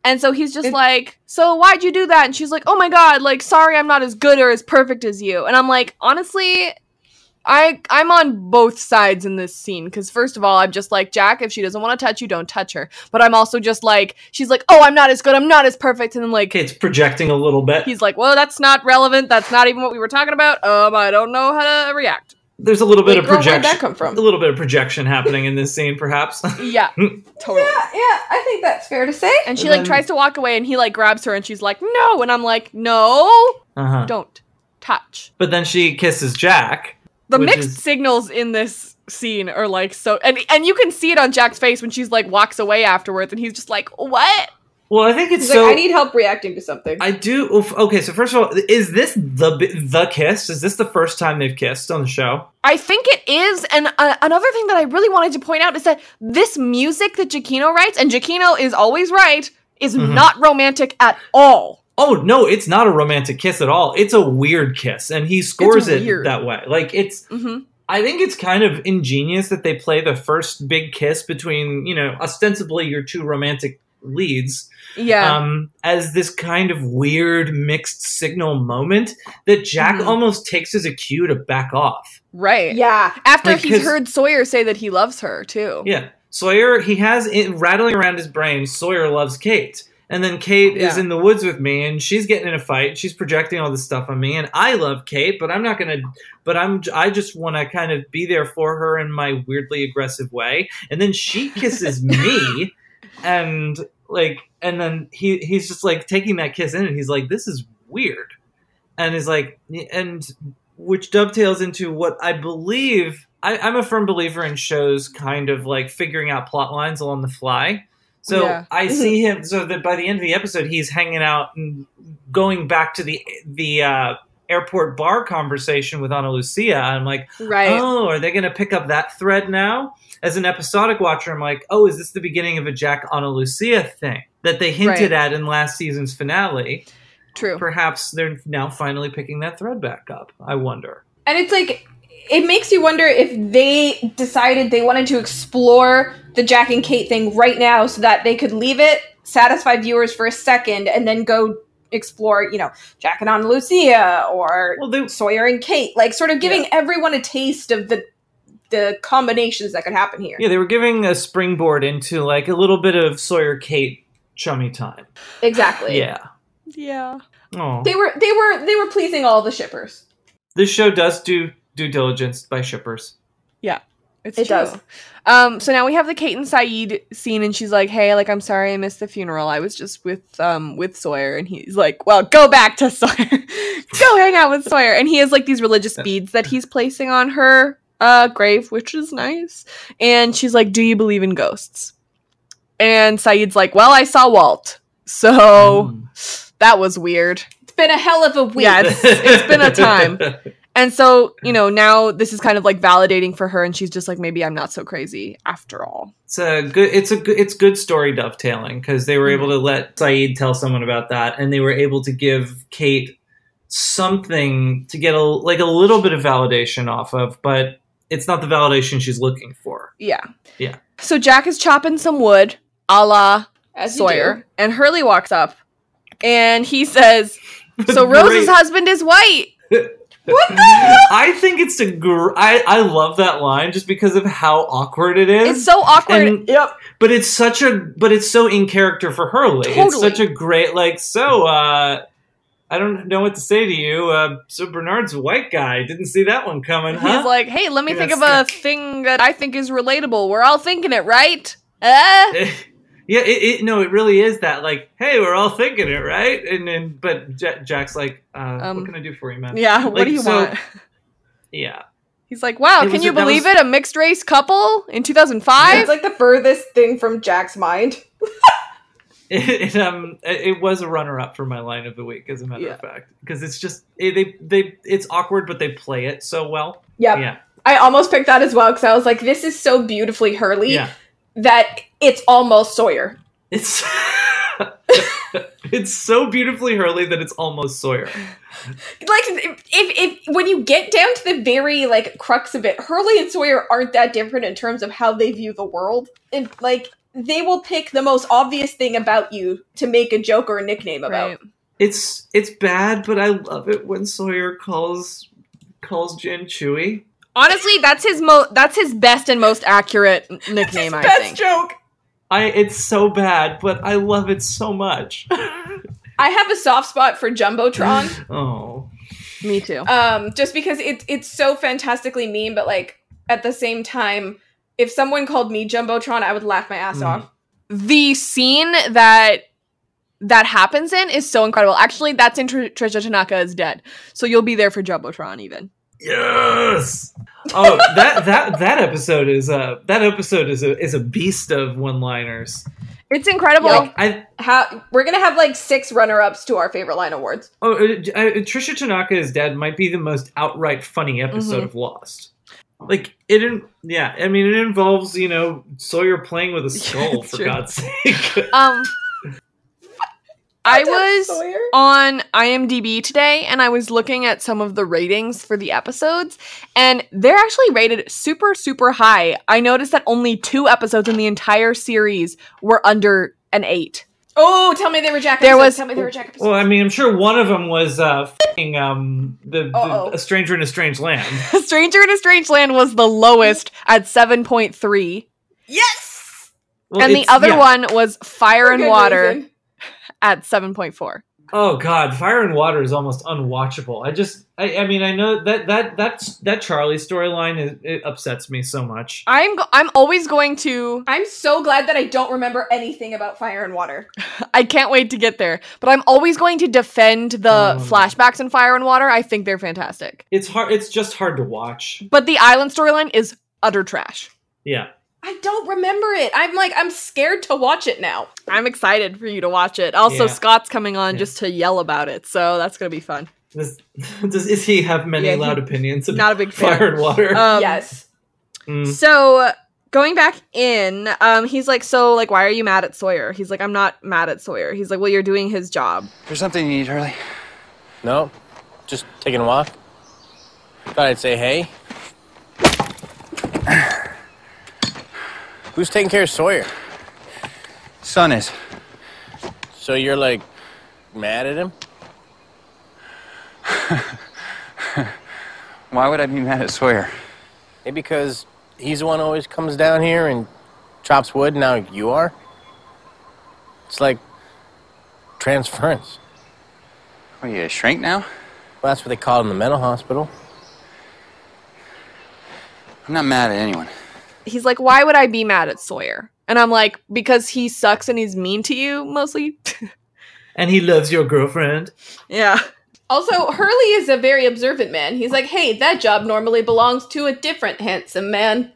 And so he's just like, So why'd you do that? And she's like, Oh my god, like, sorry, I'm not as good or as perfect as you. And I'm like, honestly. I I'm on both sides in this scene because first of all I'm just like Jack if she doesn't want to touch you don't touch her but I'm also just like she's like oh I'm not as good I'm not as perfect and then like it's projecting a little bit. He's like, well, that's not relevant. That's not even what we were talking about. Um, I don't know how to react. There's a little bit Wait, of girl, where'd projection. that come from? A little bit of projection happening in this scene, perhaps. Yeah, totally. Yeah, yeah, I think that's fair to say. And she And like then- tries to walk away, and he like grabs her, and she's like, no. And I'm like, no, Uh-huh. don't touch. But then she kisses Jack. The which mixed is- signals in this scene are like so, and and you can see it on Jack's face when she's like walks away afterwards, and he's just like, what? Well, I think it's He's so. like, I need help reacting to something. I do. oof, Okay, so first of all, is this the the kiss? Is this the first time they've kissed on the show? I think it is. And uh, another thing that I really wanted to point out is that this music that Giacchino writes, and Giacchino is always right, is Mhm. not romantic at all. Oh no, it's not a romantic kiss at all. It's a weird kiss, and he scores it that way. Like it's. Mm-hmm. I think it's kind of ingenious that they play the first big kiss between you know ostensibly your two romantic leads. Yeah. um, as this kind of weird mixed signal moment that Jack Mhm. almost takes as a cue to back off. Right. Yeah. After Like, he's 'cause- heard Sawyer say that he loves her too. Yeah. Sawyer, he has it rattling around his brain, Sawyer loves Kate. And then Kate is in the woods with me and she's getting in a fight. She's projecting all this stuff on me and I love Kate, but I'm not going to but I'm I just want to kind of be there for her in my weirdly aggressive way. And then she kisses me and like and then he he's just like taking that kiss in and he's like this is weird. And is like and which dovetails into what I believe I, I'm a firm believer in shows kind of like figuring out plot lines along the fly. So Yeah. I see him. So that by the end of the episode, he's hanging out and going back to the the uh, airport bar conversation with Ana Lucia. I'm like, Right. oh, are they going to pick up that thread now? As an episodic watcher, I'm like, oh, is this the beginning of a Jack Ana Lucia thing that they hinted Right. at in last season's finale? True. Perhaps they're now finally picking that thread back up. I wonder. And it's like it makes you wonder if they decided they wanted to explore the Jack and Kate thing right now so that they could leave it, satisfy viewers for a second, and then go explore, you know, Jack and Ana Lucia or Sawyer and Kate. Like sort of giving everyone a taste of the the combinations that could happen here. Yeah, they were giving a springboard into like a little bit of Sawyer Kate chummy time. Exactly. Yeah. Yeah. Oh. They were they were they were pleasing all the shippers. This show does do due diligence by shippers. Yeah, it's It true. does. Um, so now we have the Kate and Sayid scene, and she's like, "Hey, like, I'm sorry I missed the funeral. I was just with um with Sawyer." And he's like, "Well, go back to Sawyer. go hang out with Sawyer." And he has like these religious beads that he's placing on her uh grave, which is nice. And she's like, "Do you believe in ghosts?" And Sayid's like, "Well, I saw Walt, so that was weird." It's been a hell of a week. Yeah, it's, it's been a time. And so, you know, now this is kind of like validating for her, and she's just like, maybe I'm not so crazy after all. It's a good. It's a good. It's good story dovetailing because they were mm-hmm. able to let Sayid tell someone about that, and they were able to give Kate something to get a like a little bit of validation off of, but it's not the validation she's looking for. Yeah. Yeah. So Jack is chopping some wood, a la As Sawyer, and Hurley walks up, and he says, "So Rose's husband is white." I think it's a gr- I, I love that line just because of how awkward it is. It's so awkward. And- yep. But it's such a but it's so in character for Hurley. Totally. It's such a great like so uh I don't know what to say to you. Uh, so Bernard's a white guy. Didn't see that one coming, huh? He's like, "Hey, let me think of a thing that I think is relatable. We're all thinking it, right?" Uh? yeah, it, it no, it really is that. Like, hey, we're all thinking it, right? And then, but Ja- Jack's like, uh, Um, what can I do for you, man? Yeah. What do you so- want? Yeah, He's like, "Wow, It can you a- believe was- it? A mixed race couple in 2005." It's like the furthest thing from Jack's mind. it, it, um, it was a runner-up for my line of the week, as a matter of fact, because it's just it, they they it's awkward, but they play it so well. Yep. Yeah. I almost picked that as well because I was like, this is so beautifully Hurley Yeah. That it's almost Sawyer. It's it's so beautifully Hurley that it's almost Sawyer. Like if, if if when you get down to the very like crux of it, Hurley and Sawyer aren't that different in terms of how they view the world. And like they will pick the most obvious thing about you to make a joke or a nickname about. It's it's bad, but I love it when Sawyer calls calls Jin Chewie. Honestly, that's his mo that's his best and most accurate n- nickname, I think. Best think. joke. I it's so bad, but I love it so much. I have a soft spot for Jumbotron. oh. Me too. um just because it's it's so fantastically mean but like at the same time if someone called me jumbotron i would laugh my ass off The scene that that happens in is so incredible. Actually, that's in Tr- Tricia Tanaka is dead. So you'll be there for Jumbotron even. Yes. Oh, that that that episode is uh that episode is a is a beast of one-liners. It's incredible. Like, I ha- we're gonna have like six runner-ups to our favorite line awards oh uh, uh, Tricia Tanaka is dead might be the most outright funny episode Mhm. of Lost. Like it, in, yeah. I mean, it involves you know Sawyer playing with a skull it's for true. God's sake. Um I was Sawyer. on IMDb today and I was looking at some of the ratings for the episodes and they're actually rated super super high. I noticed that only 2 episodes in the entire series were under an 8. oh tell me they were jack There episodes. was- tell me they were jack episodes. Well, I mean, I'm sure one of them was uh, f***ing, um, the, the a stranger in a strange land. Stranger in a Strange Land was the lowest at 7.3 yes Well, and the other yeah. one was Fire For and Water reason. At 7.4. Oh God, Fire and Water is almost unwatchable. I just, I, I mean, I know that that that's that Charlie storyline is it upsets me so much. I'm go- I'm always going to i'm so glad that i don't remember anything about fire and water I can't wait to get there. But I'm always going to defend the Oh. flashbacks in Fire and Water. I think they're fantastic. It's hard. It's just hard to watch. But the island storyline is utter trash. Yeah, I don't remember it. I'm like, I'm scared to watch it now. I'm excited for you to watch it. Also, Yeah. Scott's coming on just to yell about it, so that's gonna be fun. Does, does is he have many Yeah, he- loud opinions? not a big fan. Fire and water. Um, yes. Mm. So going back in, um, he's like, so like, why are you mad at Sawyer? He's like, I'm not mad at Sawyer. He's like, well, you're doing his job. There's something you need, Hurley. No, just taking a walk. Thought I'd say hey. Who's taking care of Sawyer? Sun is. So you're like mad at him? Why would I be mad at Sawyer? Maybe because he's the one who always comes down here and chops wood, and now you are? It's like transference. Are you a shrink now? Well, that's what they call it in the mental hospital. I'm not mad at anyone. He's like, why would I be mad at Sawyer? And I'm like, because he sucks and he's mean to you mostly. and he loves your girlfriend. yeah. Also, Hurley is a very observant man. He's like, hey, that job normally belongs to a different handsome man.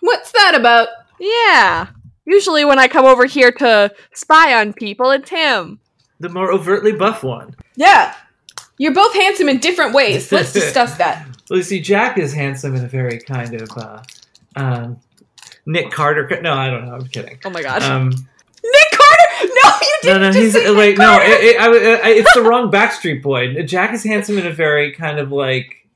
What's that about? Yeah. Usually when I come over here to spy on people, it's him. The more overtly buff one. Yeah. You're both handsome in different ways. Let's discuss that. Well, you see, Jack is handsome in a very kind of uh, um, Nick Carter. No, I don't know. I'm kidding. Oh my god. Um, Nick Carter! No, you no, didn't no, just he's like Nick no, it, it, I, I, it's the wrong Backstreet Boy. Jack is handsome in a very kind of like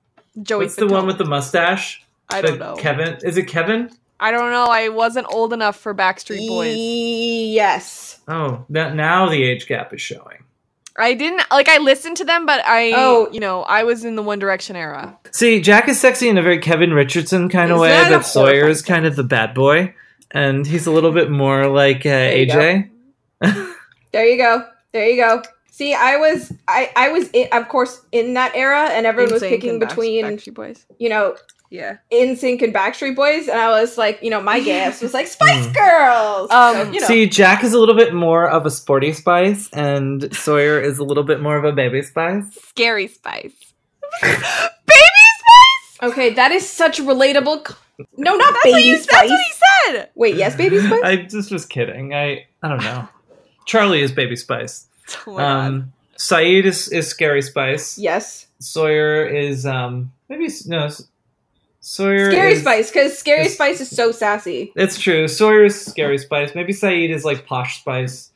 Joey what's the one with the mustache? I don't know. Kevin. Is it Kevin? I don't know. I wasn't old enough for Backstreet Boys. Yes. Oh, that, now the age gap is showing. I didn't like. I listened to them, but I, Oh. you know, I was in the One Direction era. See, Jack is sexy in a very Kevin Richardson kind of Is way, that but Sawyer is kind of the bad boy, and he's a little bit more like uh, you AJ. There you go. There you go. See, I was, I, I was, in, of course, in that era, and everyone was picking between, Backstreet Boys. you know, Yeah. NSYNC and Backstreet Boys, and I was like, you know, my guess was like Spice Girls. Um, So, you know, See, Jack is a little bit more of a sporty spice, and Sawyer is a little bit more of a baby spice. Scary Spice. Baby spice okay, that is such relatable. c- No, not That's Baby what you. Spice. That's what he said. Wait, yes, Baby Spice. I just was kidding. I I don't know. Charlie is baby spice. Oh. Um, Sayid is, is scary spice. yes, Sawyer is um maybe s- no. S- Sawyer Scary is, Spice, because Scary is- Spice is so sassy. It's true. Sawyer is scary spice. Maybe Sayid is like posh spice.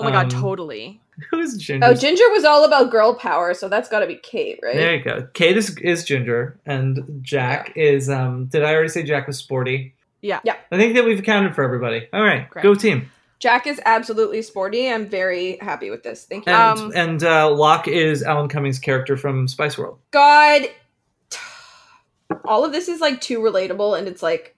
oh my god. um, Totally. Who's Ginger? Oh, Ginger was all about girl power, so that's got to be Kate, right? There you go. Kate is, is Ginger, and Jack is. um Did I already say Jack was sporty? Yeah. Yeah. I think that we've accounted for everybody. All right, Great. go team. Jack is absolutely sporty. I'm very happy with this. Thank you. And Um, and uh, Locke is Alan Cummings' character from Spice World. God, all of this is like too relatable, and it's like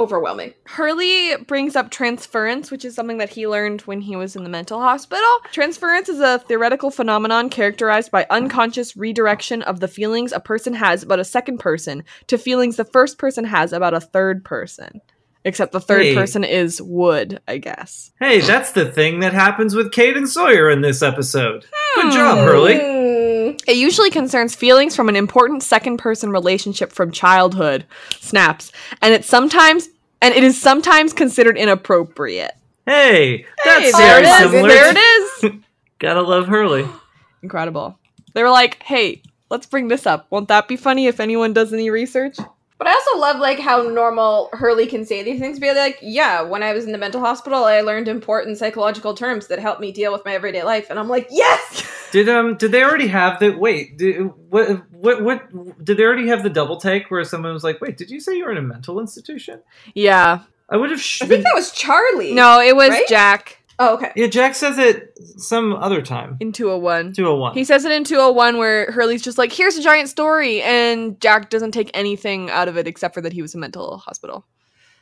overwhelming. Hurley brings up transference, which is something that he learned when he was in the mental hospital. Transference is a theoretical phenomenon characterized by unconscious redirection of the feelings a person has about a second person to feelings the first person has about a third person. Except the third Hey. person is wood, I guess. Hey, that's the thing that happens with Kate and Sawyer in this episode. Good job, Hurley. Hmm. It usually concerns feelings from an important second person relationship from childhood. Snaps. And it's sometimes and it is sometimes considered inappropriate. Hey, that's Hey, very there it is. similar. There it is. Gotta love Hurley. Incredible. They were like, "Hey, let's bring this up. Won't that be funny if anyone does any research?" But I also love like how normal Hurley can say these things. Be like, yeah, when I was in the mental hospital, I learned important psychological terms that helped me deal with my everyday life, and I'm like, yes. Did um did they already have the wait? Did, what what what did they already have the double take where someone was like, "Wait, did you say you were in a mental institution?" Yeah. I would have. Sh- I think that was Charlie. No, it was Right? Jack Oh, okay. yeah, Jack says it some other time. in 201. Two hundred one. He says it in 201 where Hurley's just like, "Here's a giant story," and Jack doesn't take anything out of it except for that he was in mental hospital.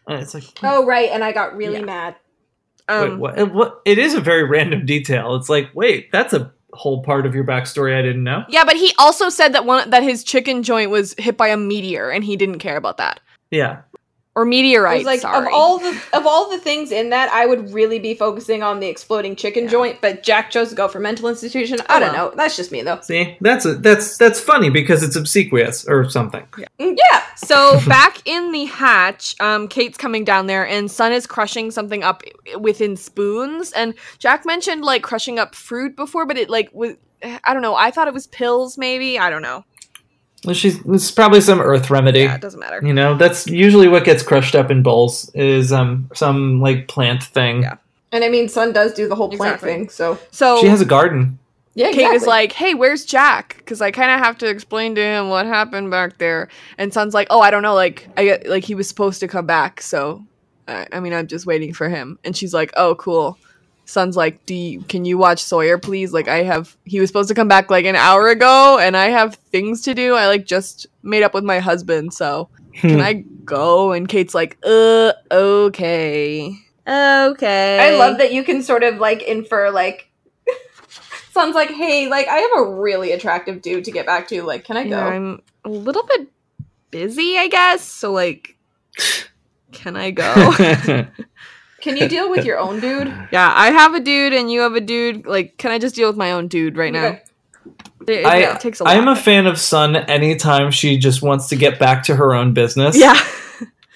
And it's like, Oh, right. And I got really Yeah. mad. Um, wait, what, it- what? It is a very random detail. It's like, wait, that's a whole part of your backstory I didn't know. Yeah, but he also said that one that his chicken joint was hit by a meteor, and he didn't care about that. Yeah, or It meteorite. like sorry. of all the of all the things in that, I would really be focusing on the exploding chicken joint. But Jack chose to go for mental institution. I Oh, don't well. know. That's just me though. See, that's a, that's that's funny because it's obsequious or something. Mm, Yeah. So back in the hatch, um, Kate's coming down there, and Sun is crushing something up within spoons. And Jack mentioned like crushing up fruit before, but it like was I don't know. I thought it was pills, maybe. I don't know. Well, she's it's probably some earth remedy. Yeah, it doesn't matter. You know, that's usually what gets crushed up in bowls is um some like plant thing. Yeah. And I mean, Sun does do the whole plant Exactly. thing. So So She has a garden. yeah, Kate is like, "Hey, where's Jack?" Because I kind of have to explain to him what happened back there. And Sun's like, "Oh, I don't know. Like, I get like he was supposed to come back, so I, I mean, I'm just waiting for him." And she's like, "Oh, cool." Sun's like, "Do you, can you watch Sawyer, please? Like, I have he was supposed to come back like an hour ago, and I have things to do. I like just made up with my husband, so can I go?" And Kate's like, "Uh, okay, okay." I love that you can sort of like infer like. Sun's like, hey, like I have a really attractive dude to get back to. Like, can I go? Yeah, I'm a little bit busy, I guess. So like, can I go? Can you deal with your own dude? yeah, I have a dude and you have a dude. Like, can I just deal with my own dude right now? Okay. It, it- I, it takes a lot. I'm a fan of Sun anytime she just wants to get back to her own business. yeah.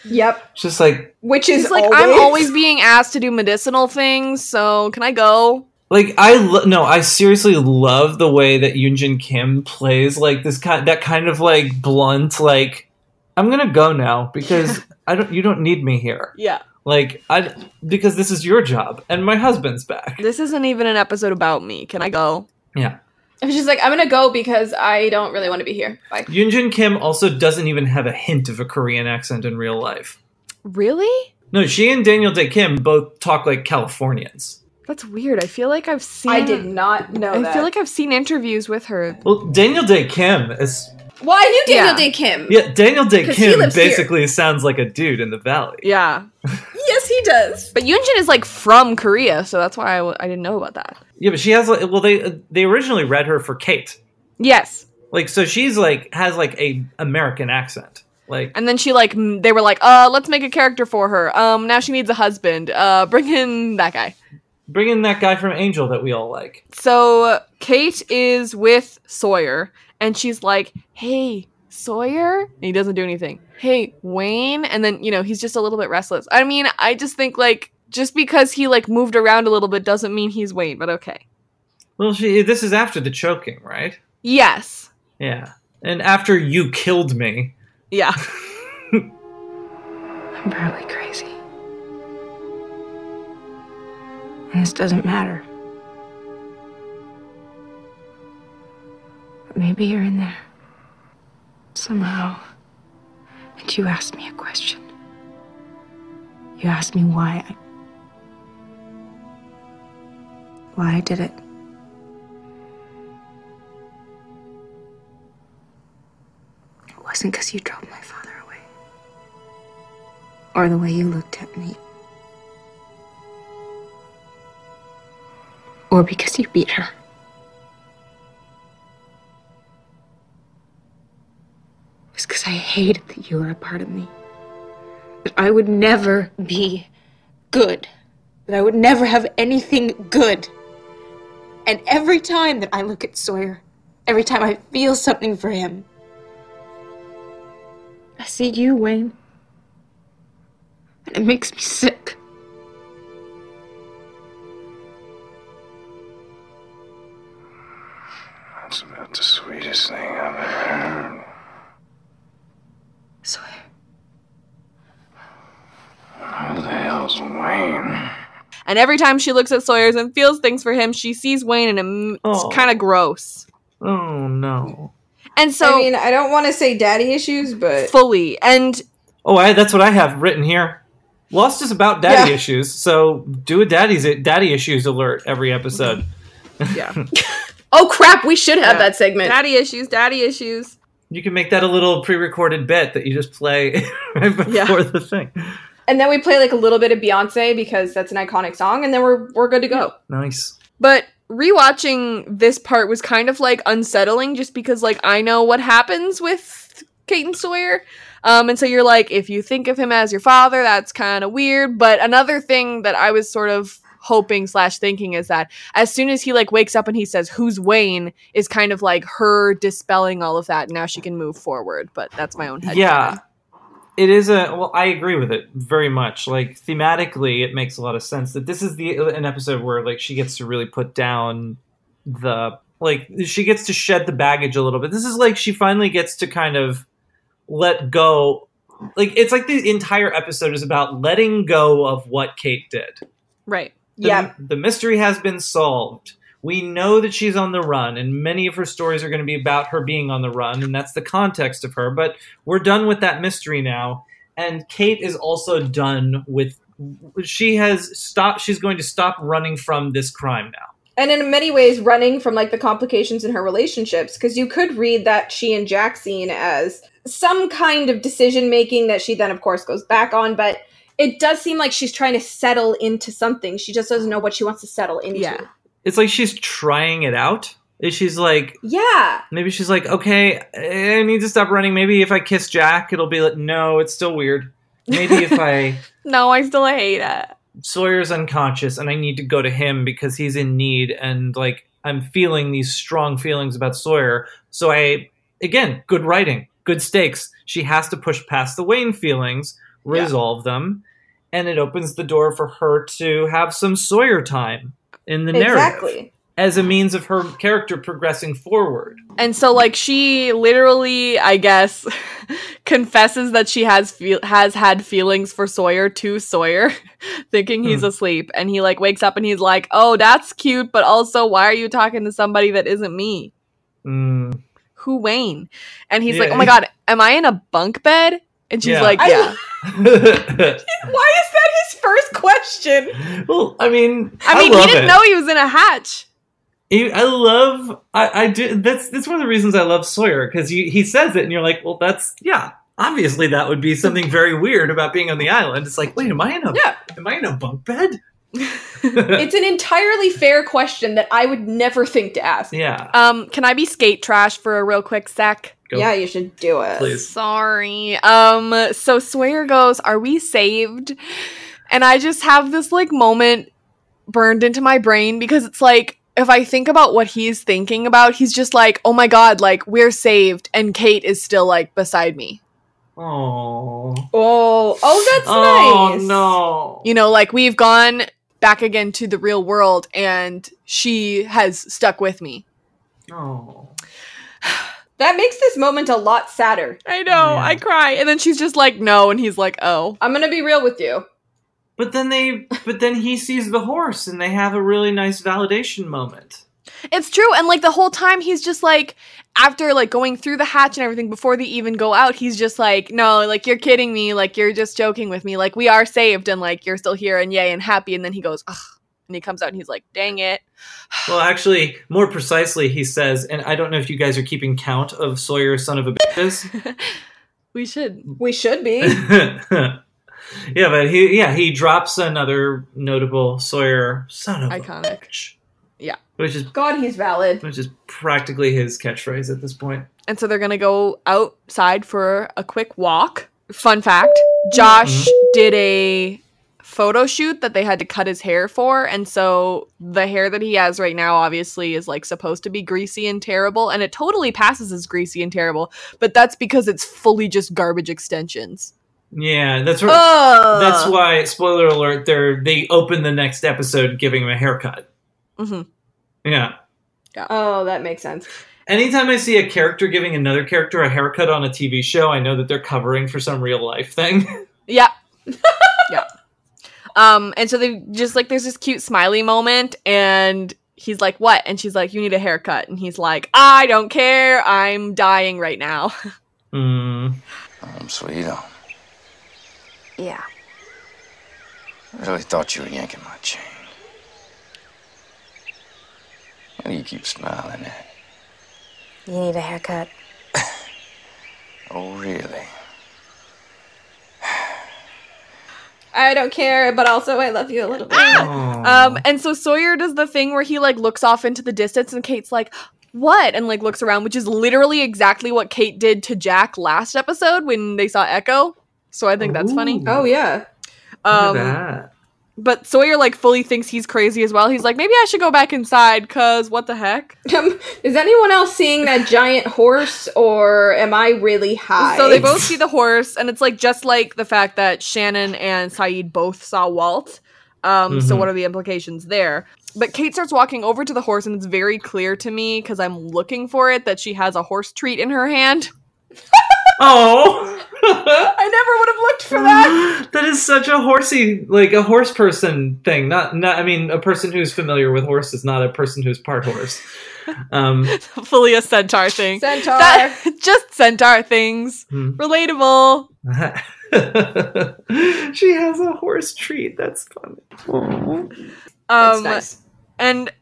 Yep. Just like Which is like, always, I'm always being asked to do medicinal things, so can I go? like I lo- no, I seriously love the way that Yunjin Kim plays like this kind that kind of like blunt like I'm going to go now because I don't you don't need me here. Yeah. Like I because this is your job and my husband's back. This isn't even an episode about me. Can I go? Yeah. And she's like, I'm gonna go because I don't really want to be here. Bye. Yunjin Kim also doesn't even have a hint of a Korean accent in real life. Really? No, she and Daniel Dae Kim both talk like Californians. That's weird. I feel like I've seen. I did not know I that. feel like I've seen interviews with her. Well, Daniel Dae Kim is well, I knew Daniel Yeah. Dae Kim. yeah, Daniel Dae 'Cause he Kim lives here. basically sounds like a dude in the valley. Yeah. Yes, he does. But Yunjin is like from Korea, so that's why I, w- I didn't know about that. Yeah, but she has like well they they originally read her for Kate. Yes. Like so she's like has like a American accent. Like And then she like they were like, uh, let's make a character for her. Um, now she needs a husband. Uh, bring in that guy. bring in that guy from Angel that we all like. So Kate is with Sawyer, and she's like, "Hey, Sawyer," and he doesn't do anything. Hey, Wayne, and then you know he's just a little bit restless. I mean, I just think like just because he like moved around a little bit doesn't mean he's Wayne, but okay. Well, she this is after the choking, right? Yes. Yeah. And after you killed me. Yeah. I'm probably crazy. And this doesn't matter. Maybe you're in there. Somehow. And you asked me a question. You asked me why I. Why I did it. It wasn't because you drove my father away. Or the way you looked at me. Or because you beat her. Was because I hated that you were a part of me. That I would never be good. That I would never have anything good. And every time that I look at Sawyer, every time I feel something for him, I see you, Wayne. And it makes me sick. That's about the sweetest thing I've ever heard. Sawyer. Who the hell's Wayne? And every time she looks at Sawyer's and feels things for him, she sees Wayne, and it's Oh. kind of gross. Oh no. And so I mean, I don't want to say daddy issues, but fully and Oh, I, that's what I have written here. Lost is about daddy Yeah. issues, so do a daddy's daddy issues alert every episode. yeah, oh crap, we should have Yeah. that segment. daddy issues, daddy issues. You can make that a little pre-recorded bit that you just play right before Yeah. the thing. And then we play like a little bit of Beyonce because that's an iconic song, and then we're we're good to go. Nice. But rewatching this part was kind of like unsettling just because like I know what happens with Kate and Sawyer. Um, and so you're like, if you think of him as your father, that's kind of weird. But another thing that I was sort of hoping slash thinking is that as soon as he like wakes up and he says, "Who's Wayne?" is kind of like her dispelling all of that. And now she can move forward. But that's my own head. yeah it is a well i agree with it very much like thematically it makes a lot of sense that this is the an episode where like she gets to really put down the like she gets to shed the baggage a little bit this is like she finally gets to kind of let go like it's like the entire episode is about letting go of what kate did Right. the, the mystery has been solved. We know that she's on the run, and many of her stories are going to be about her being on the run, and that's the context of her. But we're done with that mystery now, and Kate is also done with. She has stopped. She's going to stop running from this crime now. and in many ways running from like the complications in her relationships because you could read that she and jack scene as some kind of decision making that she then of course goes back on but it does seem like she's trying to settle into something she just doesn't know what she wants to settle into yeah, It's like she's trying it out. She's like, yeah. maybe she's like, okay, I need to stop running. Maybe if I kiss Jack, it'll be like, no, it's still weird. Maybe if I No, I still hate it. Sawyer's unconscious and I need to go to him because he's in need and like I'm feeling these strong feelings about Sawyer. So I again, good writing, good stakes. She has to push past the Wayne feelings, resolve them, and it opens the door for her to have some Sawyer time in the narrative exactly as a means of her character progressing forward. And so like she literally, I guess, confesses that she has feel has had feelings for Sawyer to Sawyer, thinking he's Hmm. asleep, and he like wakes up and he's like, "Oh, that's cute, but also why are you talking to somebody that isn't me? Mm. Who Wayne?" And he's like, "Oh my god, am I in a bunk bed?" And she's Yeah. like, I- "Yeah." why is that his first question well, I mean, I mean, love he didn't it. know he was in a hatch. I love. I, I do. That's that's one of the reasons I love Sawyer because he says it, and you're like, well, that's yeah. Obviously, that would be something very weird about being on the island. It's like, wait, am I in a Yeah. am I in a bunk bed? It's an entirely fair question that i would never think to ask Yeah. Um, can I be skate trash for a real quick sec? Go. yeah you should do it Please. Sorry. Um, so Sawyer goes, Are we saved? And I just have this like moment burned into my brain because it's like if I think about what he's thinking about, he's just like, Oh my god, like we're saved, and Kate is still like beside me. Oh. oh oh that's Oh nice no. You know, like we've gone back again to the real world and she has stuck with me. Oh. that makes this moment a lot sadder I know, I cry. And then she's just like, No, and he's like, Oh. i'm gonna be real with you But then they. But then he sees the horse, and they have a really nice validation moment. It's true, and like the whole time he's just like after like going through the hatch and everything before they even go out, he's just like, No, like you're kidding me, like you're just joking with me, like we are saved and like you're still here and yay and happy, and then he goes, Ugh. And he comes out and he's like, Dang it. Well, actually, more precisely, he says, and I don't know if you guys are keeping count of Sawyer, son of a bitches. We should we should be yeah, but he yeah he drops another notable Sawyer son of iconic. a bitch, Yeah. Which is god he's valid which is practically his catchphrase at this point. And so they're gonna go outside for a quick walk. Fun fact Josh did a photo shoot that they had to cut his hair for. And so the hair that he has right now obviously is like supposed to be greasy and terrible. And it totally passes as greasy and terrible. But that's because it's fully just garbage extensions. Yeah, that's right. Ugh. That's why. Spoiler alert! They they open the next episode giving him a haircut. Mhm. Yeah. oh that makes sense Anytime I see a character giving another character a haircut on a TV show, I know that they're covering for some real life thing. Yeah. yeah. Um, and so they just like there's this cute smiley moment and he's like, What? And she's like, You need a haircut. And he's like, I don't care, I'm dying right now. Hmm. Um, sweeto. Yeah. I really thought you were yanking my chain. Why do you keep smiling at? You need a haircut. Oh, really? i don't care but also i love you a little bit Oh. Um, and so Sawyer does the thing where he like looks off into the distance and Kate's like, what? And like looks around, which is literally exactly what Kate did to Jack last episode when they saw Eko. So I think that's funny. Oh yeah. Um, that. But Sawyer like fully thinks he's crazy as well. He's like, maybe I should go back inside, cause what the heck? Um, is anyone else seeing that giant horse, or am I really high? So they both see the horse, and it's like just like the fact that Shannon and Sayid both saw Walt. Um, So Mhm. what are the implications there? But Kate starts walking over to the horse, and it's very clear to me because I'm looking for it that she has a horse treat in her hand. Oh, I never would have looked for that. that is such a horsey, like a horse person thing. Not, not. I mean, a person who's familiar with horses, not a person who's part horse. Um, Fully a centaur thing. Centaur. That- just centaur things. Hmm. Relatable. she has a horse treat. That's funny. Um, nice. And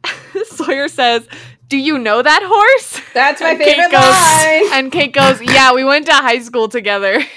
Sawyer says, "Do you know that horse?" That's my And Kate favorite goes, line. And Kate goes, "Yeah, we went to high school together."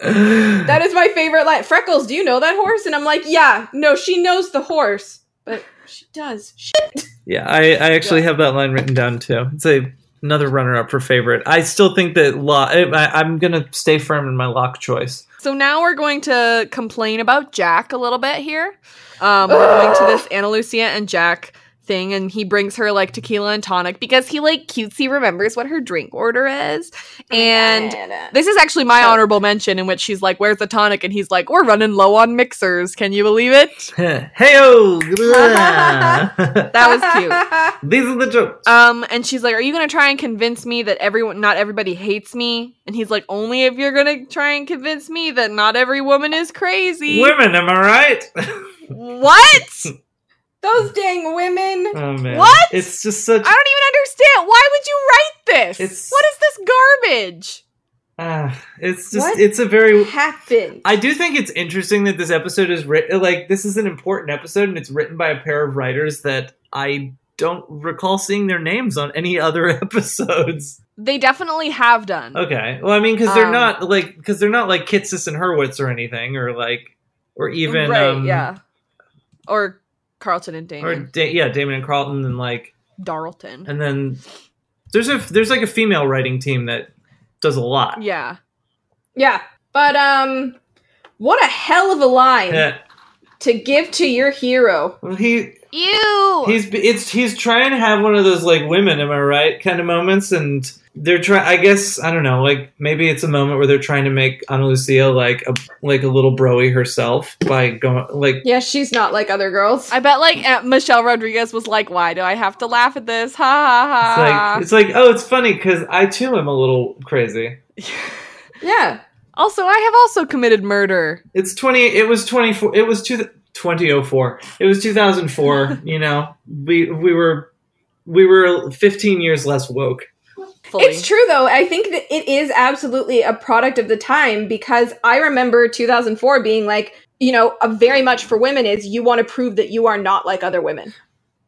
That is my favorite line. Freckles, do you know that horse? And I'm like, yeah. No, she knows the horse, but she does. Shit. Yeah, I, I actually have that line written down too. It's a another runner up for favorite. I still think that Locke. I, I'm gonna stay firm in my Locke choice. So now we're going to complain about Jack a little bit here. Um, we're going to this Ana Lucia and Jack thing, and he brings her like tequila and tonic because he like cutesy remembers what her drink order is. And this is actually my honorable mention in which she's like, "Where's the tonic?" and he's like, "We're running low on mixers. Can you believe it?" Heyo! That was cute. These are the jokes. Um, and she's like, "Are you gonna try and convince me that everyone, not everybody, hates me?" And he's like, "Only if you're gonna try and convince me that not every woman is crazy." Women, am I right? What? Those dang women. Oh man, What? It's just such. I don't even understand. Why would you write this? It's- what is this garbage? Ah, it's just. What It's a very. happened? I do think it's interesting that this episode is written like this is an important episode and it's written by a pair of writers that I don't recall seeing their names on any other episodes. They definitely have done. Okay, well, I mean, because they're Um, not like because they're not like Kitsis and Horowitz or anything, or like, or even right, um, yeah. Or Carlton and or Damon. da- yeah, Damon and Carlton, and like, Darlton. and then there's a there's like a female writing team that does a lot. Yeah. Yeah. But um what a hell of a line Yeah. to give to your hero. Well, he Ew. he's it's he's trying to have one of those like women, am I right? Kind of moments, and they're trying. I guess I don't know. Like maybe it's a moment where they're trying to make Ana Lucia like a like a little broy herself by going like Yeah, she's not like other girls. I bet like Aunt Michelle Rodriguez was like, "Why do I have to laugh at this?" Ha ha it's like ha. it's like oh, it's funny because I too am a little crazy. Yeah. Also, I have also committed murder. It's twenty. It was twenty oh four. It was two. 2004. It was 2004. you know, we we were we were 15 years less woke. Fully. It's true though. I think that it is absolutely a product of the time because I remember 2004 being like, you know, a very much for women is you want to prove that you are not like other women.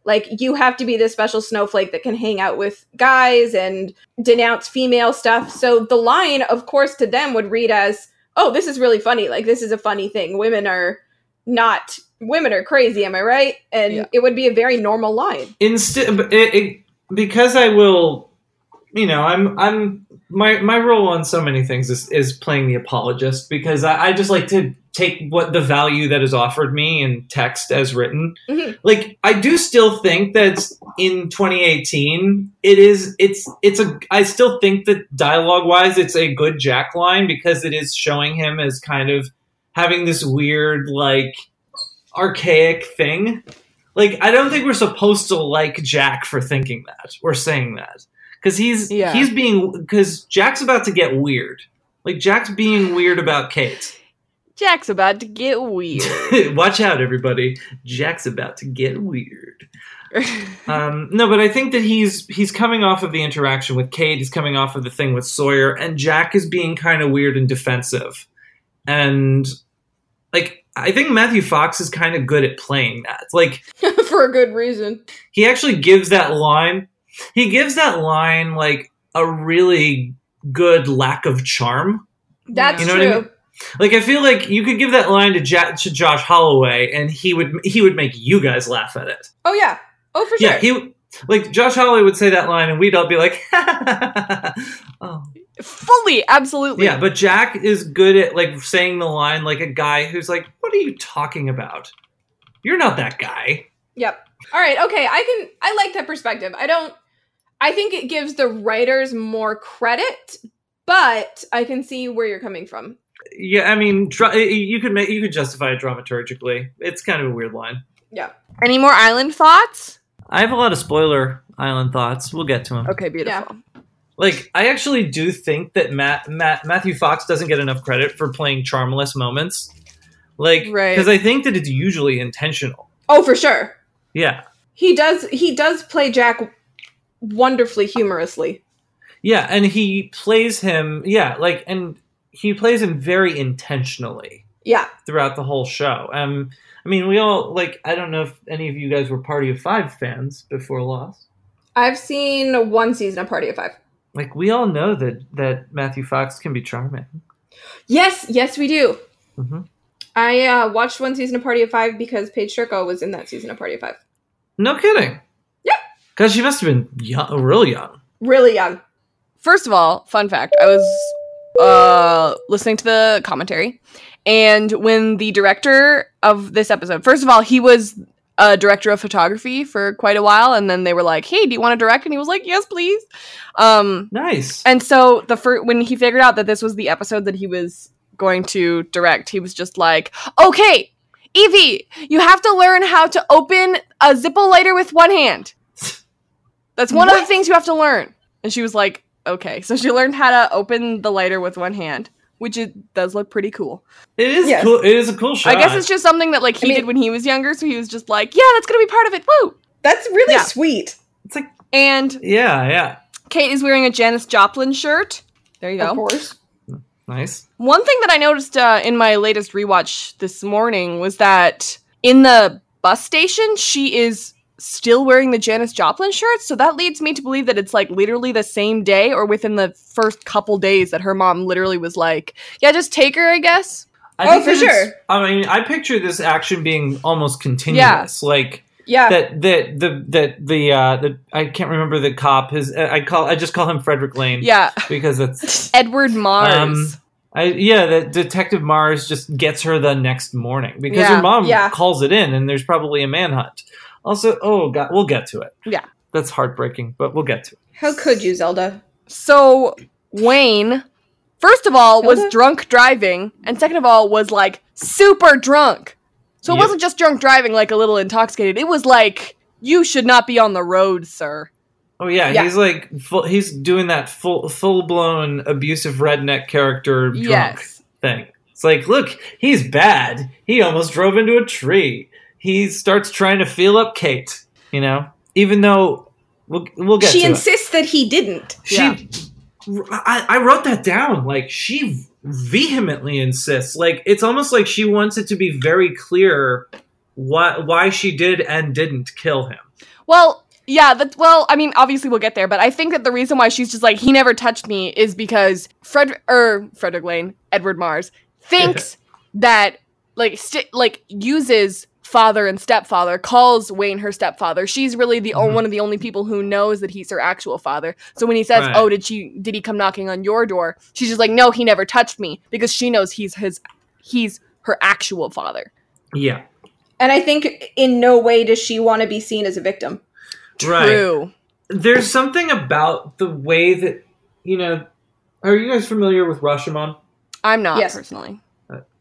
Like you have to be this special snowflake that can hang out with guys and denounce female stuff. So the line, of course, to them would read as, "Oh, this is really funny. Like this is a funny thing. Women are not women are crazy, am I right?" And Yeah. it would be a very normal line. instead it, it, because I will, you know, I'm I'm my my role on so many things is is playing the apologist because I, I just like to take what the value that is offered me in text as written. Mhm. Like I do still think that in 2018 it is it's it's a I still think that dialogue wise it's a good Jack line because it is showing him as kind of having this weird like archaic thing. Like I don't think we're supposed to like Jack for thinking that or saying that because he's Yeah. he's being because Jack's about to get weird. Like Jack's being weird about Kate. Jack's about to get weird. Watch out, everybody! Jack's about to get weird. Um, no, but I think that he's he's coming off of the interaction with Kate. He's coming off of the thing with Sawyer, and Jack is being kind of weird and defensive. And like, I think Matthew Fox is kind of good at playing that. Like, for a good reason. he actually gives that line. He gives that line like a really good lack of charm. That's You know true. what I mean? Like I feel like you could give that line to, ja- to Josh Holloway, and he would he would make you guys laugh at it. Oh yeah. Oh for sure. Yeah, he Like Josh Holloway would say that line, and we'd all be like, "Oh, fully, absolutely." Yeah, but Jack is good at like saying the line like a guy who's like, "What are you talking about? You're not that guy." Yep. All right. Okay. I can. I like that perspective. I don't. I think it gives the writers more credit, but I can see where you're coming from. Yeah, I mean, dra- you could make you could justify it dramaturgically. It's kind of a weird line. Yeah. Any more island thoughts? I have a lot of spoiler island thoughts. We'll get to them. Okay, beautiful. Yeah. Like, I actually do think that Matt, Matt Matthew Fox doesn't get enough credit for playing charmless moments. Like, Right. because I think that it's usually intentional. Oh, for sure. Yeah, He does. He does play Jack wonderfully humorously. yeah, and he plays him. Yeah, like, and he plays him very intentionally. Yeah. throughout the whole show. Um, I mean, we all like. I don't know if any of you guys were Party of Five fans before Lost. I've seen one season of Party of Five. Like, we all know that that Matthew Fox can be charming. Yes. Yes, we do. hmm I uh, watched one season of Party of Five because Paige Turco was in that season of Party of Five. No kidding. Because she must have been young, real young. Really young. First of all, fun fact: I was uh, listening to the commentary, and when the director of this episode, first of all, he was a director of photography for quite a while, and then they were like, "Hey, do you want to direct?" And he was like, "Yes, please." Um, nice. And so the fir- when he figured out that this was the episode that he was going to direct, he was just like, "Okay, Evie, you have to learn how to open a Zippo lighter with one hand. That's one of the things you have to learn." And she was like, "Okay." So she learned how to open the lighter with one hand, which it does look pretty cool. It is Yes. cool. It is a cool shot. I guess it's just something that like he did when he was younger, so he was just like, "Yeah, that's gonna be part of it." Woo! That's really Yeah. sweet. It's like, and yeah, yeah, Kate is wearing a Janis Joplin shirt. There you go. Of course. nice. One thing that I noticed uh, in my latest rewatch this morning was that in the bus station, she is still wearing the Janis Joplin shirt. So that leads me to believe that it's like literally the same day or within the first couple days that her mom literally was like, "Yeah, just take her, I guess." I Oh, for sure. I mean, I picture this action being almost continuous. Like Yeah. that that the that the uh the I can't remember the cop. His I call I just call him Fredric Lehne. Yeah. because it's Edward Mars. Um, I, yeah, that Detective Mars just gets her the next morning because Yeah, her mom yeah. calls it in, and there's probably a manhunt. Also, oh god, we'll get to it. yeah. That's heartbreaking, but we'll get to it. How could you, Zelda? So Wayne, first of all, was drunk driving, and second of all, was like super drunk. So it Yep. wasn't just drunk driving, like a little intoxicated. It was like you should not be on the road, sir. Oh yeah, Yeah. he's like full, he's doing that full full blown abusive redneck character drunk Yes. thing. It's like, look, he's bad. He almost drove into a tree. He starts trying to feel up Kate. You know, even though we'll we'll get she to it. insists that he didn't. She, I, I wrote that down. Like she vehemently insists. Like it's almost like she wants it to be very clear why why she did and didn't kill him. Well, yeah, that well, I mean, obviously we'll get there, but I think that the reason why she's just like he never touched me is because Fred or Fredric Lehne, Edward Mars thinks that like st- like uses father and stepfather calls Wayne her stepfather. She's really the only mm-hmm. one of the only people who knows that he's her actual father. So when he says, Right. "Oh, did she did he come knocking on your door?" She's just like, "No, he never touched me," because she knows he's his he's her actual father. Yeah, And I think in no way does she want to be seen as a victim. right. True. There's something about the way that you know. Are you guys familiar with Rashomon? I'm not Yes. personally.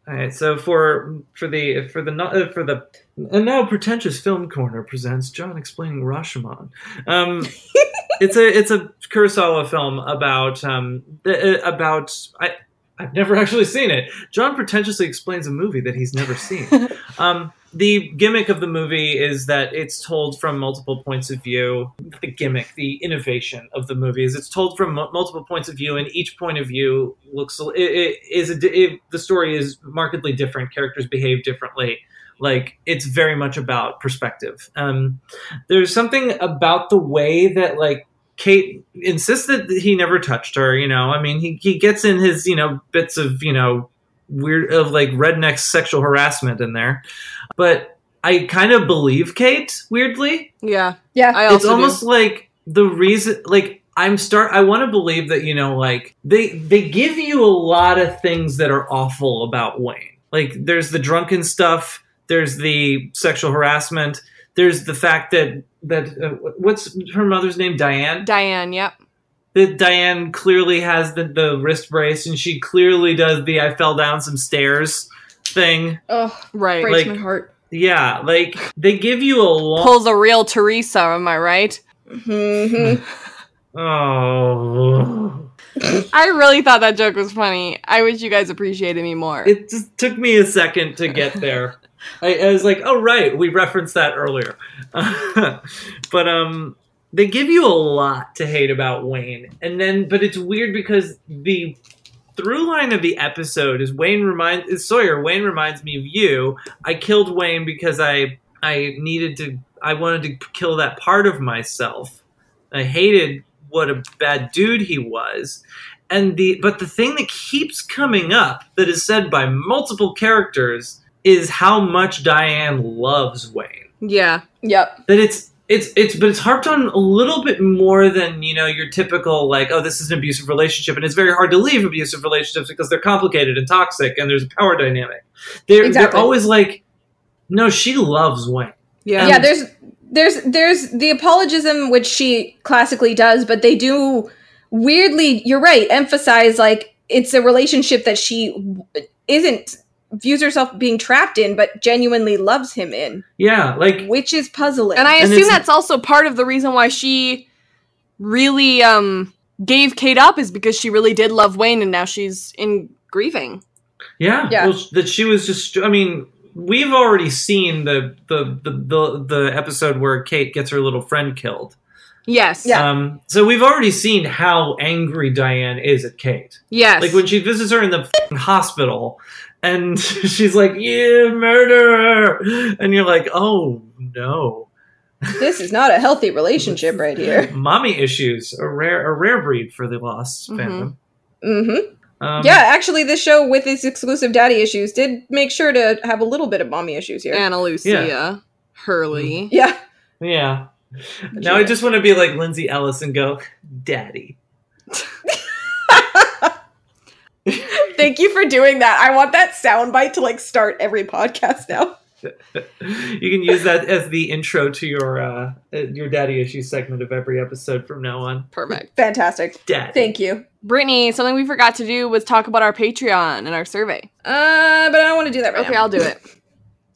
All right, so for for the for the uh, for the and now pretentious film corner presents John explaining Rashomon. Um, it's a it's a Kurosawa film about um uh, about I I've never actually seen it. John pretentiously explains a movie that he's never seen. um, the gimmick of the movie is that it's told from multiple points of view. The gimmick, the innovation of the movie is it's told from mu- multiple points of view, and each point of view looks it, it is a, it, the story is markedly different. Characters behave differently. Like it's very much about perspective. Um, there's something about the way that like Kate insists that he never touched her. You know, I mean, he he gets in his you know bits of you know weird of like redneck sexual harassment in there, but I kind of believe Kate weirdly. Yeah. Yeah. I also it's almost like the reason like I'm start I want to believe that you know like they they give you a lot of things that are awful about Wayne. Like there's the drunken stuff, there's the sexual harassment, there's the fact that that uh, what's her mother's name Diane? Diane, yep. That Diane clearly has the, the wrist brace and she clearly does the I fell down some stairs thing. Oh, right. breaks Like- my heart. Yeah, like they give you a lot Pulls a real Teresa, am I right? Mm-hmm. Oh. I really thought that joke was funny. I wish you guys appreciated me more. It just took me a second to get there. I, I was like, "Oh right, we referenced that earlier." but um, they give you a lot to hate about Wayne, and then but it's weird because the through line of the episode is Wayne reminds is Sawyer. Wayne reminds me of you. I killed Wayne because I I needed to. I wanted to kill that part of myself. I hated what a bad dude he was. And the but the thing that keeps coming up that is said by multiple characters is how much Diane loves Wayne. yeah. Yep. That it's it's it's but it's harped on a little bit more than you know your typical like oh this is an abusive relationship and it's very hard to leave abusive relationships because they're complicated and toxic and there's a power dynamic. They're Exactly. they're always like no she loves Wayne. Yeah. yeah there's there's there's the apologism which she classically does but they do weirdly you're right emphasize like it's a relationship that she isn't views herself being trapped in but genuinely loves him in Yeah, like which is puzzling And I assume it's- that's also part of the reason why she really um gave Kate up is because she really did love Wayne and now she's in grieving. Yeah, Yeah. Well, that she was just. I mean, we've already seen the the, the the the episode where Kate gets her little friend killed. Yes. Yeah. Um, so we've already seen how angry Diane is at Kate. Yes. Like when she visits her in the f***ing hospital, and she's like, "Yeah, murderer," and you're like, "Oh no." this is not a healthy relationship right here Mommy issues, a rare a rare breed for the Lost Mhm. fandom. mm-hmm Um, yeah actually this show with its exclusive daddy issues did make sure to have a little bit of mommy issues here Ana Lucia, Yeah. Hurley. yeah yeah. Now I just want to be like Lindsay Ellis and go, "Daddy." thank you for doing that i want that soundbite to like start every podcast now you can use that as the intro to your uh, uh, your daddy issues segment of every episode from now on. Perfect. fantastic Daddy. thank you Brittany, something we forgot to do was talk about our Patreon and our survey. uh but i don't want to do that right Okay, now I'll do it.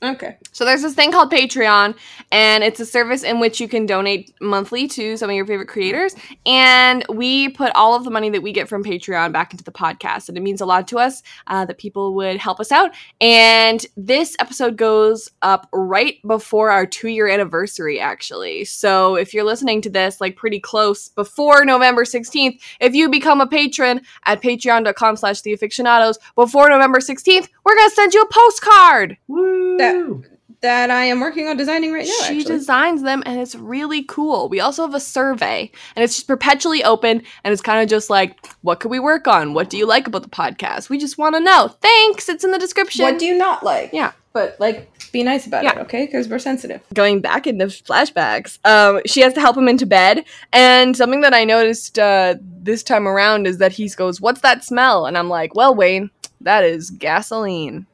okay So there's this thing called Patreon, and it's a service in which you can donate monthly to some of your favorite creators. And we put all of the money that we get from Patreon back into the podcast, and it means a lot to us uh, that people would help us out. And this episode goes up right before our two-year anniversary, actually. So if you're listening to this, like pretty close before November 16th, if you become a patron at patreon.com/slash the afictionados before November 16th, we're gonna send you a postcard. Woo! That- that i am working on designing right now she actually. designs them and it's really cool. We also have a survey and it's just perpetually open and it's kind of just like, what could we work on? What do you like about the podcast? We just want to know. Thanks. It's in the description. what do you not like yeah. but like be nice about Yeah. it okay because we're sensitive Going back into flashbacks, um, she has to help him into bed. And something that I noticed uh, this time around is that he goes, What's that smell? And I'm like, Well, Wayne, that is gasoline.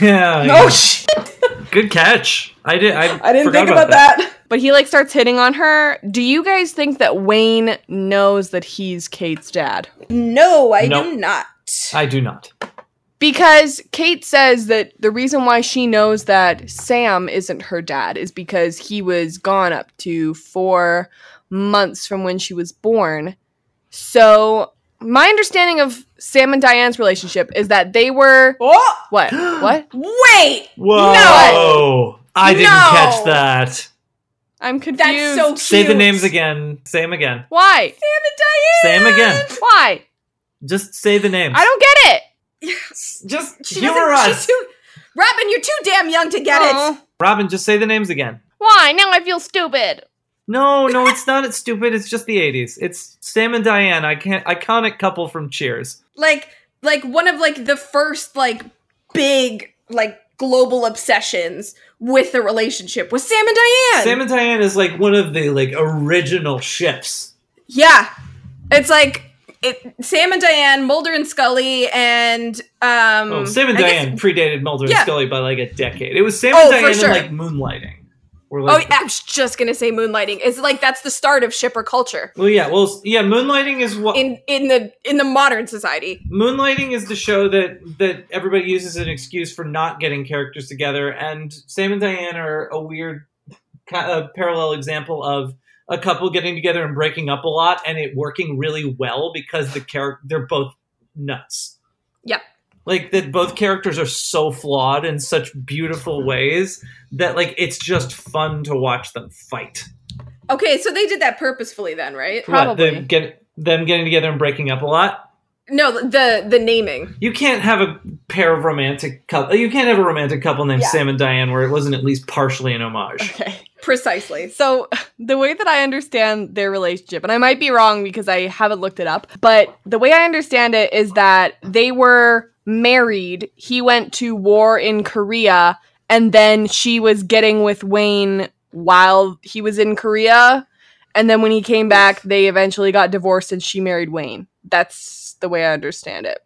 Yeah. oh yeah. shit Good catch. I did. I, i didn't think about that. But he like starts hitting on her. Do you guys think that Wayne knows that he's Kate's dad? no i Nope. do not I do not. Because Kate says that the reason why she knows that Sam isn't her dad is because he was gone up to four months from when she was born. So, my understanding of Sam and Diane's relationship is that they were. oh What? what? wait Whoa! No. I didn't No! catch that. I'm confused. that's so cute Say the names again. Say them again. Why? Sam and Diane! Say them again. Why? Just say the names. I don't get it. Just She humor us. she's too Robyn you're too damn young to get it Robyn, just say the names again. Why? Now I feel stupid. No, no, it's not. It's stupid. It's just the '80s. It's Sam and Diane. I can't. Iconic couple from Cheers. Like like one of like the first like big like global obsessions with the relationship with Sam and Diane. Sam and Diane is like one of the like original ships. Yeah. It's like it, Sam and Diane, Mulder and Scully, and um Oh, Sam and I guess- Diane predated Mulder Yeah. and Scully by like a decade. It was Sam Oh, and Diane sure. and like moonlighting. Or Oh, like, I was just gonna say moonlighting. It's like that's the start of shipper culture well, yeah, well, yeah, moonlighting is what in in the in the modern society. Moonlighting is the show that that everybody uses as an excuse for not getting characters together, and Sam and Diane are a weird uh, parallel example of a couple getting together and breaking up a lot, and it working really well because the character they're both nuts. Yep. Like that, both characters are so flawed in such beautiful ways that like it's just fun to watch them fight. Okay, so they did that purposefully then, right? What, the, get them getting together and breaking up a lot. No, the the naming. You can't have a pair of romantic couple. You can't have a romantic couple named Yeah. Sam and Diane where it wasn't at least partially an homage. Okay. Precisely. So the way that I understand their relationship, and I might be wrong because I haven't looked it up, but the way I understand it is that they were married. He went to war in Korea, and then she was getting with Wayne while he was in Korea. And then when he came back, they eventually got divorced and she married Wayne. That's the way I understand it.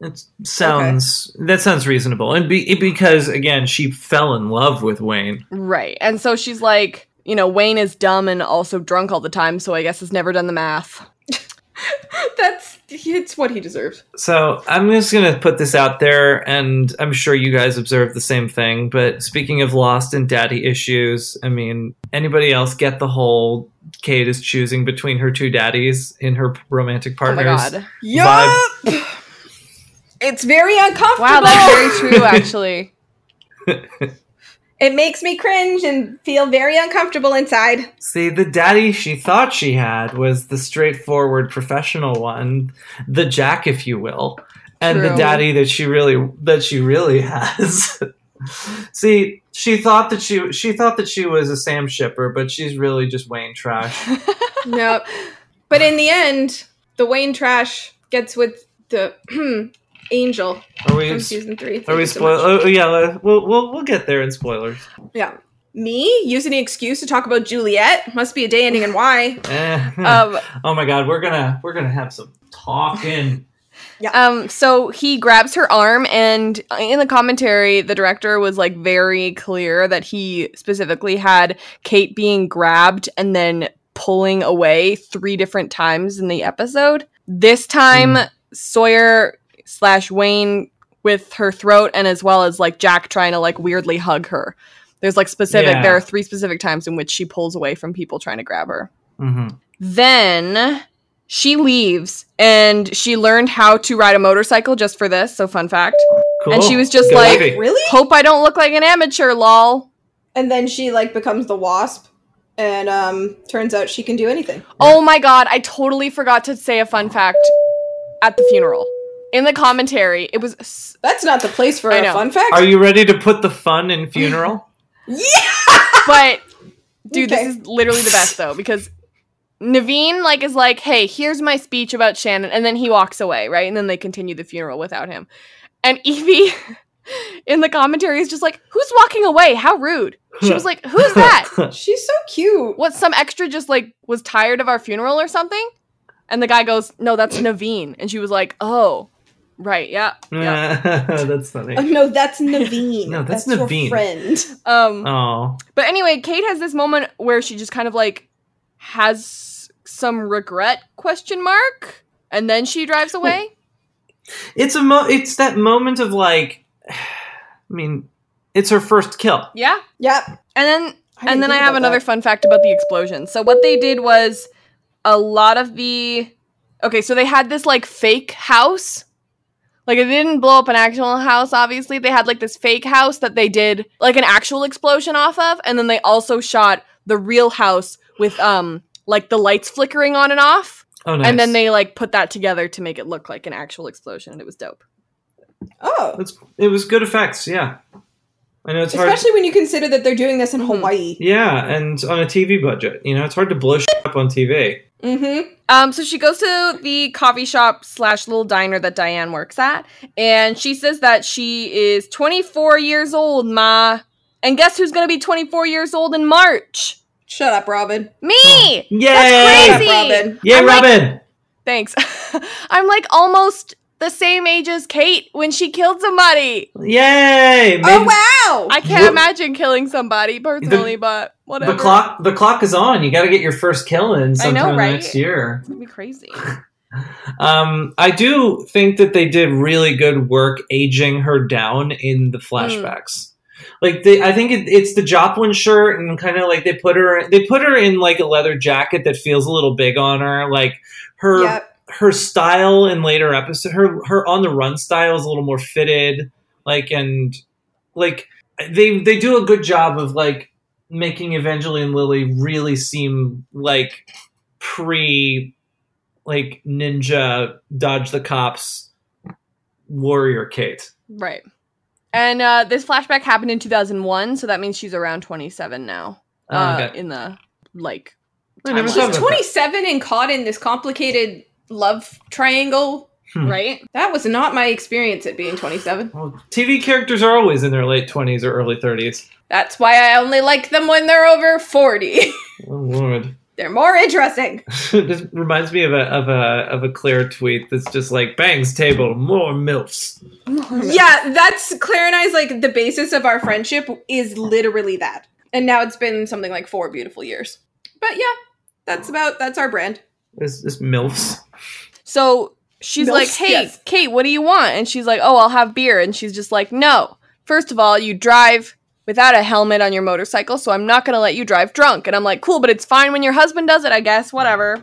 It sounds that sounds reasonable, and be, because again, she fell in love with Wayne. Right. And so she's like, you know, Wayne is dumb and also drunk all the time, so I guess has never done the math. That's it's what he deserves. So I'm just gonna put this out there, and I'm sure you guys observed the same thing. But speaking of lost and daddy issues, I mean, anybody else get the whole Kate is choosing between her two daddies in her romantic Oh my partners? god. vibe? It's very uncomfortable. Wow, that's very true actually. It makes me cringe and feel very uncomfortable inside. See, the daddy she thought she had was the straightforward professional one, the Jack, if you will, and the daddy that she really that she really has. See, she thought that she she thought that she was a Sam shipper, but she's really just Wayne trash. nope. But in the end, the Wayne trash gets with the Angel Are we? from season three. Thank Are we you so spoil? oh yeah, we'll, we'll we'll get there in spoilers. Yeah. Me using the excuse to talk about Juliet must be a day ending in Y. Eh, Um, oh my god, we're gonna we're gonna have some talking. Yeah. Um, so he grabs her arm, and in the commentary, the director was like very clear that he specifically had Kate being grabbed and then pulling away three different times in the episode. This time, Sawyer slash Wayne with her throat, and as well as like Jack trying to like weirdly hug her. There's like specific. Yeah. There are three specific times in which she pulls away from people trying to grab her. hmm Then she leaves and she learned how to ride a motorcycle just for this. So, fun fact. Cool. And she was just Good like, lady. Really? Hope I don't look like an amateur, lol. And then she like becomes the wasp and um turns out she can do anything. Oh my god, I totally forgot to say a fun fact at the funeral. In the commentary, it was. s- That's not the place for I a know. fun fact. Are you ready to put the fun in funeral? Yeah. but dude, Okay. this is literally the best though because Naveen like is like, "Hey, here's my speech about Shannon," and then he walks away, right? And then they continue the funeral without him. And Evie in the commentary is just like, "Who's walking away? How rude!" She was like, "Who's that?" She's so cute. What? Some extra just like was tired of our funeral or something? And the guy goes, "No, that's Naveen," and she was like, "Oh." Right, yeah. That's funny. Oh, no, that's Naveen. No, that's your Naveen. friend. Um Oh, But anyway, Kate has this moment where she just kind of like has some regret question mark and then she drives away. it's a mo- it's that moment of like, I mean, it's her first kill. Yeah. Yep. And then and then I have another that. fun fact about the explosion. So what they did was a lot of the Okay, so they had this like fake house. Like it didn't blow up an actual house obviously. They had like this fake house that they did like an actual explosion off of and then they also shot the real house with um like the lights flickering on and off. Oh, nice. And then they like put that together to make it look like an actual explosion and it was dope. Oh. It's, it was good effects. Yeah. I know it's hard. Especially when you consider that they're doing this in Hawaii. Yeah, and on a TV budget, you know, it's hard to blow shit up on TV. Mm-hmm. Um, so she goes to the coffee shop slash little diner that Diane works at, and she says that she is 24 years old, ma. And guess who's gonna be 24 years old in March? Shut up, Robyn. Me! Yay! That's crazy! Shut up, Robyn. Yay, I'm like- Robyn! Thanks. I'm like almost the same age as Kate when she killed somebody. Yay! Oh wow! I can't What- imagine killing somebody personally, but whatever. The clock, the clock is on. You got to get your first kill in I know, sometime right? next year. It's gonna be crazy. Um, I do think that they did really good work aging her down in the flashbacks. Like they, I think it, it's the Joplin shirt and kind of like they put her, they put her in like a leather jacket that feels a little big on her. Like her, Yep. Her style in later episode, her her on the run style is a little more fitted. Like and like they they do a good job of like making Evangeline Lilly really seem like pre like ninja dodge the cops warrior Kate. Right. And uh, this flashback happened in 2001, so that means she's around 27 now. Oh, Uh, okay. In the like. I never She's about 27 and caught in this complicated love triangle. Hmm. Right. That was not my experience at being 27. Well, TV characters are always in their late twenties or early thirties. That's why I only like them when they're over 40. Oh lord. they're more interesting. this reminds me of a of a of a Claire tweet that's just like bangs table more milfs. yeah, that's Claire and I's like the basis of our friendship is literally that. And now it's been something like four beautiful years. But yeah, that's about that's our brand. This this milfs. So she's Milfs, like, "Hey, yes. Kate, what do you want?" And she's like, "Oh, I'll have beer." And she's just like, "No. First of all, you drive without a helmet on your motorcycle, so I'm not going to let you drive drunk." And I'm like, "Cool, but it's fine when your husband does it, I guess. Whatever."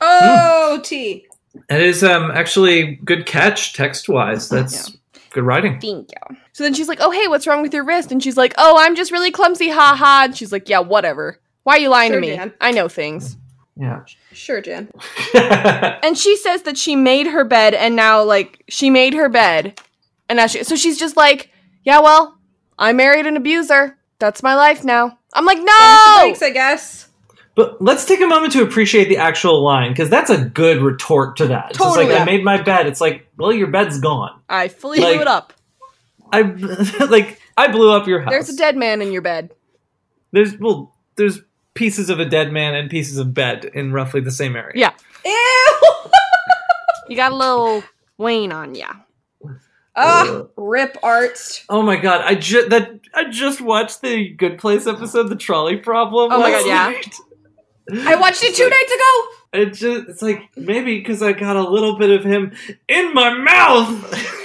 Oh, T. It is um actually good catch text wise. That's good writing. Thank you. So then she's like, "Oh, hey, what's wrong with your wrist?" And she's like, "Oh, I'm just really clumsy, ha ha." And she's like, "Yeah, whatever. Why are you lying Sure, to me? Jan. I know things." Yeah. Sure, Jan. And she says that she made her bed and now like she made her bed. And now she so she's just like, "Yeah, well, I married an abuser. That's my life now." I'm like, "No!" Thanks, I guess. But let's take a moment to appreciate the actual line because that's a good retort to that. It's just like Totally. I made my bed. It's like, well, your bed's gone. I fully Like- blew it up. I like I blew up your house. There's a dead man in your bed. There's well, there's pieces of a dead man and pieces of bed in roughly the same area. Yeah. Ew! You got a little Wayne on ya. Ah, rip arts. Oh my god! I just that I just watched the Good Place episode, the trolley problem. Oh my last God, yeah. I watched it two nights ago. It just it's like maybe because I got a little bit of him in my mouth.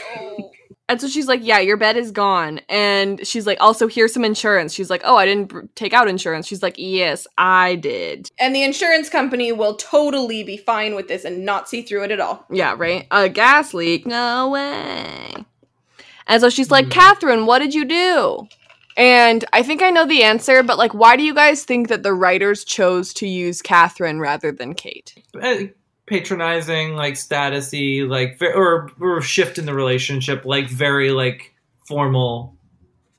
And so she's like, "Yeah, your bed is gone." And she's like, "Also, here's some insurance." She's like, "Oh, I didn't br- take out insurance." She's like, "Yes, I did." And the insurance company will totally be fine with this and not see through it at all. Yeah, right. A gas leak? No way. And so she's like, hmm. Catherine, what did you do? And I think I know the answer, but like, why do you guys think that the writers chose to use Catherine rather than Kate? Patronizing, like statusy, like or or shift in the relationship, like very like formal,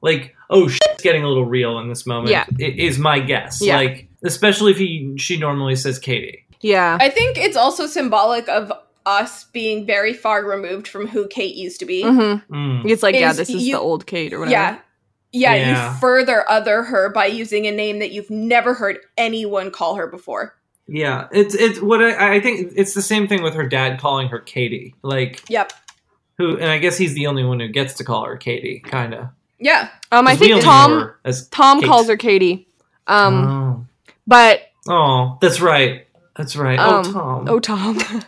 like oh shit's getting a little real in this moment. Yeah. i- is my guess. Yeah. Like especially if he she normally says Katie. Yeah. I think it's also symbolic of us being very far removed from who Kate used to be. Mm-hmm. Mm. It's like, yeah, this is you- the old Kate or whatever. Yeah. Yeah, Yeah. you further other her by using a name that you've never heard anyone call her before. Yeah, it's it's what I, I think it's the same thing with her dad calling her Katie. Like Yep. who, and I guess he's the only one who gets to call her Katie, kind of. Yeah. Um, I 'Cause we think Tom as Tom Kate. calls her Katie. Um, but Oh, that's right. That's right. um, oh, Tom. Oh, Tom.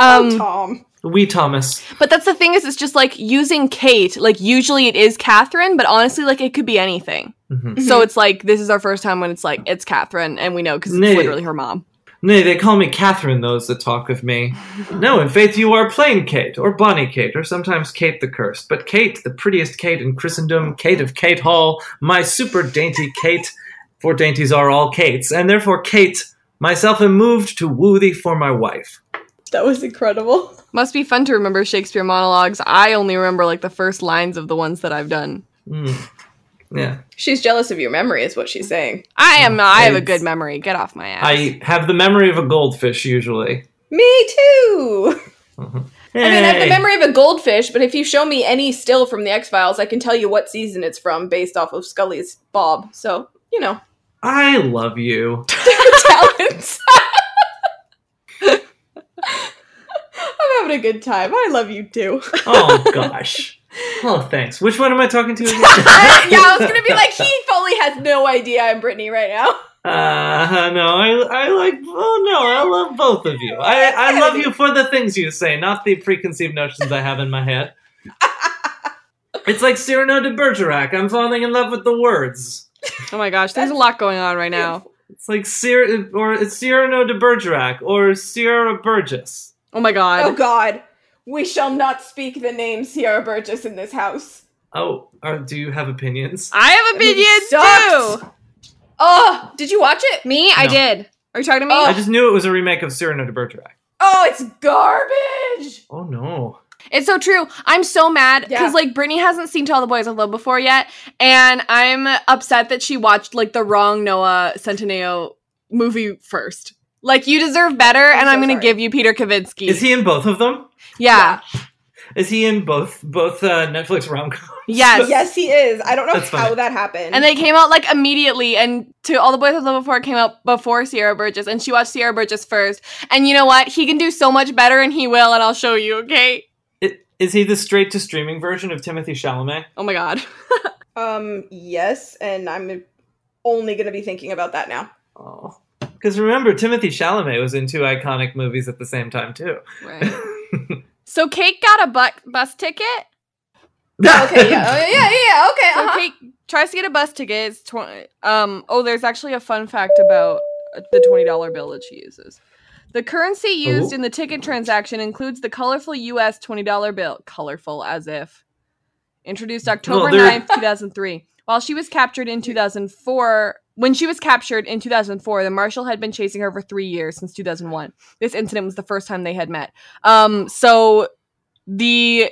Oh, um, Tom. Wee Thomas. But that's the thing is, it's just like using Kate. Like usually it is Catherine, but honestly, like it could be anything. Mhm. So it's like this is our first time when it's like it's Catherine, and we know because it's Nay. literally her mom. Nay, they call me Catherine, those that talk of me. no, in faith you are plain Kate, or Bonnie Kate, or sometimes Kate the Cursed. But Kate, the prettiest Kate in Christendom, Kate of Kate Hall, my super dainty Kate, for dainties are all Kates, and therefore Kate, myself am moved to woo thee for my wife. That was incredible. Must be fun to remember Shakespeare monologues. I only remember like the first lines of the ones that I've done. Mm. Yeah. She's jealous of your memory, is what she's saying. I am. I have a good memory. Get off my ass. I have the memory of a goldfish usually. Me too. Mm-hmm. I mean, I have the memory of a goldfish, but if you show me any still from the X Files, I can tell you what season it's from based off of Scully's Bob. So, you know, I love you. talents. I'm having a good time. I love you too. Oh gosh. Oh, thanks. Which one am I talking to again? yeah, I was gonna be like, he fully has no idea I'm Brittany right now. Uh, no, I, I like, oh no, I love both of you. I, I love you for the things you say, not the preconceived notions I have in my head. It's like Cyrano de Bergerac. I'm falling in love with the words. oh my gosh, there's a lot going on right now. It's like Cyr, or it's Cyrano de Bergerac, or Sierra Burgess. Oh my god. Oh God, we shall not speak the name Sierra Burgess in this house. Oh, or do you have opinions? I have opinions too. Oh, did you watch it? Me, I did. Are you talking to me? Oh. I just knew it was a remake of Cyrano de Bergerac. Oh, it's garbage. Oh no. It's so true. I'm so mad because Yeah. like Brittany hasn't seen To All the Boys I Love before yet, and I'm upset that she watched like the wrong Noah Centineo movie first. Like you deserve better, and I'm gonna give you Peter Kavinsky. Is he in both of them? Yeah. Is he in both both uh, Netflix rom coms? Yes. Yes, he is. I don't know That's how funny. that happened. And they came out like immediately, and to all the boys I love before came out before Sierra Burgess, and she watched Sierra Burgess first. And you know what? He can do so much better, and he will, and I'll show you. Okay? I- Is he the straight to streaming version of Timothy Chalamet? Oh my god. um, yes, and I'm only gonna be thinking about that now. Oh. Because remember, Timothée Chalamet was in two iconic movies at the same time too. Right. so Kate got a bu- bus ticket. okay, yeah, oh, yeah, yeah, okay. So uh-huh. Kate tries to get a bus ticket. It's twenty. Um. Oh, there's actually a fun fact about uh, the twenty dollar bill that she uses. The currency used Oh. in the ticket transaction includes the colorful U.S. twenty dollar bill. Colorful as if. Introduced October Well, 9th, 2003. While she was captured in 2004, when she was captured in 2004, the marshal had been chasing her for three years since 2001. This incident was the first time they had met. Um, so the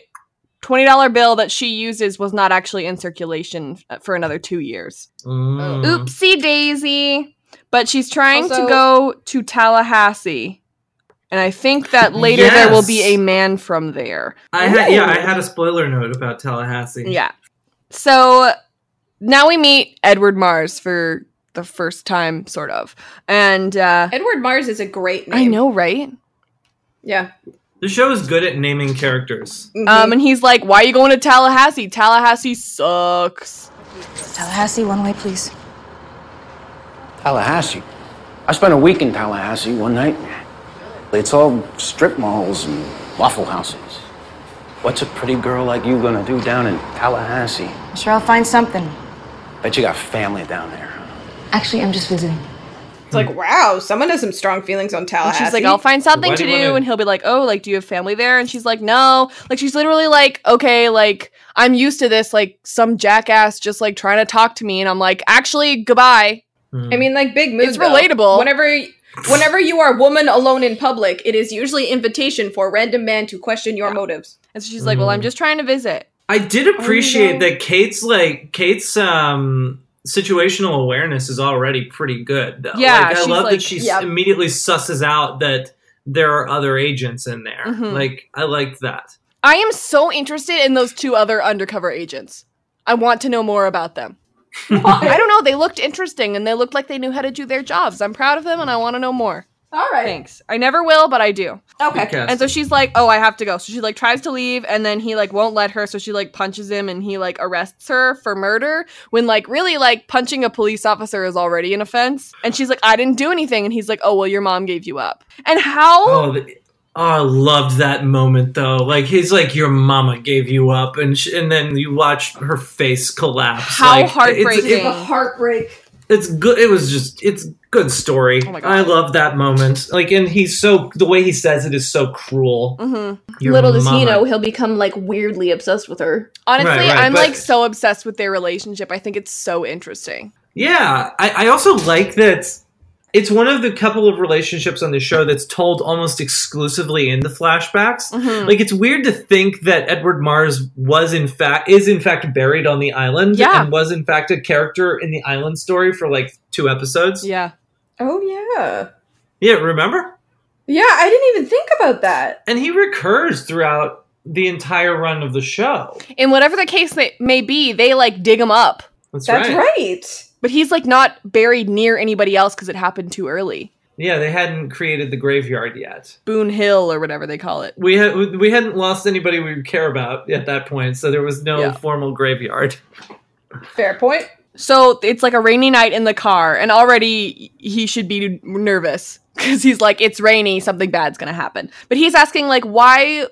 $20 bill that she uses was not actually in circulation for another two years. Mm. Oopsie daisy. But she's trying to go to Tallahassee. And I think that later there will be a man from there. I had yeah, I had a spoiler note about Tallahassee. Yeah. So now we meet Edward Mars for the first time, sort of. And uh, Edward Mars is a great name. I know, right? Yeah. The show is good at naming characters. Um, and he's like, "Why are you going to Tallahassee? Tallahassee sucks." Tallahassee, one way, please. Tallahassee. I spent a week in Tallahassee one night. It's all strip malls and waffle houses. What's a pretty girl like you gonna do down in Tallahassee? I'm sure I'll find something. Bet you got family down there. Actually, I'm just visiting. It's like, wow, someone has some strong feelings on And Tallahassee. she's like, "I'll find something Why to do do," wanna- and he'll be like, "Oh, like, do you have family there?" And she's like, "No." Like, she's literally like, "Okay, like, I'm used to this. Like, some jackass just like trying to talk to me," and I'm like, "Actually, goodbye." I mean, like big move. It's though. relatable. Whenever, whenever you are woman alone in public, it is usually invitation for a random man to question your motives. And so she's like, "Well, I'm Mm. just trying to visit." I did appreciate that Kate's like Kate's um situational awareness is already pretty good though. Yeah, like, I she's love like- that she Yep. immediately susses out that there are other agents in there. Mhm. Like I liked that. I am so interested in those two other undercover agents. I want to know more about them. I don't know. They looked interesting and they looked like they knew how to do their jobs. I'm proud of them and I want to know more. All right. Thanks. I never will, but I do. Okay. And so she's like, "Oh, I have to go." So she like tries to leave and then he like won't let her, so she like punches him and he like arrests her for murder when like really like punching a police officer is already an offense. And she's like, "I didn't do anything." And he's like, "Oh, well, your mom gave you up." And how Oh, the, oh, I loved that moment though. Like he's like, "Your mama gave you up," and sh- and then you watch her face collapse. How Like, it's- heartbreaking. it- A heartbreak. It's good. It was just it's good story. Oh my God. I love that moment. Like, and he's so the way he says it is so cruel. Mhm. Little does he know he'll become like weirdly obsessed with her. Honestly, Right, right, I'm but- like so obsessed with their relationship. I think it's so interesting. Yeah, I, I also like that. It's one of the couple of relationships on the show that's told almost exclusively in the flashbacks. Mhm. Like it's weird to think that Edward Mars was in fact is in fact buried on the island Yeah. and was in fact a character in the island story for like two episodes. Yeah. Oh yeah. Yeah, remember? Yeah, I didn't even think about that. And he recurs throughout the entire run of the show. In whatever the case may- may be, they like dig him up. That's, That's right. right. But he's like not buried near anybody else because it happened too early. Yeah, they hadn't created the graveyard yet. Boone Hill or whatever they call it. We had we hadn't lost anybody we care about at that point, so there was no Yeah. formal graveyard. Fair point. So it's like a rainy night in the car, and already he should be nervous because he's like, it's rainy, something bad's gonna happen. But he's asking, like, why?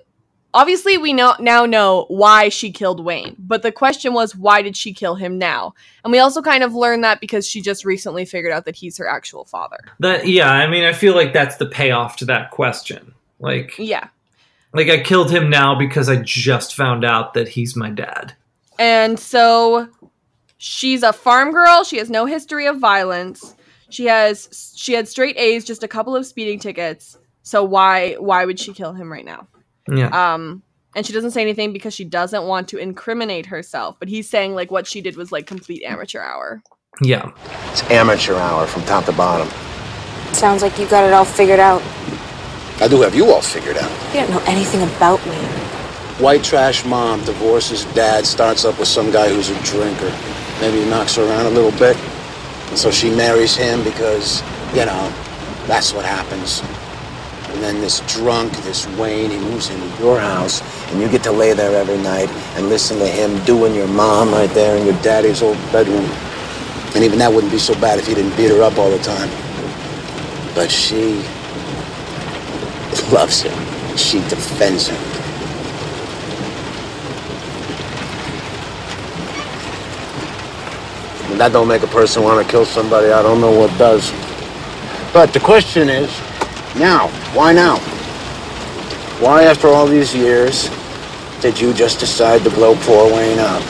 Obviously, we know now know why she killed Wayne, but the question was, why did she kill him now? And we also kind of learned that because she just recently figured out that he's her actual father. That yeah, I mean, I feel like that's the payoff to that question. Like, Yeah. like I killed him now because I just found out that he's my dad. And so she's a farm girl. She has no history of violence. She has she had straight A's, just a couple of speeding tickets. So why why would she kill him right now? Yeah. Um and she doesn't say anything because she doesn't want to incriminate herself. But he's saying like what she did was like complete amateur hour. Yeah. It's amateur hour from top to bottom. Sounds like you got it all figured out. I do have you all figured out. You don't know anything about me. White trash mom divorces dad, starts up with some guy who's a drinker. Maybe he knocks her around a little bit. And so she marries him because, you know, that's what happens. And then this drunk, this Wayne, he moves into your house, and you get to lay there every night and listen to him doing your mom right there in your daddy's old bedroom. And even that wouldn't be so bad if he didn't beat her up all the time. But she loves him. She defends him. If that don't make a person want to kill somebody, I don't know what does. But the question is, now, why now? Why, after all these years, did you just decide to blow poor Wayne up?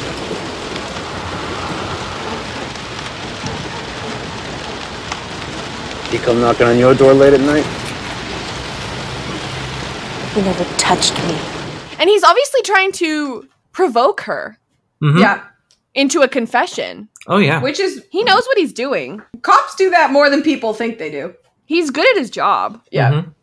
He come knocking on your door late at night? He never touched me. And he's obviously trying to provoke her Mhm. Yeah. into a confession. Oh yeah. Which is He knows what he's doing. cops do that more than people think they do. He's good at his job. Yeah. Mhm.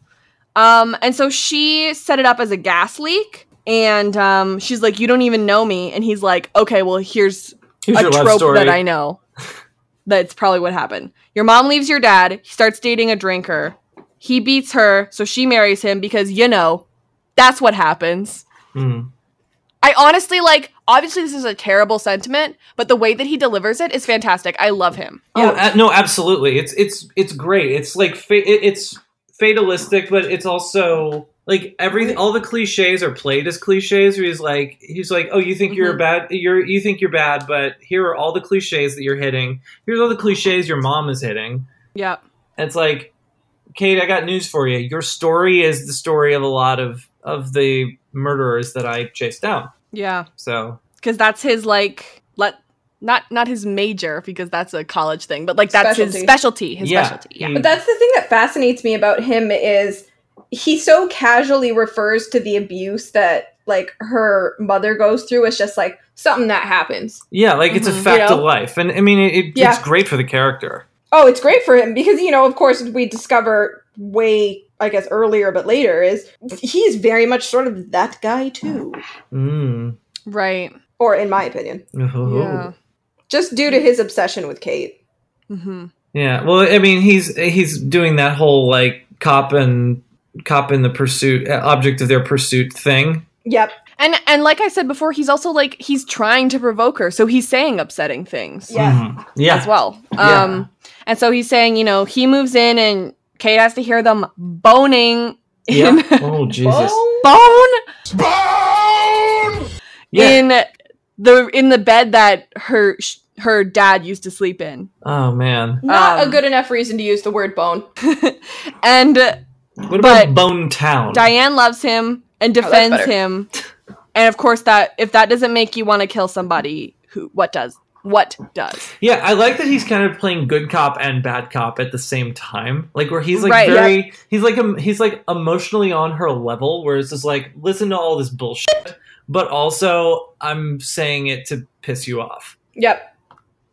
Um, and so she set it up as a gas leak, and um, she's like, "You don't even know me," and he's like, "Okay, well, here's, Here's a your trope that I know. That's probably what happened. Your mom leaves your dad. He starts dating a drinker. He beats her, so she marries him because you know, that's what happens. Mm. I honestly like. Obviously, this is a terrible sentiment, but the way that he delivers it is fantastic. I love him. Oh uh, no, absolutely. It's it's it's great. It's like fa- it's fatalistic, but it's also like everything. All the cliches are played as cliches. Where he's like he's like, oh, you think you're Mhm. bad. You're you think you're bad, but here are all the cliches that you're hitting. Here's all the cliches your mom is hitting. Yeah. And it's like, Kate, I got news for you. Your story is the story of a lot of of the murderers that I chased down. Yeah. So because that's his like let not not his major because that's a college thing, but like that's his Specialty. specialty. His Yeah, specialty. Yeah. But that's the thing that fascinates me about him is he so casually refers to the abuse that like her mother goes through as just like something that happens. yeah, like it's a Mhm. fact You of life, and I mean, it, it, Yeah. it's great for the character. Oh, it's great for him because you know, of course, we discover way I guess earlier but later is he's very much sort of that guy too. Mm. Right. Or in my opinion. Oh. Yeah. Just due to his obsession with Kate. Mm-hmm. Yeah, well, I mean, he's he's doing that whole like cop and cop in the pursuit, uh, object of their pursuit thing. Yep. And and like I said before, he's also like he's trying to provoke her, so he's saying upsetting things. Yeah. Mhm. Yeah. As well. Yeah. Um and so he's saying, you know, he moves in and Kate has to hear them boning in Yep. oh Jesus. bone Bone. Yeah. in the in the bed that her her dad used to sleep in. Oh man. Not Um, a good enough reason to use the word bone. And What about but Bone Town? Diane loves him and Oh, defends better. him. And of course that if that doesn't make you want to kill somebody, who what does? What does. Yeah, I like that he's kind of playing good cop and bad cop at the same time. Like where he's like Right, very he's like um, he's like emotionally on her level where it's just like listen to all this bullshit, but also I'm saying it to piss you off. Yep.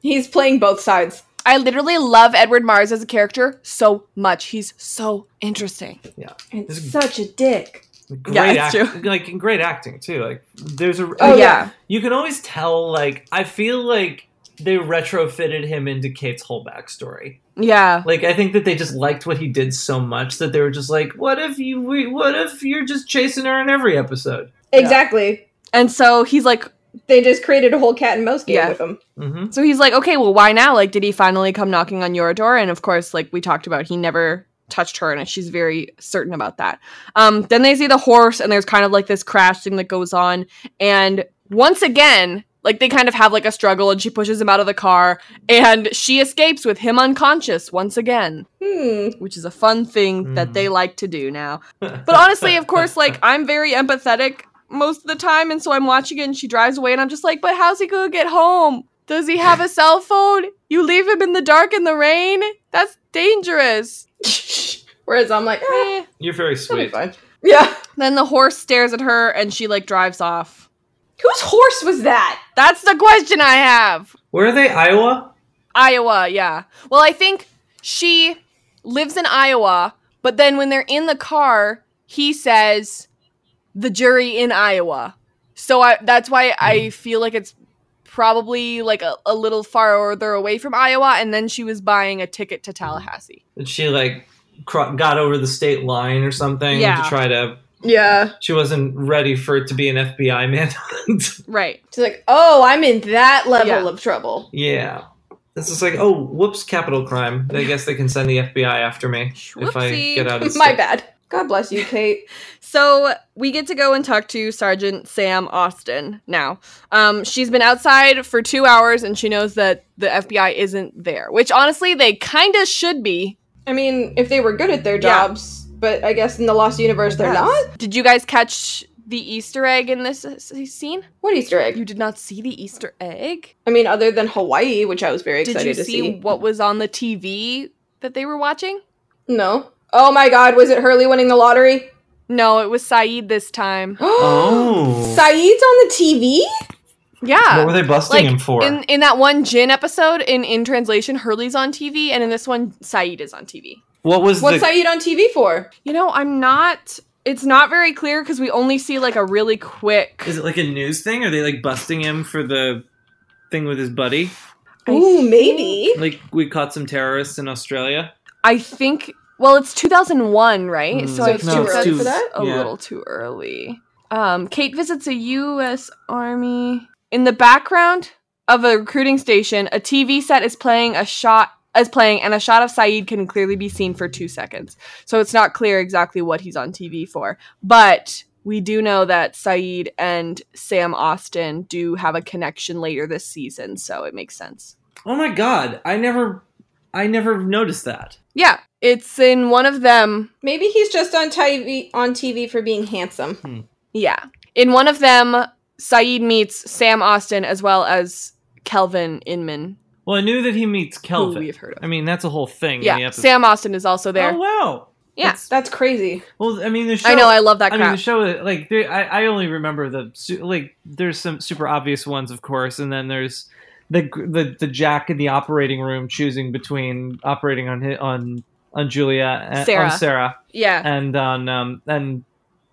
He's playing both sides. I literally love Edward Mars as a character so much. He's so interesting. Yeah. And such a dick. Great Yeah, it's act- like and great acting too. Like there's a Oh, yeah. You can always tell like I feel like they retrofitted him into Kate's whole backstory. Yeah. Like I think that they just liked what he did so much that they were just like, what if you we- what if you're just chasing her in every episode? Exactly. And so he's like, They just created a whole cat and mouse game Yeah. with him. Mm-hmm. so he's like, okay, well, why now? Like, did he finally come knocking on your door? And of course, like we talked about, he never touched her, and she's very certain about that. Um, then they see the horse, and there's kind of like this crash thing that goes on, and once again. Like they kind of have like a struggle, and she pushes him out of the car, and she escapes with him unconscious once again. Hmm. which is a fun thing that they like to do now. But honestly, of course, like I'm very empathetic most of the time, and so I'm watching it and she drives away, and I'm just like, but how's he gonna get home? Does he have a cell phone? You leave him in the dark in the rain? That's dangerous. Whereas I'm like, eh, You're very sweet. fine. Yeah. Then the horse stares at her and she like drives off. Whose horse was that? That's the question I have. Where are they? Iowa? Iowa, yeah. Well, I think she lives in Iowa, but then when they're in the car, he says the jury in Iowa. So I, that's why I feel like it's probably like a, a little farther away from Iowa, and then she was buying a ticket to Tallahassee. Did she like cro- got over the state line or something Yeah. to try to? Yeah. She wasn't ready for it to be an FBI manhunt. Right. She's like, oh, I'm in that level Yeah. of trouble. yeah. This is like, oh, whoops, capital crime. I guess they can send the FBI after me if I get out of My bad. God bless you, Kate. So we get to go and talk to Sergeant Sam Austin now. Um, she's been outside for two hours and she knows that the FBI isn't there, which honestly they kind of should be. I mean, if they were good at their Yeah. jobs, but I guess in the Lost Universe they're not. Did you guys catch the Easter egg in this scene? What Easter egg? You did not see the Easter egg? I mean, other than Hawaii, which I was very Did excited to see, Did you see. what was on the TV that they were watching? No. Oh my God, was it Hurley winning the lottery? No, it was Sayid this time. Oh. oh. Sayid's on the TV? Yeah. What were they busting like, him for? In in that one Jin episode, in in translation, Hurley's on TV, and in this one, Sayid is on TV. what was What's the? Sayid on TV for? You know, I'm not. It's not very clear because we only see like a really quick. Is it like a news thing? Are they like busting him for the thing with his buddy? Ooh, maybe. Like we caught some terrorists in Australia. I think. Well, it's 2001, right? Mm, so So I it's think too that's early for that? a Yeah. little too early. Um, Kate visits a U.S. Army. In the background of a recruiting station, a TV set is playing a shot is playing, and a shot of Sayid can clearly be seen for two seconds. So it's not clear exactly what he's on TV for, but we do know that Sayid and Sam Austin do have a connection later this season, so it makes sense. Oh my god! I never, I never noticed that. Yeah, it's in one of them. Maybe he's just on TV on TV for being handsome. Hmm. Yeah. In one of them, Sayid meets Sam Austin as well as Kelvin Inman. Well, I knew that he meets Kelvin. we've heard of. I mean, that's a whole thing. Yeah, episode. Sam Austin is also there. Oh wow! yeah. That's crazy. Well, I mean, the show. I know, I love that I mean, the show. Like, I, I only remember the like. There's some super obvious ones, of course, and then there's the the the Jack in the operating room choosing between operating on hi- on on Julia, and, Sarah. on Sarah, Yeah. and on um and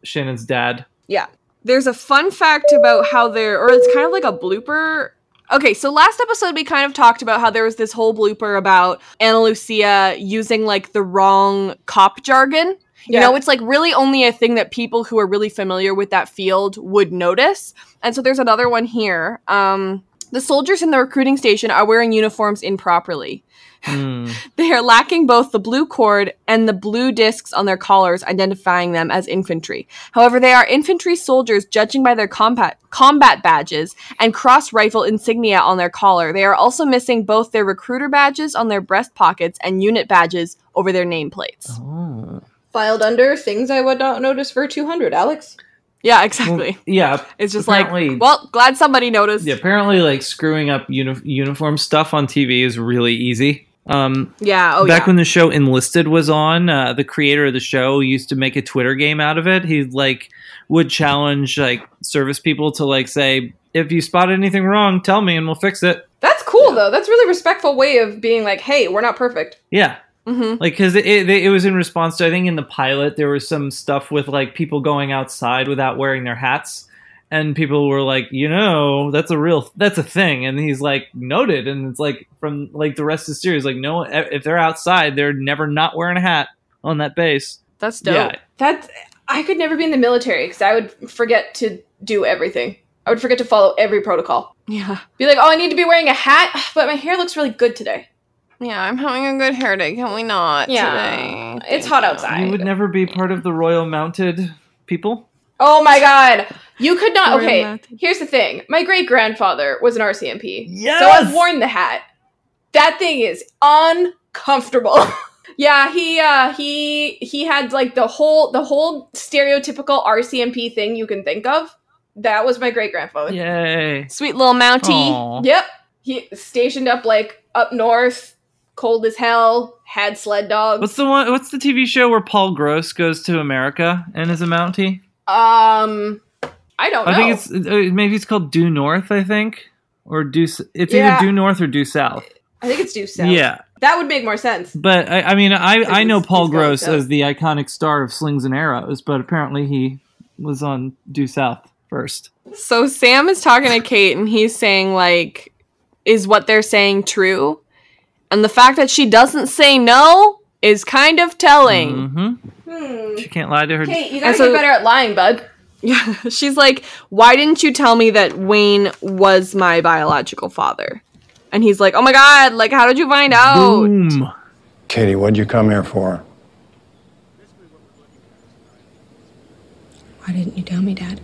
Shannon's dad. Yeah. There's a fun fact about how they're, or it's kind of like a blooper. Okay, so last episode we kind of talked about how there was this whole blooper about Ana Lucia using like the wrong cop jargon. You Yeah. know, it's like really only a thing that people who are really familiar with that field would notice. And so there's another one here. Um, the soldiers in the recruiting station are wearing uniforms improperly. Hmm. They are lacking both the blue cord and the blue discs on their collars, identifying them as infantry. However, they are infantry soldiers judging by their combat combat badges and cross rifle insignia on their collar. They are also missing both their recruiter badges on their breast pockets and unit badges over their nameplates. Oh. Filed under things I would not notice for 200, Alex. Yeah, exactly. Well, yeah, It's just like, well, glad somebody noticed. Yeah, apparently, like screwing up uni- uniform stuff on TV is really easy. Um, Yeah, oh back yeah. when the show Enlisted was on, uh, the creator of the show used to make a Twitter game out of it. He like would challenge like service people to like say, if you spot anything wrong, tell me and we'll fix it. That's cool though. That's a really respectful way of being like, hey, we're not perfect. Yeah. Mm-hmm. Like, because it, it, it was in response to, I think in the pilot, there was some stuff with like people going outside without wearing their hats. And people were like, you know, that's a real, that's a thing. And he's like, noted. And it's like, from like the rest of the series, like, no, if they're outside, they're never not wearing a hat on that base. That's dope. Yeah. That I could never be in the military because I would forget to do everything. I would forget to follow every protocol. Yeah. Be like, oh, I need to be wearing a hat, but my hair looks really good today. Yeah, I'm having a good hair day. Can we not Yeah. today? It's hot outside. You would never be part of the Royal Mounted people? Oh my god. You could not. Royal Okay, here's the thing. My great grandfather was an RCMP. Yes! So I've worn the hat. That thing is uncomfortable. yeah, he uh he he had like the whole the whole stereotypical RCMP thing you can think of. That was my great grandfather. Yay. Sweet little Mountie. Aw. Yep. He stationed up like up north, cold as hell, had sled dogs. What's the one? What's the TV show where Paul Gross goes to America and is a Mountie? Um I don't know. I think it's uh, maybe it's called Due North. I think or Due. It's Yeah. either Due North or Due South. I think it's due south. Yeah. That would make more sense. But I, I mean, I I know Paul Gross as the iconic star of Slings and Arrows, but apparently he was on Due South first. So Sam is talking to Kate and he's saying like is what they're saying true? And the fact that she doesn't say no is kind of telling. Mm-hmm. Hmm. She can't lie to her. Kate, you gotta so- get better at lying, bud. Yeah, she's like, "Why didn't you tell me that Wayne was my biological father?" And he's like, "Oh my god, like how did you find out?" Boom. Katie, what'd you come here for? Why didn't you tell me, Dad?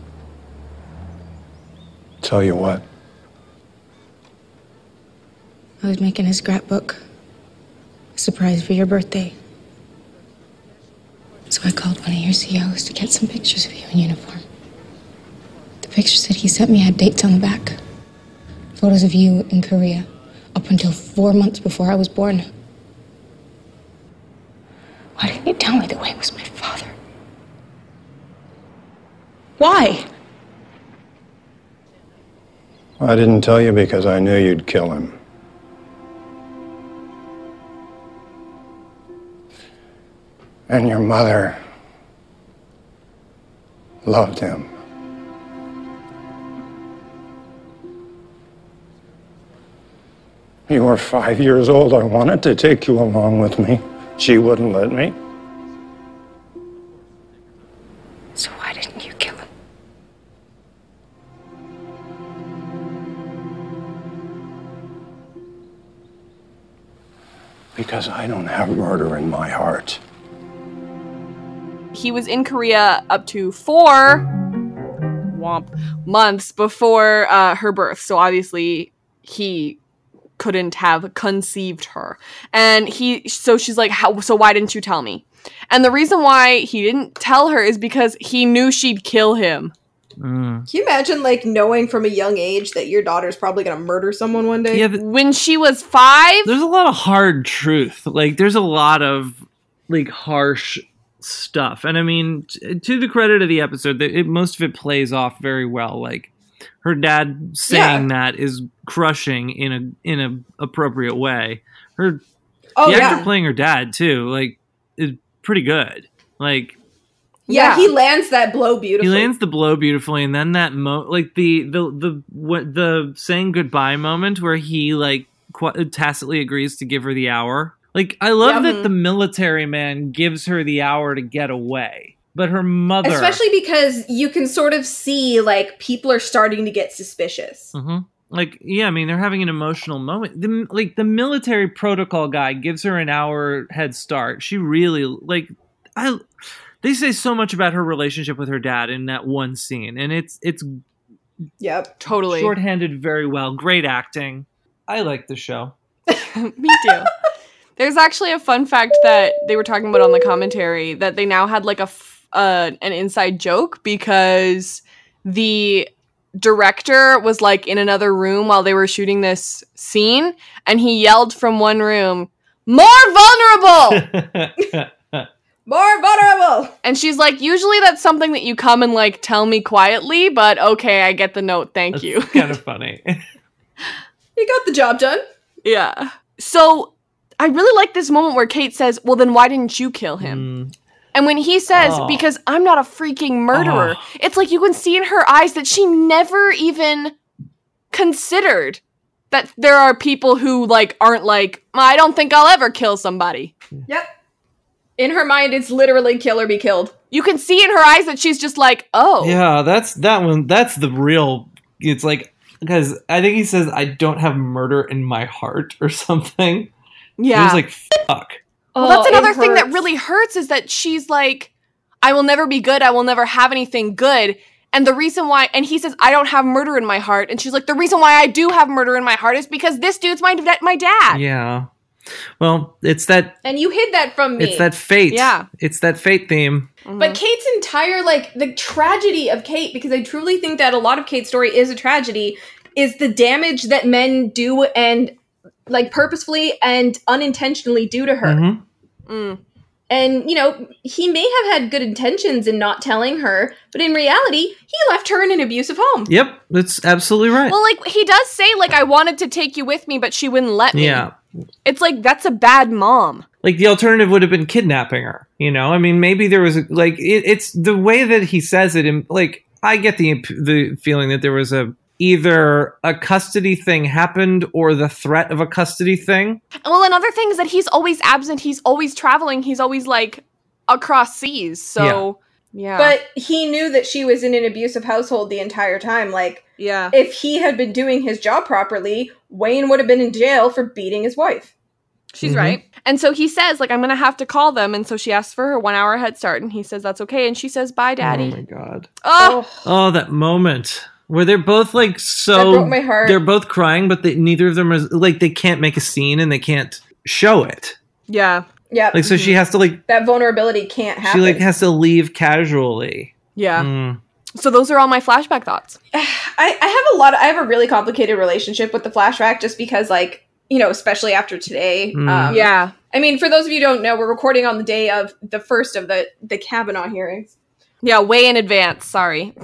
Tell you what. I was making a scrapbook. Surprise for your birthday. So I called one of your COs to get some pictures of you in uniform. The pictures that he sent me had dates on the back. Photos of you in Korea, up until four months before I was born. Why didn't you tell me that Wayne was my father? Why? I didn't tell you because I knew you'd kill him. And your mother loved him. You were five years old. I wanted to take you along with me. She wouldn't let me. So why didn't you kill him? Because I don't have murder in my heart. He was in Korea up to four womp months before uh, her birth, so obviously he couldn't have conceived her. And he, so she's like, "How? So why didn't you tell me?" And the reason why he didn't tell her is because he knew she'd kill him. Mm. Can you imagine like knowing from a young age that your daughter's probably gonna murder someone one day? Yeah, th- when she was five, there's a lot of hard truth. Like there's a lot of like harsh stuff, and I mean, t- to the credit of the episode, that it, most of it plays off very well. Like her dad saying that is crushing in a in a appropriate way. Her Oh, the actor yeah. playing her dad too, like is pretty good. Like yeah, he lands that blow beautifully. he lands the blow beautifully, and then that mo like the the the what the saying goodbye moment where he like qu- tacitly agrees to give her the hour. Like I love Yeah. that the military man gives her the hour to get away, but her mother, Especially because you can sort of see like people are starting to get suspicious. Mhm. like yeah, I mean they're having an emotional moment. The like the military protocol guy gives her an hour head start. She really like I. They say so much about her relationship with her dad in that one scene, and it's it's Yep. Totally. shorthanded very well. Great acting. I like the show. Me too. There's actually a fun fact that they were talking about on the commentary that they now had like a f- uh, an inside joke because the director was like in another room while they were shooting this scene and he yelled from one room more vulnerable! More vulnerable! And she's like usually that's something that you come and like tell me quietly but okay i get the note. Thank you. kind of funny. You got the job done. yeah. So i really like this moment where kate says well then why didn't you kill him mm. and when he says Oh. because i'm not a freaking murderer Oh. it's like you can see in her eyes that she never even considered that there are people who like aren't like i don't think i'll ever kill somebody mm. Yep. In her mind, it's literally kill or be killed. you can see in her eyes that she's just like oh Yeah, that's that one. That's the real. It's like because I think he says I don't have murder in my heart or something. Yeah. it was like fuck. Well, Oh, that's it another thing that really hurts is that she's like, I will never be good. I will never have anything good. And the reason why, and he says, I don't have murder in my heart. And she's like, the reason why I do have murder in my heart is because this dude's my, my dad. Yeah. Well, it's that. And you hid that from me. It's that fate. Yeah. It's that fate theme. Mm-hmm. But Kate's entire like the tragedy of Kate, because I truly think that a lot of Kate's story is a tragedy, is the damage that men do and like purposefully and unintentionally do to her. Mhm. Mm. And you know, he may have had good intentions in not telling her, but in reality, he left her in an abusive home. Yep, that's absolutely right. Well, like, he does say, like, I wanted to take you with me, but she wouldn't let me. yeah. It's like, that's a bad mom. Like the alternative would have been kidnapping her. You know, I mean, maybe there was a, like it, it's the way that he says it. And like, I get the the feeling that there was a either a custody thing happened or the threat of a custody thing. Well, another thing is that he's always absent. He's always traveling. He's always, like, across seas. So, yeah. But he knew that she was in an abusive household the entire time. Like, yeah. if he had been doing his job properly, Wayne would have been in jail for beating his wife. She's mm-hmm. right. And so he says, like, I'm going to have to call them. And so she asks for her one hour head start. And he says, that's okay. And she says, bye, oh daddy. Oh my god. Oh, Oh, that moment where they're both like so That broke my heart. they're both crying, but they, neither of them is like they can't make a scene and they can't show it. yeah. Yeah. Like so she has to like that vulnerability can't happen. she like has to leave casually. Yeah. Mm. So those are all my flashback thoughts. I, I have a lot of, I have a really complicated relationship with the flashback just because like you know especially after today Mm. um, Yeah. i mean for those of you who don't know we're recording on the day of the first of the the kavanaugh hearings Yeah, way in advance. Sorry.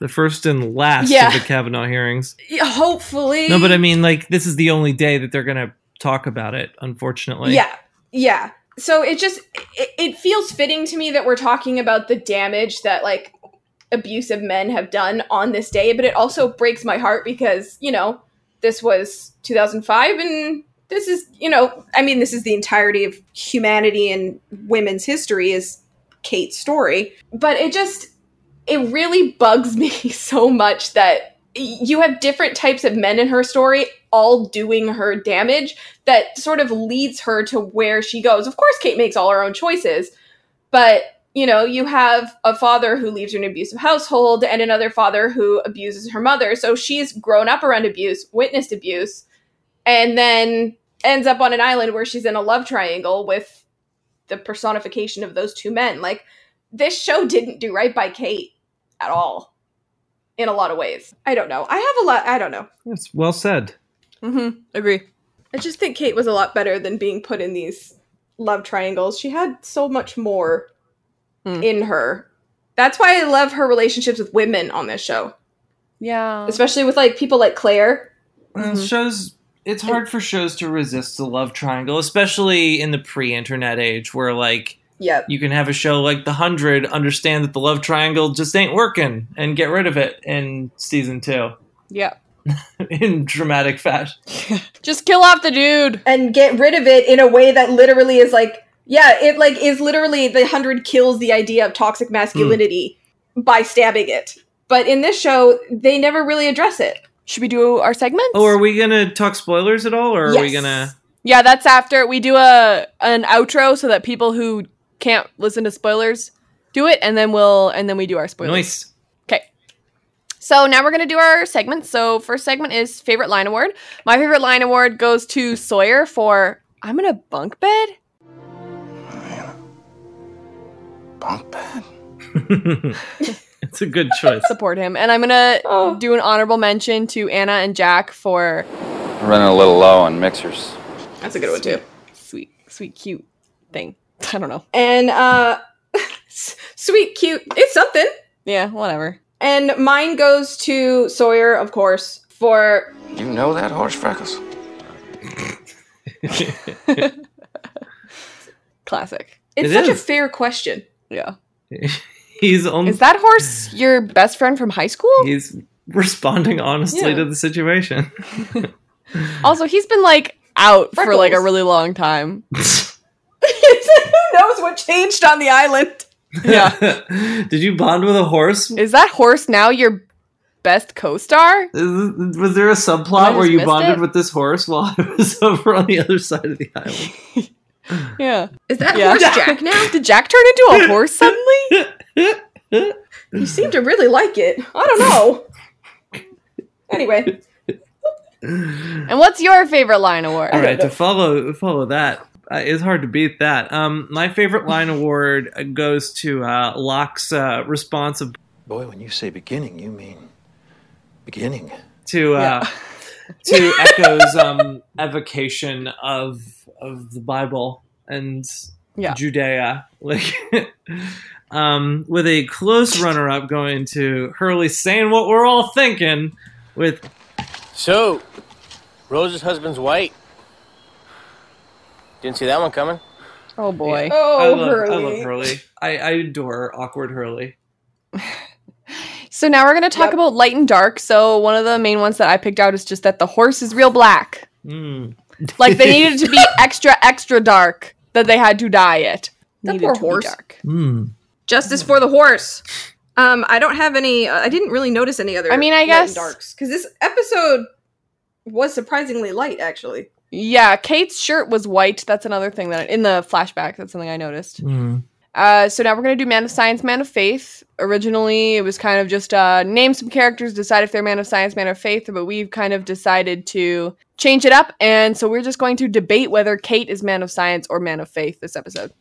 The first and last Yeah. of the Kavanaugh hearings. Hopefully No, but I mean like this is the only day that they're gonna talk about it, unfortunately. yeah yeah so it just it, it feels fitting to me that we're talking about the damage that like abusive men have done on this day but it also breaks my heart because you know this was 2005 and this is you know i mean this is the entirety of humanity and women's history is kate's story but it just it really bugs me so much that you have different types of men in her story all doing her damage that sort of leads her to where she goes. Of course kate makes all her own choices but you know you have a father who leaves her an abusive household and another father who abuses her mother. So she's grown up around abuse witnessed abuse and then ends up on an island where she's in a love triangle with the personification of those two men. Like this show didn't do right by kate at all in a lot of ways. I don't know. I have a lot i don't know. It's well said. Mm-hmm. Agree. i just think kate was a lot better than being put in these love triangles. She had so much more in her. That's why i love her relationships with women on this show. Yeah. especially with like people like claire. Uh, Shows it's hard for shows to resist the love triangle, especially in the pre-internet age where like yeah you can have a show like The Hundred understand that the love triangle just ain't working and get rid of it in season two Yeah. in dramatic fashion. Just kill off the dude and get rid of it in a way that literally is like yeah it like is literally the hundred kills the idea of toxic masculinity hmm. by stabbing it but in this show they never really address it Should we do our segments? Oh, are we gonna talk spoilers at all, or are we gonna? Yeah, that's after we do a an outro so that people who can't listen to spoilers do it, and then we'll and then we do our spoilers. Nice. Okay. So now we're gonna do our segments. So first segment is favorite line award. My favorite line award goes to Sawyer for I'm in a bunk bed. Bunk bed? it's a good choice. Support him. And I'm gonna oh. do an honorable mention to Ana and Jack for running a little low on mixers. That's a good one too. sweet, sweet, cute thing. I don't know. And uh sweet, cute. It's something. Yeah, whatever. And mine goes to Sawyer, of course, for You know that horse, Freckles? Classic. it's It such a is. fair question. Yeah. He's only Is that horse your best friend from high school? he's responding honestly Yeah. to the situation. Also, he's been like out for like a Freckles. really long time. Who knows what changed on the island? Yeah. Did you bond with a horse? Is that horse now your best co-star? Is- Was there a subplot where you bonded it? with this horse while I was over on the other side of the island? Yeah. Is that Yeah. horse Jack now? Did Jack turn into a horse suddenly? You seem to really like it. I don't know. anyway, And what's your favorite line award? All right, to follow follow that, uh, it's hard to beat that. Um, my favorite line award uh, goes to uh, Locke's uh, response of, Boy, when you say beginning, you mean beginning. to uh, to Eko's um, evocation of of the Bible and Yeah. Judea, like um, with a close runner up going to Hurley saying what we're all thinking with So, Rose's husband's white. Didn't see that one coming. Oh boy. Oh, I love, I love Hurley. I, I adore awkward Hurley. So now we're gonna talk about light and dark. So one of the main ones that I picked out is just that the horse is real black. Mm. Like they needed to be extra, extra dark. That they had to dye it. That Needed poor to be horse. dark. Mm. justice for the horse. Um, I don't have any. Uh, I didn't really notice any other. I mean, I light guess- darks because this episode was surprisingly light. Actually, Yeah, Kate's shirt was white. That's another thing that in the flashback. That's something I noticed. Mm. Uh, so now we're gonna do Man of Science, Man of Faith. Originally, it was kind of just uh, name some characters, decide if they're Man of Science, Man of Faith, but we've kind of decided to change it up, and so we're just going to debate whether Kate is Man of Science or Man of Faith this episode.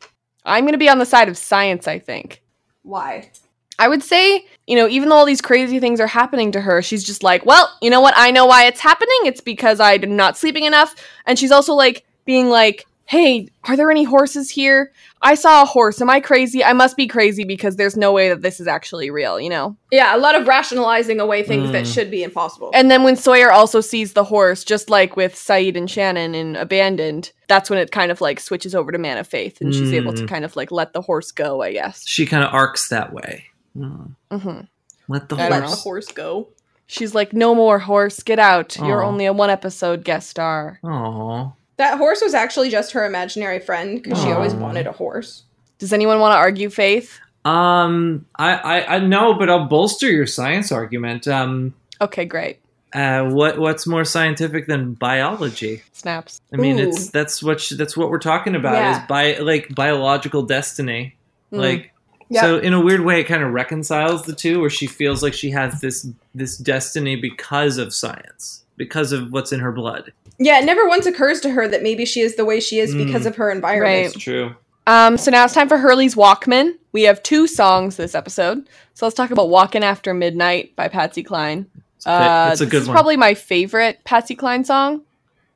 I'm gonna be on the side of science, I think. why? I would say, you know, even though all these crazy things are happening to her, she's just like, well, you know what? I know why it's happening. It's because I'm not sleeping enough. And she's also like being like, hey, are there any horses here? I saw a horse. Am I crazy? I must be crazy because there's no way that this is actually real, you know? Yeah, a lot of rationalizing away things that Mm. should be impossible. And then when Sawyer also sees the horse, just like with Sayid and Shannon in Abandoned, that's when it kind of like switches over to Man of Faith and she's able to Mm. kind of like let the horse go, I guess. She kind of arcs that way. Mm. hmm Let the I don't let know. the horse go. She's like, no more horse, get out. You're only a one episode guest star. Aww. That horse was actually just her imaginary friend because she always wanted a horse. Does anyone want to argue Faith? Um, I, I, I know, but I'll bolster your science argument. Um, Okay, great. uh, what, what's more scientific than biology? Snaps. I mean, Ooh. it's that's what sh- that's what we're talking about Yeah. is by like biological destiny. Mm. Like, Yeah. so in a weird way, it kind of reconciles the two, where she feels like she has this this destiny because of science, because of what's in her blood. Yeah, it never once occurs to her that maybe she is the way she is Mm. because of her environment. It's true. Um, so now it's time for Hurley's Walkman. We have two songs this episode. So let's talk about Walking After Midnight by Patsy Cline. It's, a- Uh, it's a this good is one. probably my favorite Patsy Cline song.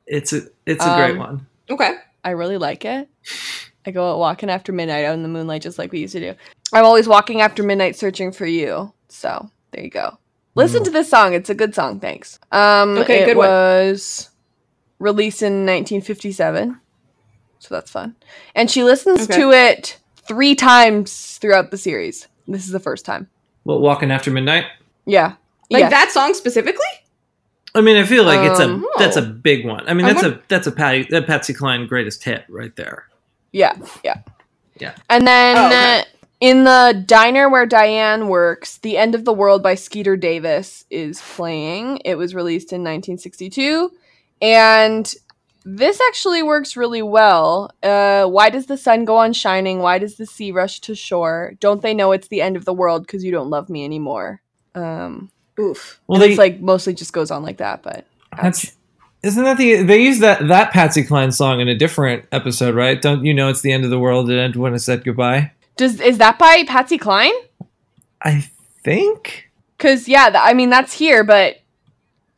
it's a it's a great Um, one. Okay. I really like it. I go out walking after midnight out in the moonlight just like we used to do. I'm always walking after midnight searching for you. So there you go. Listen to this song. It's a good song. Thanks. Um, Okay, it good one. was released in 1957, so that's fun. And she listens Okay. to it three times throughout the series. This is the first time. What walking after midnight? Yeah, Like Yes. that song specifically? I mean, I feel like it's a Um, that's a big one. I mean, I that's a that's a Patty that Patsy Cline greatest hit right there. Yeah, yeah. Yeah. And then Oh, okay. uh, in the diner where Diane works, The End of the World by Skeeter Davis is playing. It was released in 1962. And this actually works really well. Uh, why does the sun go on shining? Why does the sea rush to shore? Don't they know it's the end of the world because you don't love me anymore? Um, Oof. Well, they it's like mostly just goes on like that, but that's isn't that the they use that that Patsy Cline song in a different episode, right? Don't you know it's the end of the world and when it said goodbye? does is that by Patsy Cline? I think. Because yeah, th- I mean that's here, but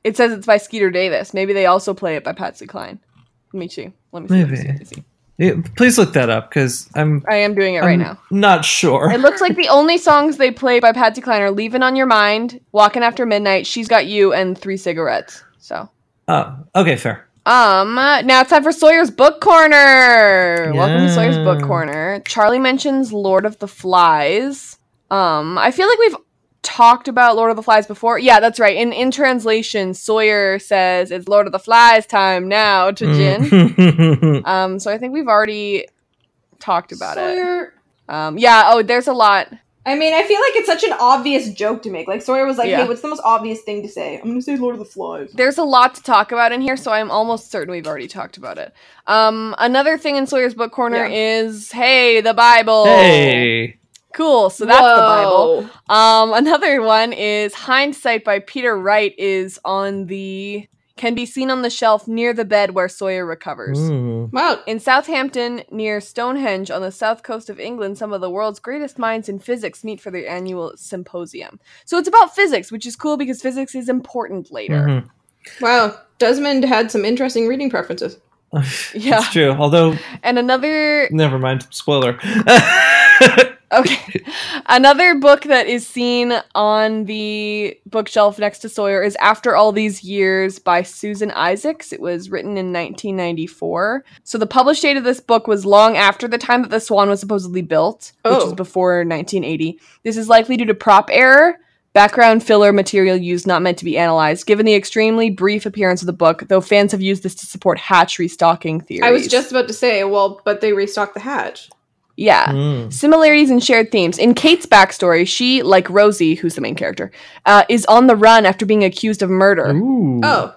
it says it's by Skeeter Davis. Maybe they also play it by Patsy Cline. Let me see. Let me see. See. Let me see. Yeah, please look that up because I'm. I am doing it right I'm now. Not sure. It looks like the only songs they play by Patsy Cline are "Leaving on Your Mind," "Walking After Midnight," "She's Got You," and Three Cigarettes." So, Oh, okay, fair. um, now it's time for Sawyer's Book Corner. Welcome to Sawyer's Book Corner. Charlie mentions Lord of the Flies. Um, I feel like we've talked about Lord of the Flies before. Yeah, that's right. In in translation, Sawyer says it's Lord of the Flies time now to Jin. Mm. um, so I think we've already talked about Sawyer- it. Um, yeah. Oh, there's a lot. I mean, I feel like it's such an obvious joke to make. Like Sawyer was like, Yeah. "Hey, what's the most obvious thing to say?" I'm gonna say Lord of the Flies. There's a lot to talk about in here, so I'm almost certain we've already talked about it. Um, another thing in Sawyer's book corner is, hey, the Bible. Hey. Cool. So that's Whoa. the Bible. Um, another one is Hindsight by Peter Wright is on the can be seen on the shelf near the bed where Sawyer recovers. Mm. Wow. In Southampton, near Stonehenge on the south coast of England, some of the world's greatest minds in physics meet for their annual symposium. So it's about physics, which is cool because physics is important later. Mhm. Wow, Desmond had some interesting reading preferences. Yeah. It's true. Although, And another never mind. Spoiler. Okay. Another book that is seen on the bookshelf next to Sawyer is After All These Years by Susan Isaacs. It was written in 1994. So the published date of this book was long after the time that the Swan was supposedly built, which was oh. before 1980. This is likely due to prop error. Background filler material used not meant to be analyzed. Given the extremely brief appearance of the book, though fans have used this to support hatch restocking theories. I was just about to say, well, but they restocked the hatch. Yeah. Mm. Similarities and shared themes. In Kate's backstory, she, like Rosie, who's the main character, uh, is on the run after being accused of murder. Oh,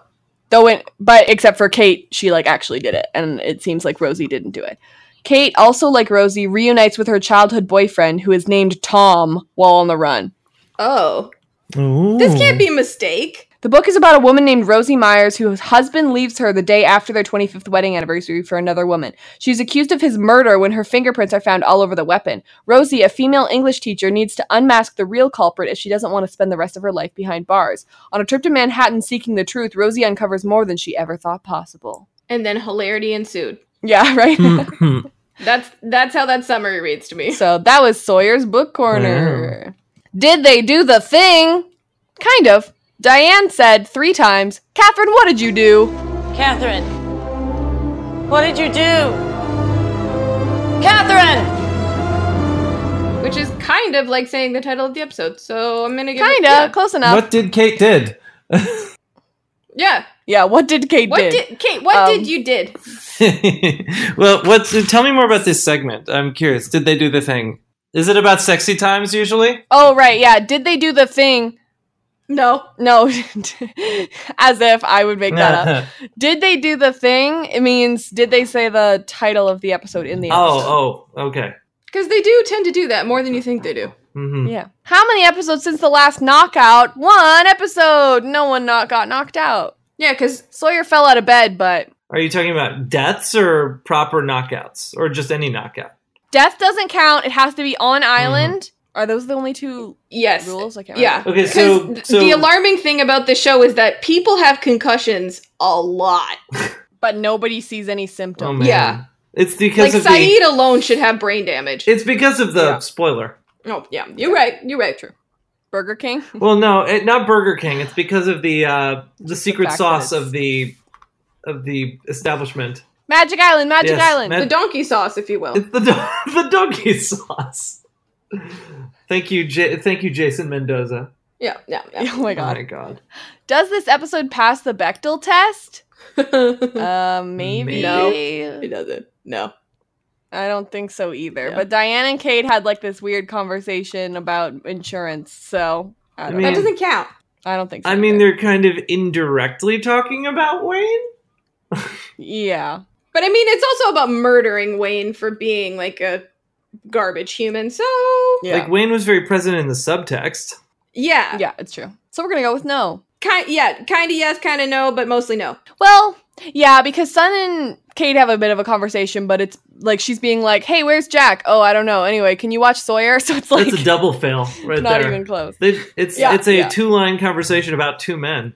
Though, it, but except for Kate, she like actually did it, and it seems like Rosie didn't do it. Kate, also like Rosie, reunites with her childhood boyfriend, who is named Tom, while on the run. oh, Ooh. this can't be a mistake. The book is about a woman named Rosie Myers whose husband leaves her the day after their 25th wedding anniversary for another woman. She's accused of his murder when her fingerprints are found all over the weapon. Rosie, a female English teacher, needs to unmask the real culprit if she doesn't want to spend the rest of her life behind bars. On a trip to Manhattan seeking the truth, Rosie uncovers more than she ever thought possible. And then hilarity ensued. Yeah, right? That's that's how that summary reads to me. so that was Sawyer's Book Corner. Did they do the thing? Kind of. Diane said three times, Catherine, what did you do? Catherine, what did you do? Catherine! Which is kind of like saying the title of the episode. So I'm gonna give Kinda, yeah. close enough. What did Kate did? Yeah. Yeah, what did Kate What did? did Kate? What Um, did you did? well, what's tell me more about this segment. I'm curious. Did they do the thing? Is it about sexy times usually? Oh right, yeah. Did they do the thing? No. No. As if I would make that up. Did they do the thing? It means did they say the title of the episode in the episode? Oh, oh, okay. Because they do tend to do that more than you think they do. hmm Yeah. How many episodes since the last knockout? One episode. No one not got knocked out. Yeah, because Sawyer fell out of bed, but Are you talking about deaths or proper knockouts or just any knockout? death doesn't count. It has to be on island. Are those the only two yes, rules? I can't yeah. remember. Okay, 'Cause so- so- the alarming thing about the show is that people have concussions a lot. But nobody sees any symptoms. Oh. Yeah. It's because like of Sayid the. alone should have brain damage. It's because of the Yeah. spoiler. oh yeah, you're right. You're right. True. Burger King. Well, no, it, not Burger King. It's because of the uh, the secret fact sauce of the of the establishment. Magic Island, Magic Yes, Island. Mag- The donkey sauce, if you will. It's the do- the donkey sauce. Thank you, J- thank you, Jason Mendoza. Yeah, yeah, yeah. oh my god. Oh god. my god. Does this episode pass the Bechdel test? Uh, maybe. No. It doesn't. No. I don't think so either. Yeah. But Diane and Kate had like this weird conversation about insurance, so I I don't, mean- That doesn't count. I don't think so. I mean, they're kind of indirectly talking about Wayne. yeah. But I mean, it's also about murdering Wayne for being like a garbage human. So Yeah. Like Wayne was very present in the subtext. yeah, yeah, it's true. So we're gonna go with no. kind yeah, kind of yes, kind of no, but mostly no. Well, Yeah, because Sun and Kate have a bit of a conversation, but it's like she's being like, "Hey, where's Jack? Oh, I don't know. Anyway, can you watch Sawyer?" So it's like That's a double fail right not there. even close. They- it's Yeah, it's a yeah. two line conversation about two men.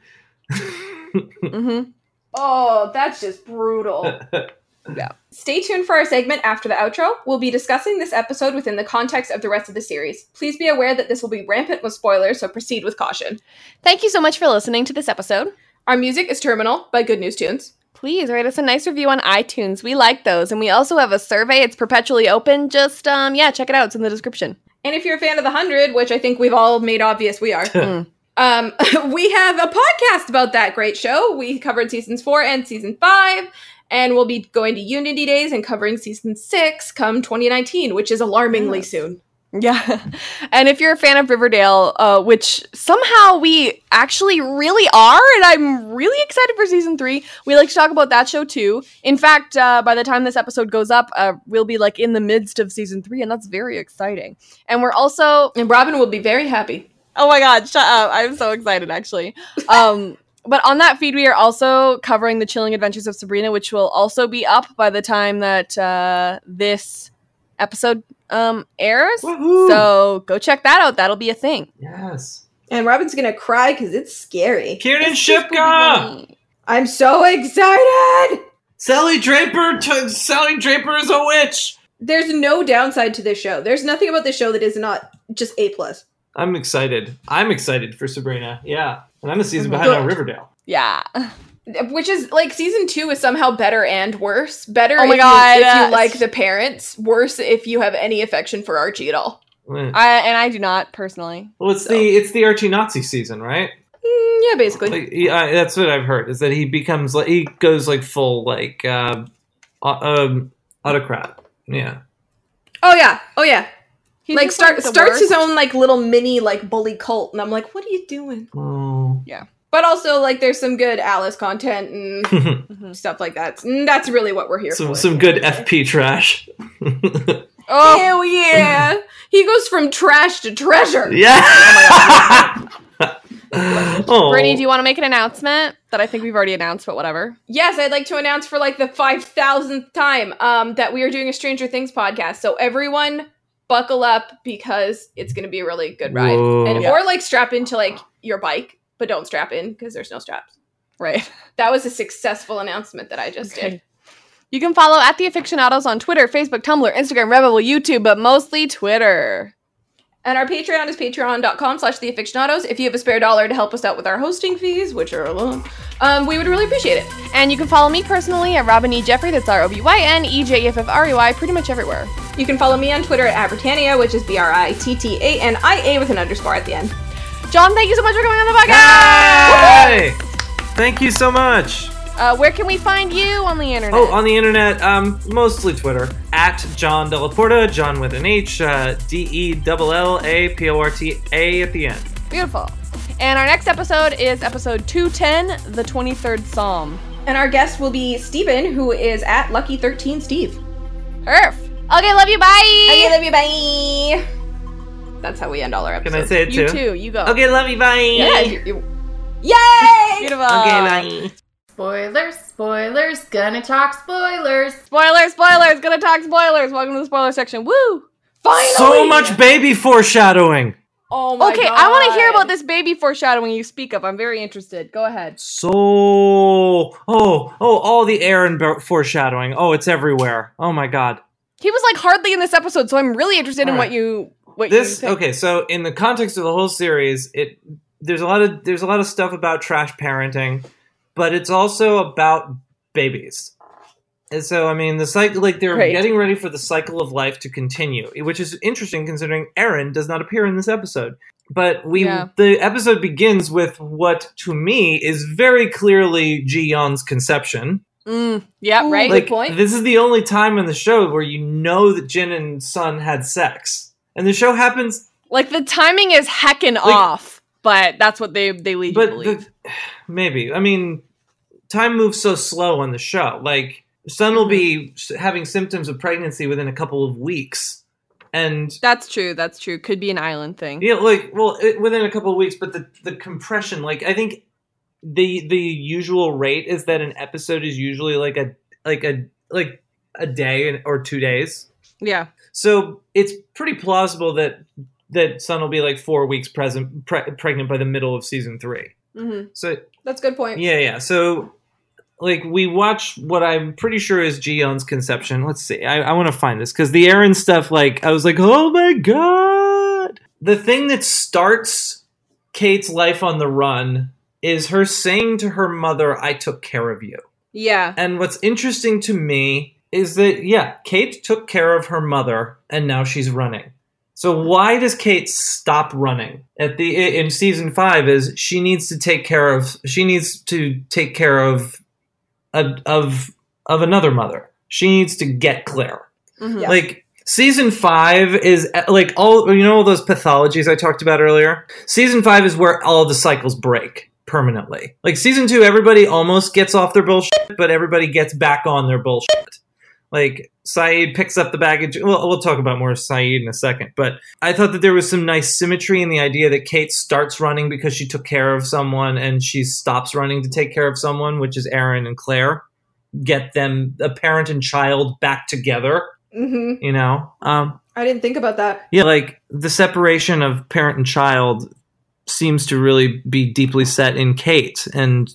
mm-hmm. Oh, that's just brutal. yeah. Stay tuned for our segment after the outro. We'll be discussing this episode within the context of the rest of the series. Please be aware that this will be rampant with spoilers, so proceed with caution. Thank you so much for listening to this episode. Our music is Terminal by Good News Tunes. Please write us a nice review on iTunes. We like those, and we also have a survey. It's perpetually open. Just um, yeah, check it out. It's in the description. And if you're a fan of The Hundred, which I think we've all made obvious we are, Mm. um, we have a podcast about that great show. We covered seasons four and season five, and we'll be going to Unity Days and covering season six come 2019, which is alarmingly soon. Yeah. And if you're a fan of Riverdale, uh, which somehow we actually really are, and I'm really excited for season three, we like to talk about that show too. In fact, uh, by the time this episode goes up, uh, we'll be like in the midst of season three, and that's very exciting. And we're also. And Robyn will be very happy. Oh my god, shut up. I'm so excited actually. Um. But on that feed, we are also covering the chilling adventures of Sabrina, which will also be up by the time that uh, this episode um, airs. So go check that out. That'll be a thing. Yes. And Robyn's gonna cry because it's scary. Kiernan Shipka! I'm so excited! Sally Draper! T- Sally Draper is a witch! There's no downside to this show. There's nothing about this show that is not just A plus. I'm excited. I'm excited for Sabrina. Yeah. And I'm a season behind on Riverdale. Yeah. Which is like season two is somehow better and worse. Better Oh my if, God, you, if you like the parents. Worse if you have any affection for Archie at all. Eh. I and I do not personally. Well, it's the it's the Archie Nazi season, right? Mm, yeah, basically. Like, he, uh, that's what I've heard. Is that he becomes like he goes like full like uh, au- um, autocrat. Yeah. Oh yeah, oh yeah. He's like just, start like, the starts his own like little mini like bully cult, and I'm like, what are you doing? Oh. Yeah. But also like there's some good Alice content and Mm-hmm. stuff like that. And that's really what we're here some for. some good FP trash. Oh Hell yeah! he goes from trash to treasure. Yeah. oh. Brittany, do you want to make an announcement that I think we've already announced, but whatever? Yes, I'd like to announce for like the five thousandth time um, that we are doing a Stranger Things podcast. So everyone, buckle up because it's going to be a really good ride, Whoa. and Yeah. or like strap into like your bike, but don't strap in because there's no straps. Right. That was a successful announcement that I just did. You can follow at the Afictionados on Twitter, Facebook, Tumblr, Instagram, Redbubble, YouTube, but mostly Twitter. And our Patreon is patreon.com slash the afictionados. If you have a spare dollar to help us out with our hosting fees, which are a lot, um, we would really appreciate it. And you can follow me personally at Robyn E. Jeffrey, that's R O B Y N E J E F F R E Y, pretty much everywhere. You can follow me on Twitter at Brittania, which is B R I T T A N I A with an underscore at the end. John, thank you so much for coming on the podcast. Hey! Thank you so much. Uh, where can we find you on the internet? Oh, on the internet, um, mostly Twitter at John Dellaporta, John with an H, uh, D E L L A P O R T A at the end. Beautiful. And our next episode is episode 210, the 23rd Psalm. And our guest will be Steven, who is at Lucky13Steve. Perf. Okay, love you, bye. Okay, love you, bye. That's how we end all our Can episodes. I say it too? You too, you go. Okay, love you, bye. Yeah, you, you- Yay! Beautiful. Okay, bye. Spoilers, spoilers, gonna talk spoilers. Spoilers, spoilers, gonna talk spoilers. Welcome to the spoiler section. Woo! Finally! So much baby foreshadowing. Oh my okay, I want to hear about this baby foreshadowing you speak of. I'm very interested. Go ahead. So, oh, oh, all the Aaron be- foreshadowing. Oh, it's everywhere. Oh my god. He was like hardly in this episode, so I'm really interested in All what you what This you think. okay. So, in the context of the whole series, it there's a lot of there's a lot of stuff about trash parenting, but it's also about babies. And so, I mean, the cycle, like they're Great. getting ready for the cycle of life to continue, which is interesting considering Aaron does not appear in this episode. But we, Yeah. the episode begins with what to me is very clearly Ji Yeon's conception. Mm, yeah, Ooh, right. like, Good point. This is the only time in the show where you know that Jin and Sun had sex, and the show happens. Like the timing is heckin' off, but that's what they they lead you to But believe. the, maybe I mean, time moves so slow on the show. Like Sun will be having symptoms of pregnancy within a couple of weeks, and that's true. That's true. Could be an island thing. yeah, like well, it, within a couple of weeks. But the the compression, like I think the the usual rate is that an episode is usually like a like a like a day or two days. Yeah. So it's pretty plausible that that Sun will be like four weeks present pre- pregnant by the middle of season three. hmm So That's a good point. yeah, yeah. So like we watch what I'm pretty sure is Ji Yeon's conception. Let's see. I, I want to find this because the Aaron stuff, like I was like, oh my god. The thing that starts Kate's life on the run is her saying to her mother, I took care of you. Yeah. And what's interesting to me is that, yeah, Kate took care of her mother and now she's running. So why does Kate stop running at the in season five? Is she needs to take care of she needs to take care of of of, of another mother. She needs to get Claire. Mhm. Like season five is like all you know all those pathologies I talked about earlier. Season five is where all the cycles break permanently. Like season two, everybody almost gets off their bullshit, but everybody gets back on their bullshit. Like Sayid picks up the baggage. Well, we'll talk about more Sayid in a second, but I thought that there was some nice symmetry in the idea that Kate starts running because she took care of someone, and she stops running to take care of someone, which is Aaron and Claire. Get them, a parent and child, back together. hmm You know, um, I didn't think about that. yeah, like the separation of parent and child seems to really be deeply set in Kate and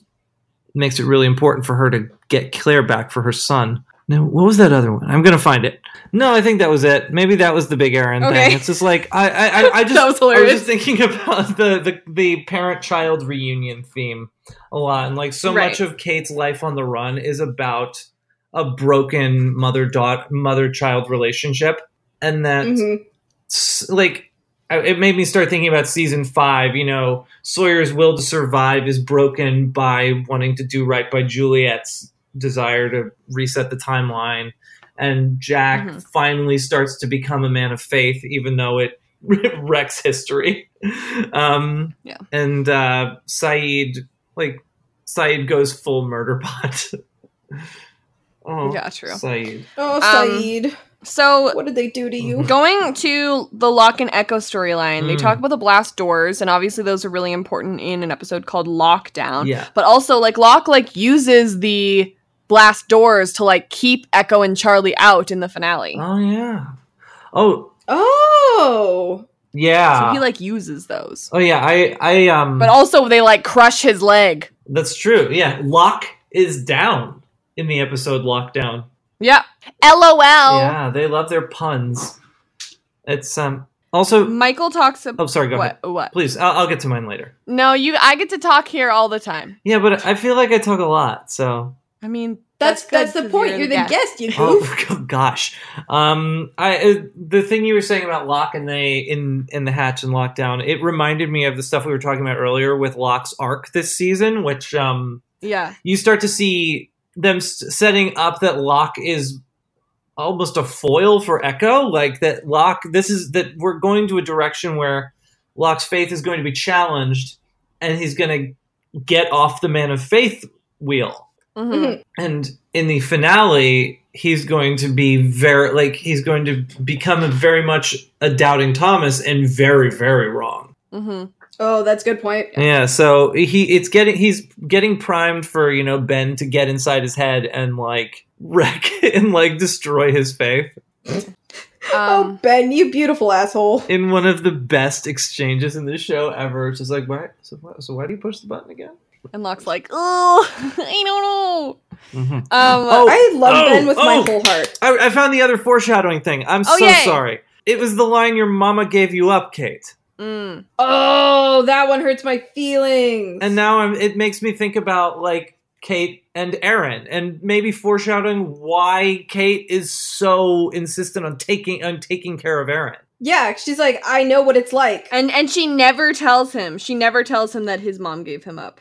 makes it really important for her to get Claire back for her son. Now, what was that other one? I'm gonna find it. No, I think that was it. Maybe that was the big Aaron Okay. thing. It's just like I, I, I, I just That was I was just thinking about the the, the parent child reunion theme a lot, and like so Right. much of Kate's life on the run is about a broken mother daughter mother child relationship, and that Mhm. like it made me start thinking about season five. You know, Sawyer's will to survive is broken by wanting to do right by Juliet's desire to reset the timeline, and Jack Mhm. finally starts to become a man of faith, even though it wrecks history. Um, Yeah. and uh, Sayid, like Sayid, goes full murder bot. oh, Yeah, true. Sayid. Oh, Um, So what did they do to you? Going to the Locke and Eko storyline, they Mm. talk about the blast doors, and obviously those are really important in an episode called Lockdown. Yeah. But also, like Locke, like uses the blast doors to like keep Eko and Charlie out in the finale. Oh yeah. Oh Oh. yeah. So he like uses those. oh yeah. I I um. But also, they like crush his leg. That's true. Yeah, Locke is down in the episode Lockdown. Yeah. LOL. Yeah, they love their puns. It's um also Michael talks about. Oh, sorry. Go what? ahead. What? Please, I'll, I'll get to mine later. No, you. I get to talk here all the time. Yeah, but I feel like I talk a lot. So I mean, That's that's, good the 'cause point. You're, the guest. You goof. oh gosh, um, I uh, the thing you were saying about Locke and they in in the hatch and lockdown, it reminded me of the stuff we were talking about earlier with Locke's arc this season, which um Yeah. you start to see them setting up that Locke is almost a foil for Eko, like that Locke. This is that we're going to a direction where Locke's faith is going to be challenged, and he's going to get off the man of faith wheel. Mhm. And in the finale, he's going to be very like he's going to become a very much a doubting Thomas and very very wrong. Mm-hmm. Oh, that's a good point. Yeah, so he it's getting he's getting primed for, you know, Ben to get inside his head and like wreck and like destroy his faith oh, Ben, you beautiful asshole. in one of the best exchanges in this show ever. It's just like, why so, why- so why do you push the button again? And Locke's like, oh, I don't know. Mm-hmm. Um, I love oh, Ben with my oh. whole heart. I, I found the other foreshadowing thing. I'm Oh, so yay. sorry. It was the line your mama gave you up, Kate. Mm. Oh, that one hurts my feelings. And now I'm, it makes me think about like Kate and Aaron, and maybe foreshadowing why Kate is so insistent on taking on taking care of Aaron. yeah, she's like, I know what it's like. And and she never tells him. She never tells him that his mom gave him up.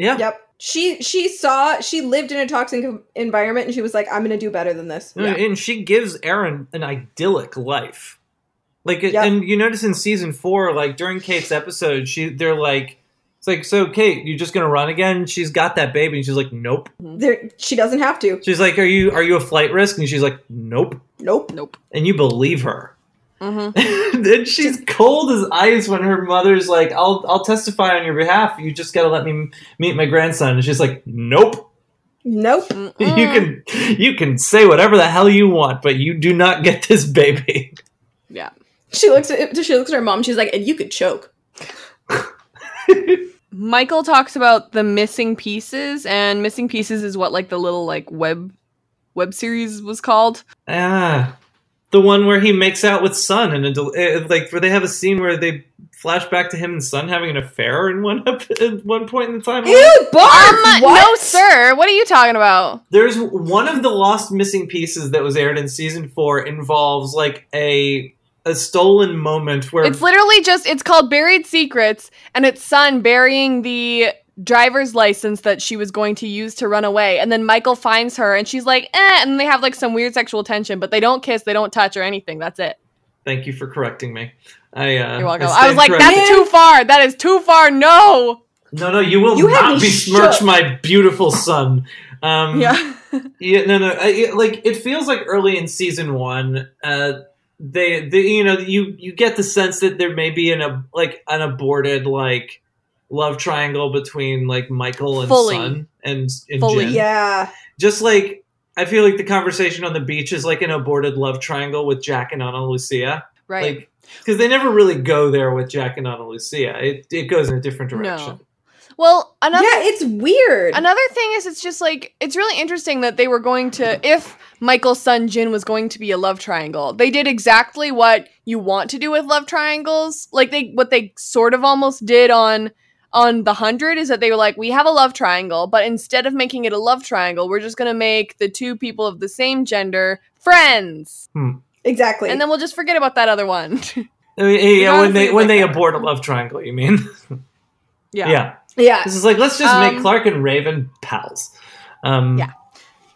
Yeah. Yep. She she saw she lived in a toxic environment and she was like, I'm gonna do better than this. And- And she gives Aaron an idyllic life. Like, Yep. and you notice in season four, like during Kate's episode, she they're like, it's like, so Kate, you're just gonna run again? She's got that baby, and she's like, nope. Mm-hmm. There, she doesn't have to. She's like, are you are you a flight risk? And she's like, nope. Nope. Nope. And you believe her. and then she's cold as ice when her mother's like, "I'll I'll testify on your behalf. You just got to let me m- meet my grandson." And she's like, "Nope." Nope. You can you can say whatever the hell you want, but you do not get this baby. Yeah. She looks at she looks at her mom. She's like, and you could choke. Michael talks about the missing pieces, and missing pieces is what like the little like web web series was called. Ah, the one where he makes out with Sun, and del- eh, like where they have a scene where they flash back to him and Sun having an affair in one ep- at one point in the time. um, no, sir. What are you talking about? There's one of the lost missing pieces that was aired in season four involves like a a stolen moment where It's literally just it's called Buried Secrets, and it's Sun burying the driver's license that she was going to use to run away. And then Michael finds her and she's like, eh, and they have like some weird sexual tension, but they don't kiss, they don't touch or anything. That's it. Thank you for correcting me. I uh, You're welcome. I, I, was like, corrected. that's too far. That is too far. No. No, no, you will You had not me besmirch shook. my beautiful Sun. Um, Yeah. yeah, no, no. I, it- like it feels like early in season one, uh, they, they, you know, you you get the sense that there may be an ab- like an aborted like love triangle between like Michael and Fully. Sun and and Fully. Jin. Yeah. Just like I feel like the conversation on the beach is like an aborted love triangle with Jack and Ana Lucia. Right. Like, because they never really go there with Jack and Ana Lucia. It it goes in a different direction. No. Well, another Yeah, it's weird. Another thing is it's just like it's really interesting that they were going to if Michael's Sun Jin was going to be a love triangle. They did exactly what you want to do with love triangles. Like they what they sort of almost did on on the 100 is that they were like we have a love triangle, but instead of making it a love triangle, we're just going to make the two people of the same gender friends. Hmm. Exactly. And then we'll just forget about that other one. I mean, yeah, when they when think they that- abort a love triangle, you mean? yeah. yeah. Yeah. This is like let's just make Um, Clarke and Raven pals. Um, Yeah.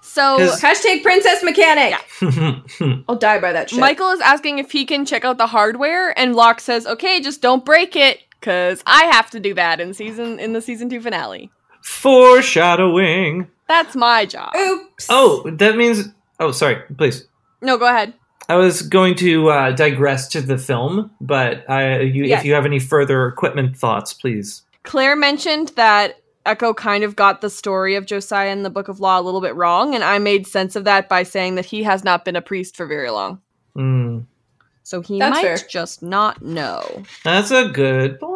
So 'Cause- Hashtag princess mechanic. I'll die by that shit. Michael is asking if he can check out the hardware, and Locke says, "Okay, just don't break it, cause I have to do that in season in the season two finale. foreshadowing. That's my job." Oops. Oh, that means. Oh, sorry. Please. No, go ahead. I was going to uh, digress to the film, but I, you, Yes. if you have any further equipment thoughts, please. Claire mentioned that Eko kind of got the story of Josiah in the Book of Law a little bit wrong, and I made sense of that by saying that he has not been a priest for very long, Hmm. so he That's might fair. just not know. That's a good point.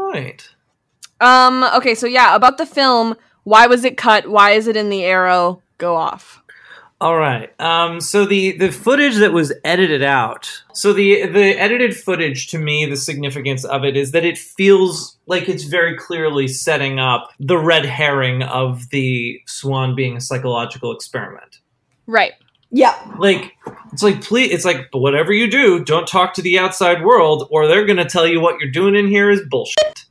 Um. Okay. So yeah, about the film. Why was it cut? Why is it in the arrow? Go off. All right. Um, so the the footage that was edited out. So the the edited footage to me, the significance of it is that it feels like it's very clearly setting up the red herring of the swan being a psychological experiment. Right. Yeah. Like it's like please, it's like whatever you do, don't talk to the outside world, or they're gonna tell you what you're doing in here is bullshit.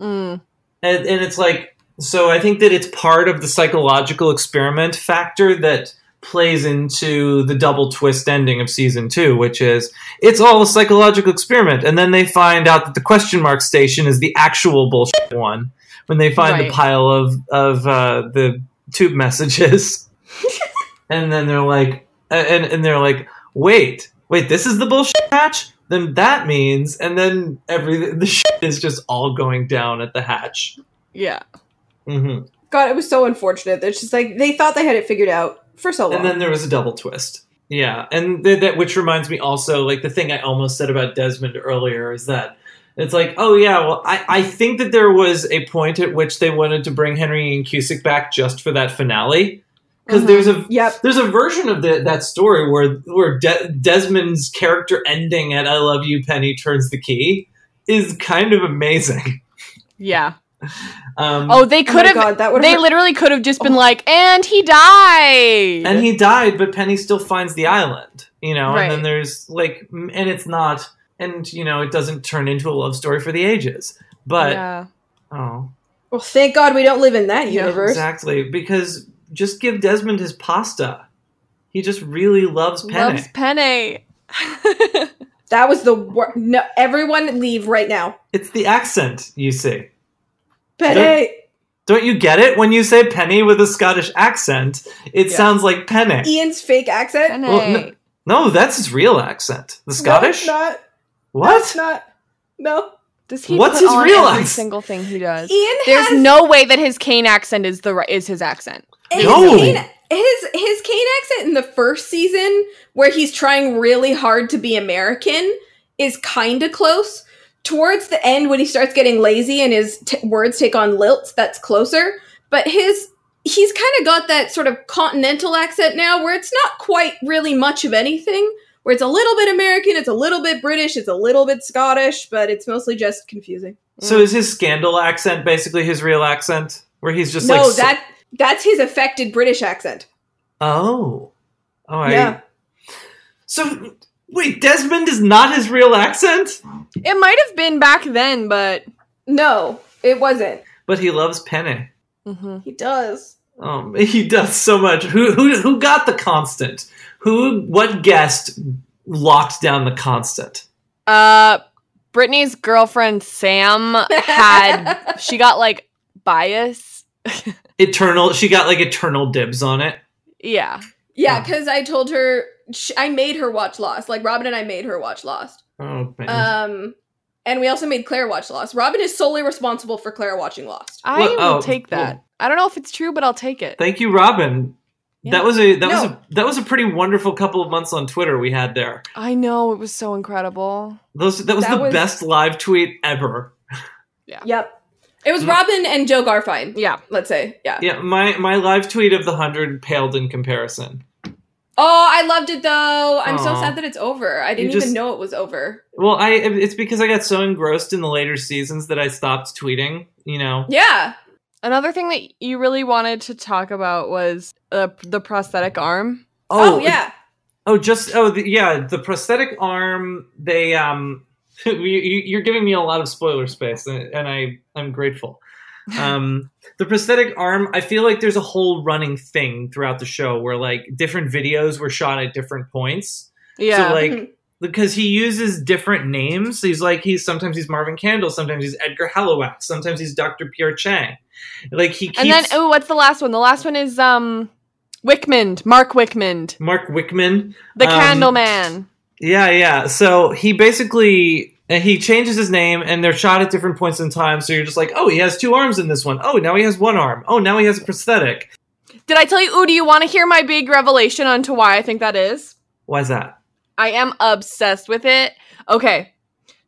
Mm. and, and it's like so i think that it's part of the psychological experiment factor that plays into the double twist ending of season two which is it's all a psychological experiment and then they find out that the question mark station is the actual bullshit one when they find Right. the pile of of uh, the tube messages and then they're like and, and they're like wait wait this is the bullshit hatch then that means and then every the shit is just all going down at the hatch Yeah. Mm-hmm. God, it was so unfortunate. It's just like they thought they had it figured out for so long. and then there was a double twist yeah and th- that which reminds me also like the thing i almost said about desmond earlier is that it's like oh yeah well i, I think that there was a point at which they wanted to bring Henry Ian Cusick back just for that finale because Mhm. there's a Yep. there's a version of the, that story where where De- Desmond's character ending at "I love you, Penny" turns the key is kind of amazing. Yeah. Um, Oh, they Oh could have. God, that would've they hurt- literally could have just been like, and he died. and he died, but Penny still finds the island. You know, Right. and then there's like, and it's not, and you know, it doesn't turn into a love story for the ages. But yeah. oh, well, thank God we don't live in that yeah, universe. exactly because just give Desmond his pasta. He just really loves Penny. Loves Penne. That was the worst. No, everyone leave right now. It's the accent, you see. Penny. Don't you get it when you say penny with a Scottish accent? It Yeah. sounds like penne. Ian's fake accent. Penne. Well, no, no, that's his real accent. The Scottish? No, not. What? That's not. No. Does he What's put his on real every accent? single thing he does? Ian There's has- no way that his Kane accent is the is his accent. His No. Kane, his his Kane accent in the first season, where he's trying really hard to be American, is kind of close. Towards the end, when he starts getting lazy and his t- words take on lilts, that's closer. But his he's kind of got that sort of continental accent now, where it's not quite really much of anything. Where it's a little bit American, it's a little bit British, it's a little bit Scottish, but it's mostly just confusing. So mm. is his scandal accent basically his real accent, where he's just no, like that that's his affected British accent. Oh. Oh, I, Yeah. So wait, Desmond is not his real accent, It might have been back then, but No, it wasn't. but he loves Penny. He does. Um, he does so much. Who who who got the constant? Who what guest locked down the constant? uh, Brittany's girlfriend Sam had she got like bias. Eternal. She got like eternal dibs on it. Yeah. Yeah, because I told her sh- I made her watch Lost. Like Robyn and I made her watch Lost. Oh man. Um, and we also made Claire watch Lost. Robyn is solely responsible for Claire watching Lost. I Well, will oh, take that. I don't know if it's true, but I'll take it. Thank you, Robyn. That was a that was a that was a pretty wonderful couple of months on Twitter we had there. I know it was so incredible. Those that was That the was- best live tweet ever. Yeah. Yep. It was. Robyn and Joe Garfine. Yeah. Let's say. Yeah. Yeah, my my live tweet of the hundred paled in comparison. Oh, I loved it though. I'm so Aw. sad that it's over. I didn't just- even know it was over. Well, I it's because I got so engrossed in the later seasons that I stopped tweeting. You know. Yeah. Another thing that you really wanted to talk about was uh, the prosthetic arm. Oh, yeah. Oh, just oh the, yeah, the prosthetic arm. They um, you, you- you're giving me a lot of spoiler space, and, and I I'm grateful. Um, the prosthetic arm. I feel like there's a whole running thing throughout the show where like different videos were shot at different points. Yeah. So like because he uses different names. He's like he's sometimes he's Marvin Candle, sometimes he's Edgar Halliwax, sometimes he's Dr. Pierre Chang. Like he keeps And then oh, what's the last one? The last one is um Wickmund, Mark Wickmund, Mark Wickman, the um, Candle Man. Yeah, yeah. So he basically and he changes his name, and they're shot at different points in time. So you're just like, oh, he has two arms in this one. Oh, now he has one arm. Oh, now he has a prosthetic. Did I tell you? Ooh, do you want to hear my big revelation onto why I think that is? Why's that? I am obsessed with it. Okay.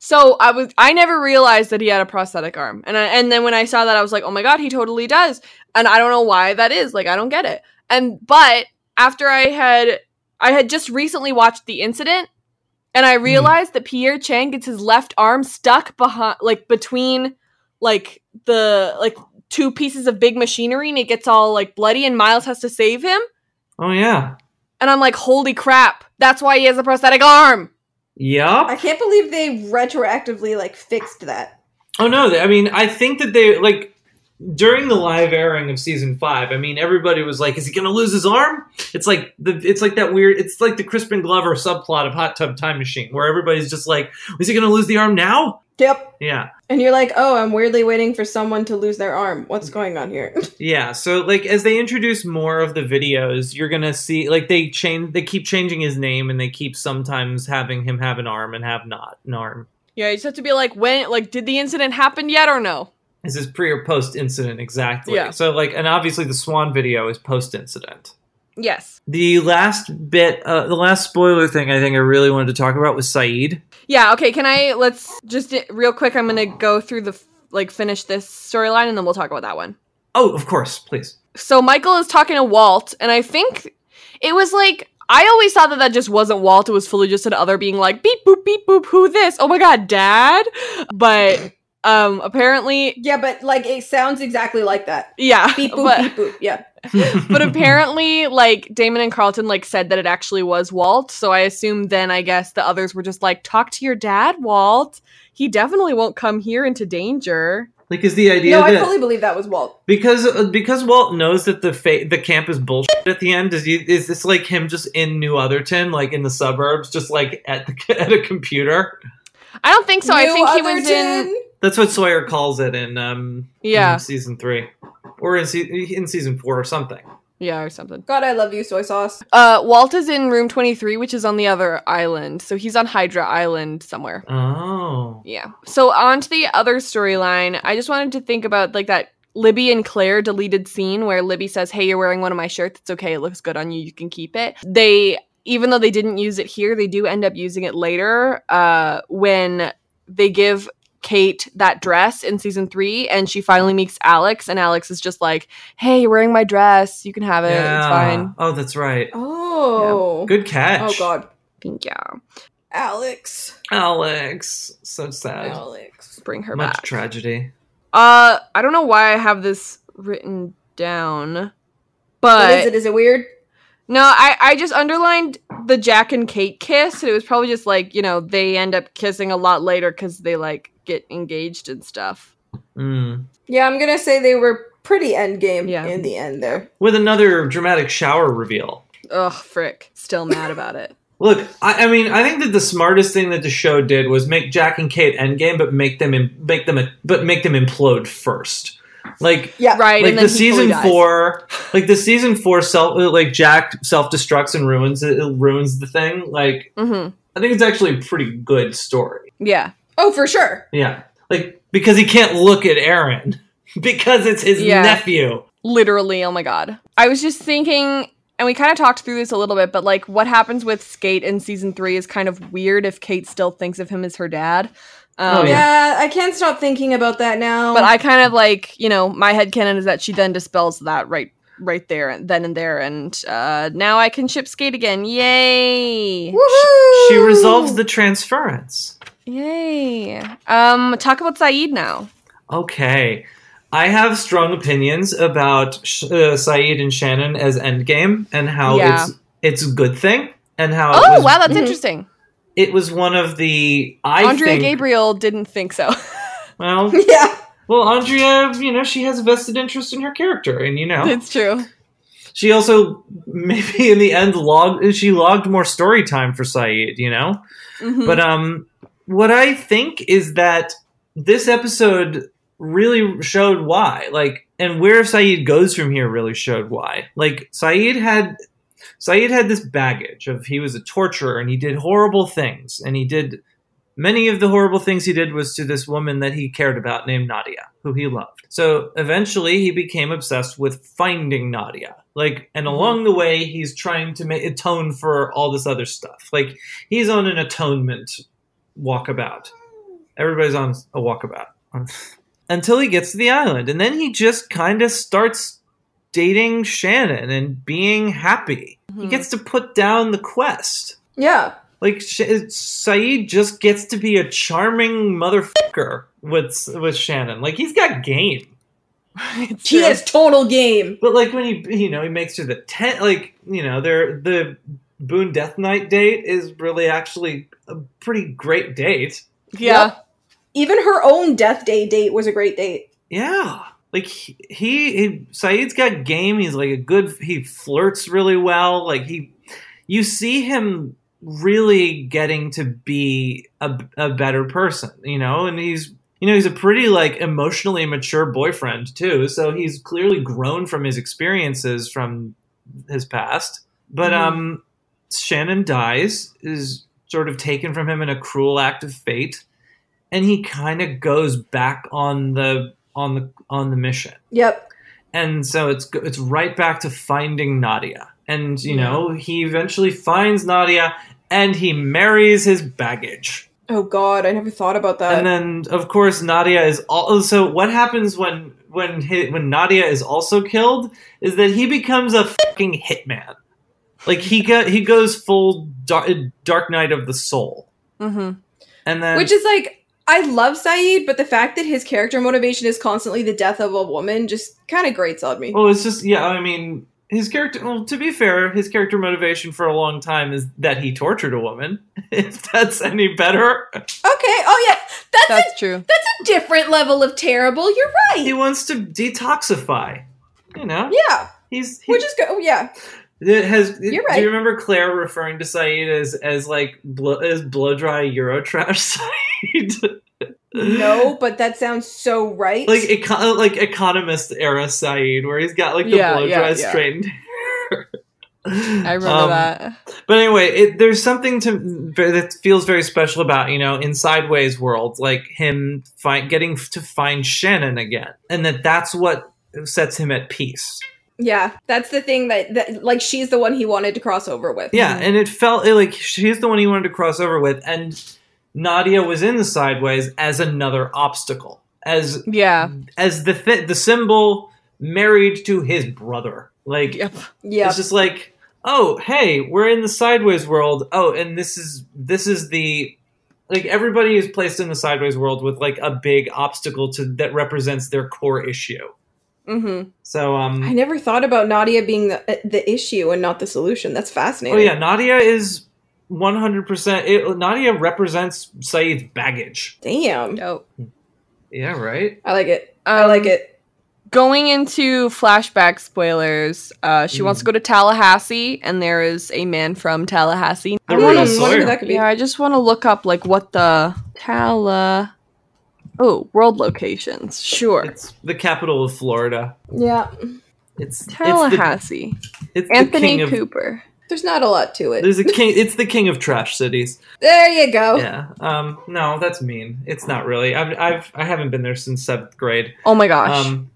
So I was I never realized that he had a prosthetic arm. And I, and then when I saw that I was like, "Oh my god, he totally does." And I don't know why that is. Like I don't get it. And but after I had I had just recently watched the incident and I hmm. realized that Pierre Chang gets his left arm stuck behind like between like the like two pieces of big machinery and it gets all like bloody and Miles has to save him. Oh yeah. And I'm like, "Holy crap. That's why he has a prosthetic arm." Yup. I can't believe they retroactively like fixed that. Oh no, I mean, I think that they like during the live airing of season five. I mean, everybody was like, "Is he going to lose his arm?" It's like the it's like that weird. It's like the Crispin Glover subplot of Hot Tub Time Machine, where everybody's just like, "Is he going to lose the arm now?" Yep. Yeah, And you're like, oh, I'm weirdly waiting for someone to lose their arm. What's going on here? yeah. So like, as they introduce more of the videos, you're gonna see like they change. They keep changing his name, and they keep sometimes having him have an arm and have not an arm. Yeah, you just have to be like, when, like, did the incident happen yet or no? Is this pre or post incident exactly? Yeah. So like, and obviously the Swan video is post incident. Yes. The last bit, uh, the last spoiler thing I think I really wanted to talk about was Sayid. Yeah, okay, can I, let's just, real quick, I'm gonna go through the, like, finish this storyline and then we'll talk about that one. Oh, of course, please. So Michael is talking to Walt, and I think it was like, I always thought that that just wasn't Walt, it was fully just another being like, beep, boop, beep, boop, who this? Oh my god, dad? But, um, apparently, yeah, but like it sounds exactly like that. yeah. Beep boop but- beep boop. Yeah. but apparently like Damon and Carlton like said that it actually was Walt, so I assume then I guess the others were just like talk to your dad, Walt. He definitely won't come here into danger. Like, is the idea No, I that fully believe that was Walt. because uh, because Walt knows that the fa- the camp is bullshit at the end? Is he, is this like him just in New Otherton, like in the suburbs, just like at the, at a computer? I don't think so. I New think he was in Otherton? That's what Sawyer calls it in um Yeah. in season three or in se- in season four or something. Yeah, or something. God, I love you, soy sauce. Uh, Walt is in room 23, which is on the other island. So he's on Hydra Island somewhere. Oh. Yeah. So on to the other storyline. I just wanted to think about like that Libby and Claire deleted scene where Libby says, "Hey, you're wearing one of my shirts. It's okay. It looks good on you. You can keep it." They even though they didn't use it here, they do end up using it later uh when they give Kate that dress in season 3 and she finally meets Alex and Alex is just like, "Hey, you're wearing my dress. You can have it. It's fine." Oh, that's right. Oh. Good catch. Oh God. Thank you. Alex. Alex. So sad. Alex. Bring her Much back. tragedy. Uh, I don't know why I have this written down, but What is it? Is it weird? No, I I just underlined the Jack and Kate kiss. And It was probably just like you know they end up kissing a lot later because they like get engaged and stuff. Mm. Yeah, I'm gonna say they were pretty end game in the end there. With another dramatic shower reveal. Ugh, frick. Still mad about it. Look, I, I mean, I think that the smartest thing that the show did was make Jack and Kate endgame, but make them im- make them but make them implode first. Like yeah, right. like and then the season four, like the season four self, like Jack self destructs and ruins it, it ruins the thing. Like Mhm. I think it's actually a pretty good story. Yeah. Oh, for sure. Yeah, like because he can't look at Aaron because it's his Yeah. nephew. Literally, oh my god. I was just thinking, and we kind of talked through this a little bit, but like what happens with Skate in season three is kind of weird if Kate still thinks of him as her dad. Um, Oh, yeah. I can't stop thinking about that now. But I kind of like, you know, my head canon is that she then dispels that right right there and then and there and uh now I can ship skate again. Yay. She resolves the transference. Yay. Um talk about Sayid now. Okay. I have strong opinions about Sh- uh, Sayid and Shannon as Endgame and how Yeah. it's it's a good thing and how it Oh, was, wow, that's interesting. It was one of the I Andrea think Gabriel didn't think so. well yeah well Andrea you know she has a vested interest in her character and you know it's true. she also maybe in the end logged she logged more story time for Sayid you know Mhm. But um, what I think is that this episode really showed why, like, and where Sayid goes from here really showed why. Like, Sayid had Sayid had this baggage of he was a torturer and he did horrible things, and he did many of the horrible things he did was to this woman that he cared about named Nadia, who he loved. So eventually he became obsessed with finding Nadia. Like, and mm-hmm. along the way, he's trying to make, atone for all this other stuff. Like, he's on an atonement walkabout. Everybody's on a walkabout until he gets to the island, and then he just kind of starts dating Shannon and being happy. He mm-hmm. gets to put down the quest. Yeah. Like Sayid just gets to be a charming motherfucker with with Shannon. Like he's got game. He has total game. But like when he you know he makes her the tent like you know they're the Boone Death Knight date is really actually a pretty great date. Yep. Even her own death day date was a great date. Yeah. Like he, he, Sayid's got game. He's like a good. He flirts really well. Like he, you see him really getting to be a, a better person, you know. And he's you know he's a pretty like emotionally mature boyfriend too. So he's clearly grown from his experiences from his past. But Mhm. um, Shannon dies is sort of taken from him in a cruel act of fate, and he kind of goes back on the on the on the mission Yep. and so it's it's right back to finding Nadia. And you know, he eventually finds Nadia and he marries his baggage. Oh God, I never thought about that. and then of course Nadia is also what happens when when when Nadia is also killed is that he becomes a fucking hitman. Like he got he goes full dark, dark night of the soul. Mm-hmm. And then Which is like I love Sayid, but the fact that his character motivation is constantly the death of a woman just kind of grates on me. Well, it's just yeah. I mean, his character. Well, to be fair, his character motivation for a long time is that he tortured a woman. If that's any better, Okay. Oh yeah, that's That's true. that's a different level of terrible. You're right. he wants to detoxify. You know. Yeah. He's he, Which is good. Oh, yeah. It has. You're Do you remember Claire referring to Sayid as as like blow, as blow dry Eurotrash Sayid? No, but that sounds so right. like econ- like economist era Sayid, where he's got like the yeah, blow dry yeah. straightened I remember Um, that. But anyway, it, there's something to that feels very special about you know in Sideways world, like him find, getting to find Shannon again, and that that's what sets him at peace. Yeah, that's the thing that, that like she's the one he wanted to cross over with. Yeah, mm-hmm. and it felt like she's the one he wanted to cross over with, and Nadia was in the Sideways as another obstacle, as yeah, as the th- the symbol married to his brother. Like, yep, Yep. It's just like, oh, hey, we're in the Sideways world. Oh, and this is this is the like everybody is placed in the Sideways world with like a big obstacle to that represents their core issue. Mm-hmm. So, um, I never thought about Nadia being the, the issue and not the solution. That's fascinating. Oh yeah, Nadia is one hundred percent. Nadia represents Sayid's baggage. Damn. Dope. Yeah, right. I like it. I like it. Going into flashback spoilers, uh, she wants to go to Tallahassee, and there is a man from Tallahassee. The I real wanna- Sawyer. that could be. Yeah, I just want to look up like what the Talla. Oh, world locations. Sure. It's the capital of Florida. Yeah. It's Tallahassee. It's the, it's Anthony king of, Cooper. There's not a lot to it. There's a king. It's the king of trash cities. There you go. Yeah. Um. No, that's mean. It's not really. I've. I've. I haven't been there since seventh grade. Oh my gosh. Um.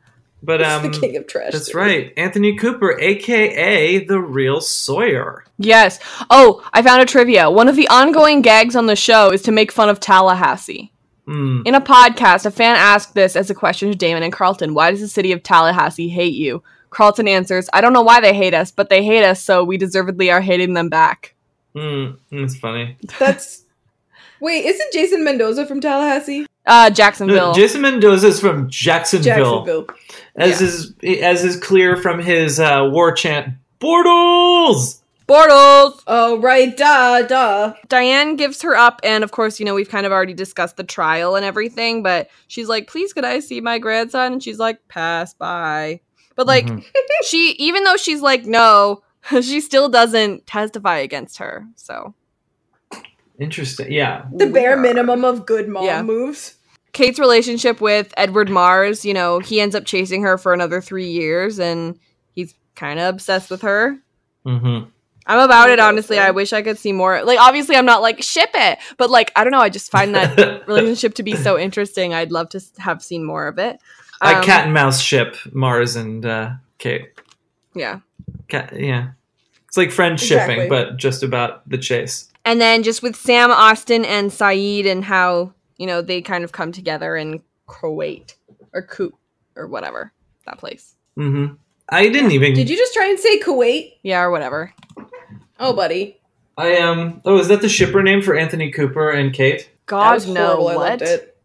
But It's um. the king of trash. That's right. Anthony Cooper, aka the real Sawyer. Yes. Oh, I found a trivia. One of the ongoing gags on the show is to make fun of Tallahassee. Hmm. In a podcast, a fan asked this as a question to Damon and Carlton Why does the city of Tallahassee hate you? Carlton answers, I don't know why they hate us, but they hate us, so we deservedly are hating them back. Hmm. That's funny. That's. Wait, isn't Jason Mendoza from Tallahassee? Uh, Jacksonville. Jason Mendoza is from Jacksonville. Jacksonville. As is as is clear from his uh, war chant, Bortles. Bortles! Oh, right, duh, duh. Diane gives her up, and of course, you know, we've kind of already discussed the trial and everything, but she's like, please, could I see my grandson? And she's like, pass by. But, like, Mm-hmm. she, even though she's like, no, she still doesn't testify against her. So, Interesting. Yeah. The bare minimum of good mom Yeah. moves. Kate's relationship with Edward Mars, you know, he ends up chasing her for another three years, and he's kind of obsessed with her. Mm-hmm. I'm about it, honestly. I wish I could see more. Like, obviously, I'm not like ship it, but like, I don't know. I just find that relationship to be so interesting. I'd love to have seen more of it. Like Um, cat and mouse ship, Mars and uh, Kate. Yeah. Cat, yeah. It's like friend shipping, Exactly. but just about the chase. And then just with Sam Austen and Sayid and how, you know, they kind of come together in Kuwait or Ku or whatever that place. Mm-hmm. I didn't even. Did you just try and say Kuwait? Yeah, or whatever. Oh, buddy. I um. Oh, is that the shipper name for Anthony Cooper and Kate? God, was no. horrible. I What? loved it.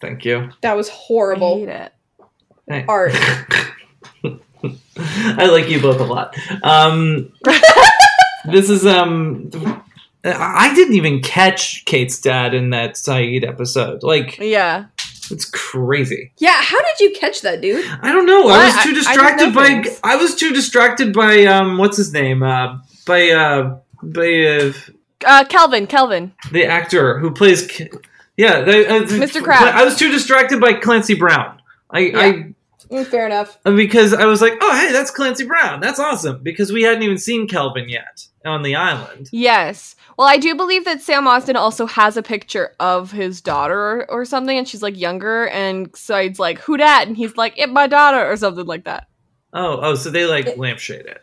Thank you. That was horrible. I hate it. Hey. Art. I like you both a lot. Um, this is um. I didn't even catch Kate's dad in that Sayid episode. Like, Yeah. it's crazy. Yeah, how did you catch that, dude? I don't know. I was I- too I just distracted by. things. I was too distracted by um. What's his name? Uh, by uh, by uh, Uh, Kelvin, Kelvin. the actor who plays. K- Yeah, they, uh, Mr. Krabs. I was too distracted by Clancy Brown. I, Mm, fair enough. Because I was like, oh hey, that's Clancy Brown. That's awesome because we hadn't even seen Kelvin yet on the island. Yes. Well, I do believe that Sam Austen also has a picture of his daughter or, or something, and she's like younger, and Sayid's like, "Who dat?" And he's like, "It my daughter" or something like that. Oh, oh, so they like lampshade it.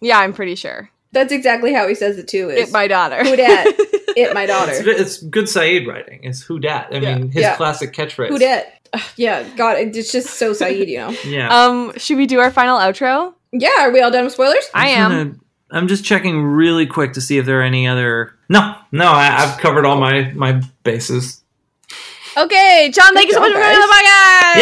Yeah, I'm pretty sure. That's exactly how he says it too. Is It my daughter. Who dat? it my daughter. It's, it's good Sayid writing. It's who dat. I Yeah. mean, his Yeah. classic catchphrase. Who dat? Yeah, God, it's just so Sayid, you know. Yeah. Um, should we do our final outro? Yeah, are we all done with spoilers? I I'm am. gonna- I'm just checking really quick to see if there are any other. No, no, I, I've covered all my my bases. Okay, John, thank you so much job, for coming on the podcast.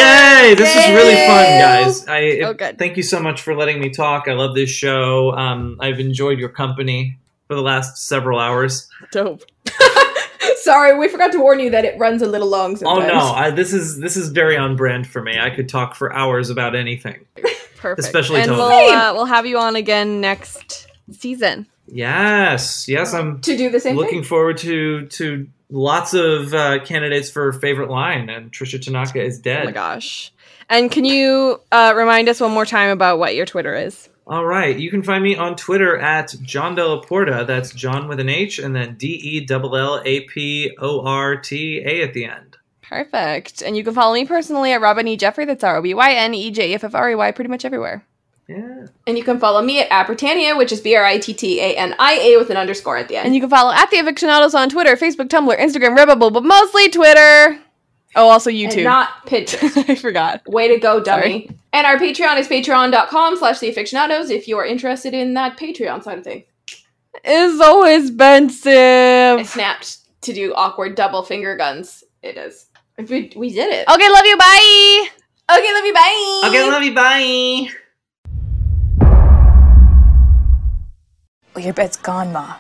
Yay! This was really fun, guys. I Oh, good. thank you so much for letting me talk. I love this show. Um, I've enjoyed your company for the last several hours. Dope. Sorry, we forgot to warn you that it runs a little long Oh no, I, this is this is very on brand for me. I could talk for hours about anything. Perfect. Especially and we'll uh, we'll have you on again next season. Yes, yes, I'm To do the same looking thing? forward to to lots of uh, candidates for favorite line, and Tricia Tanaka is dead. Oh my gosh. And can you uh, remind us one more time about what your Twitter is? All right. You can find me on Twitter at John Dellaporta. That's John with an H and then D E L L A P O R T A at the end. Perfect. And you can follow me personally at Robyn E. Jeffrey. That's R O B Y N E J F F R E Y pretty much everywhere. Yeah. And you can follow me at, at Brittania, which is B R I T T A N I A with an underscore at the end. And you can follow at the Afictionados on Twitter, Facebook, Tumblr, Instagram, Redbubble, but mostly Twitter. Oh, also YouTube. And not Pinterest. I forgot. Way to go, dummy. Sorry. And our Patreon is patreon.com slash the afictionados if you are interested in that Patreon side of things. It's so expensive. I snapped to do awkward double finger guns. It is. We, we did it. Okay, love you. Bye. Okay, love you. Bye. Okay, love you. Bye. Well, your bed's gone, Ma.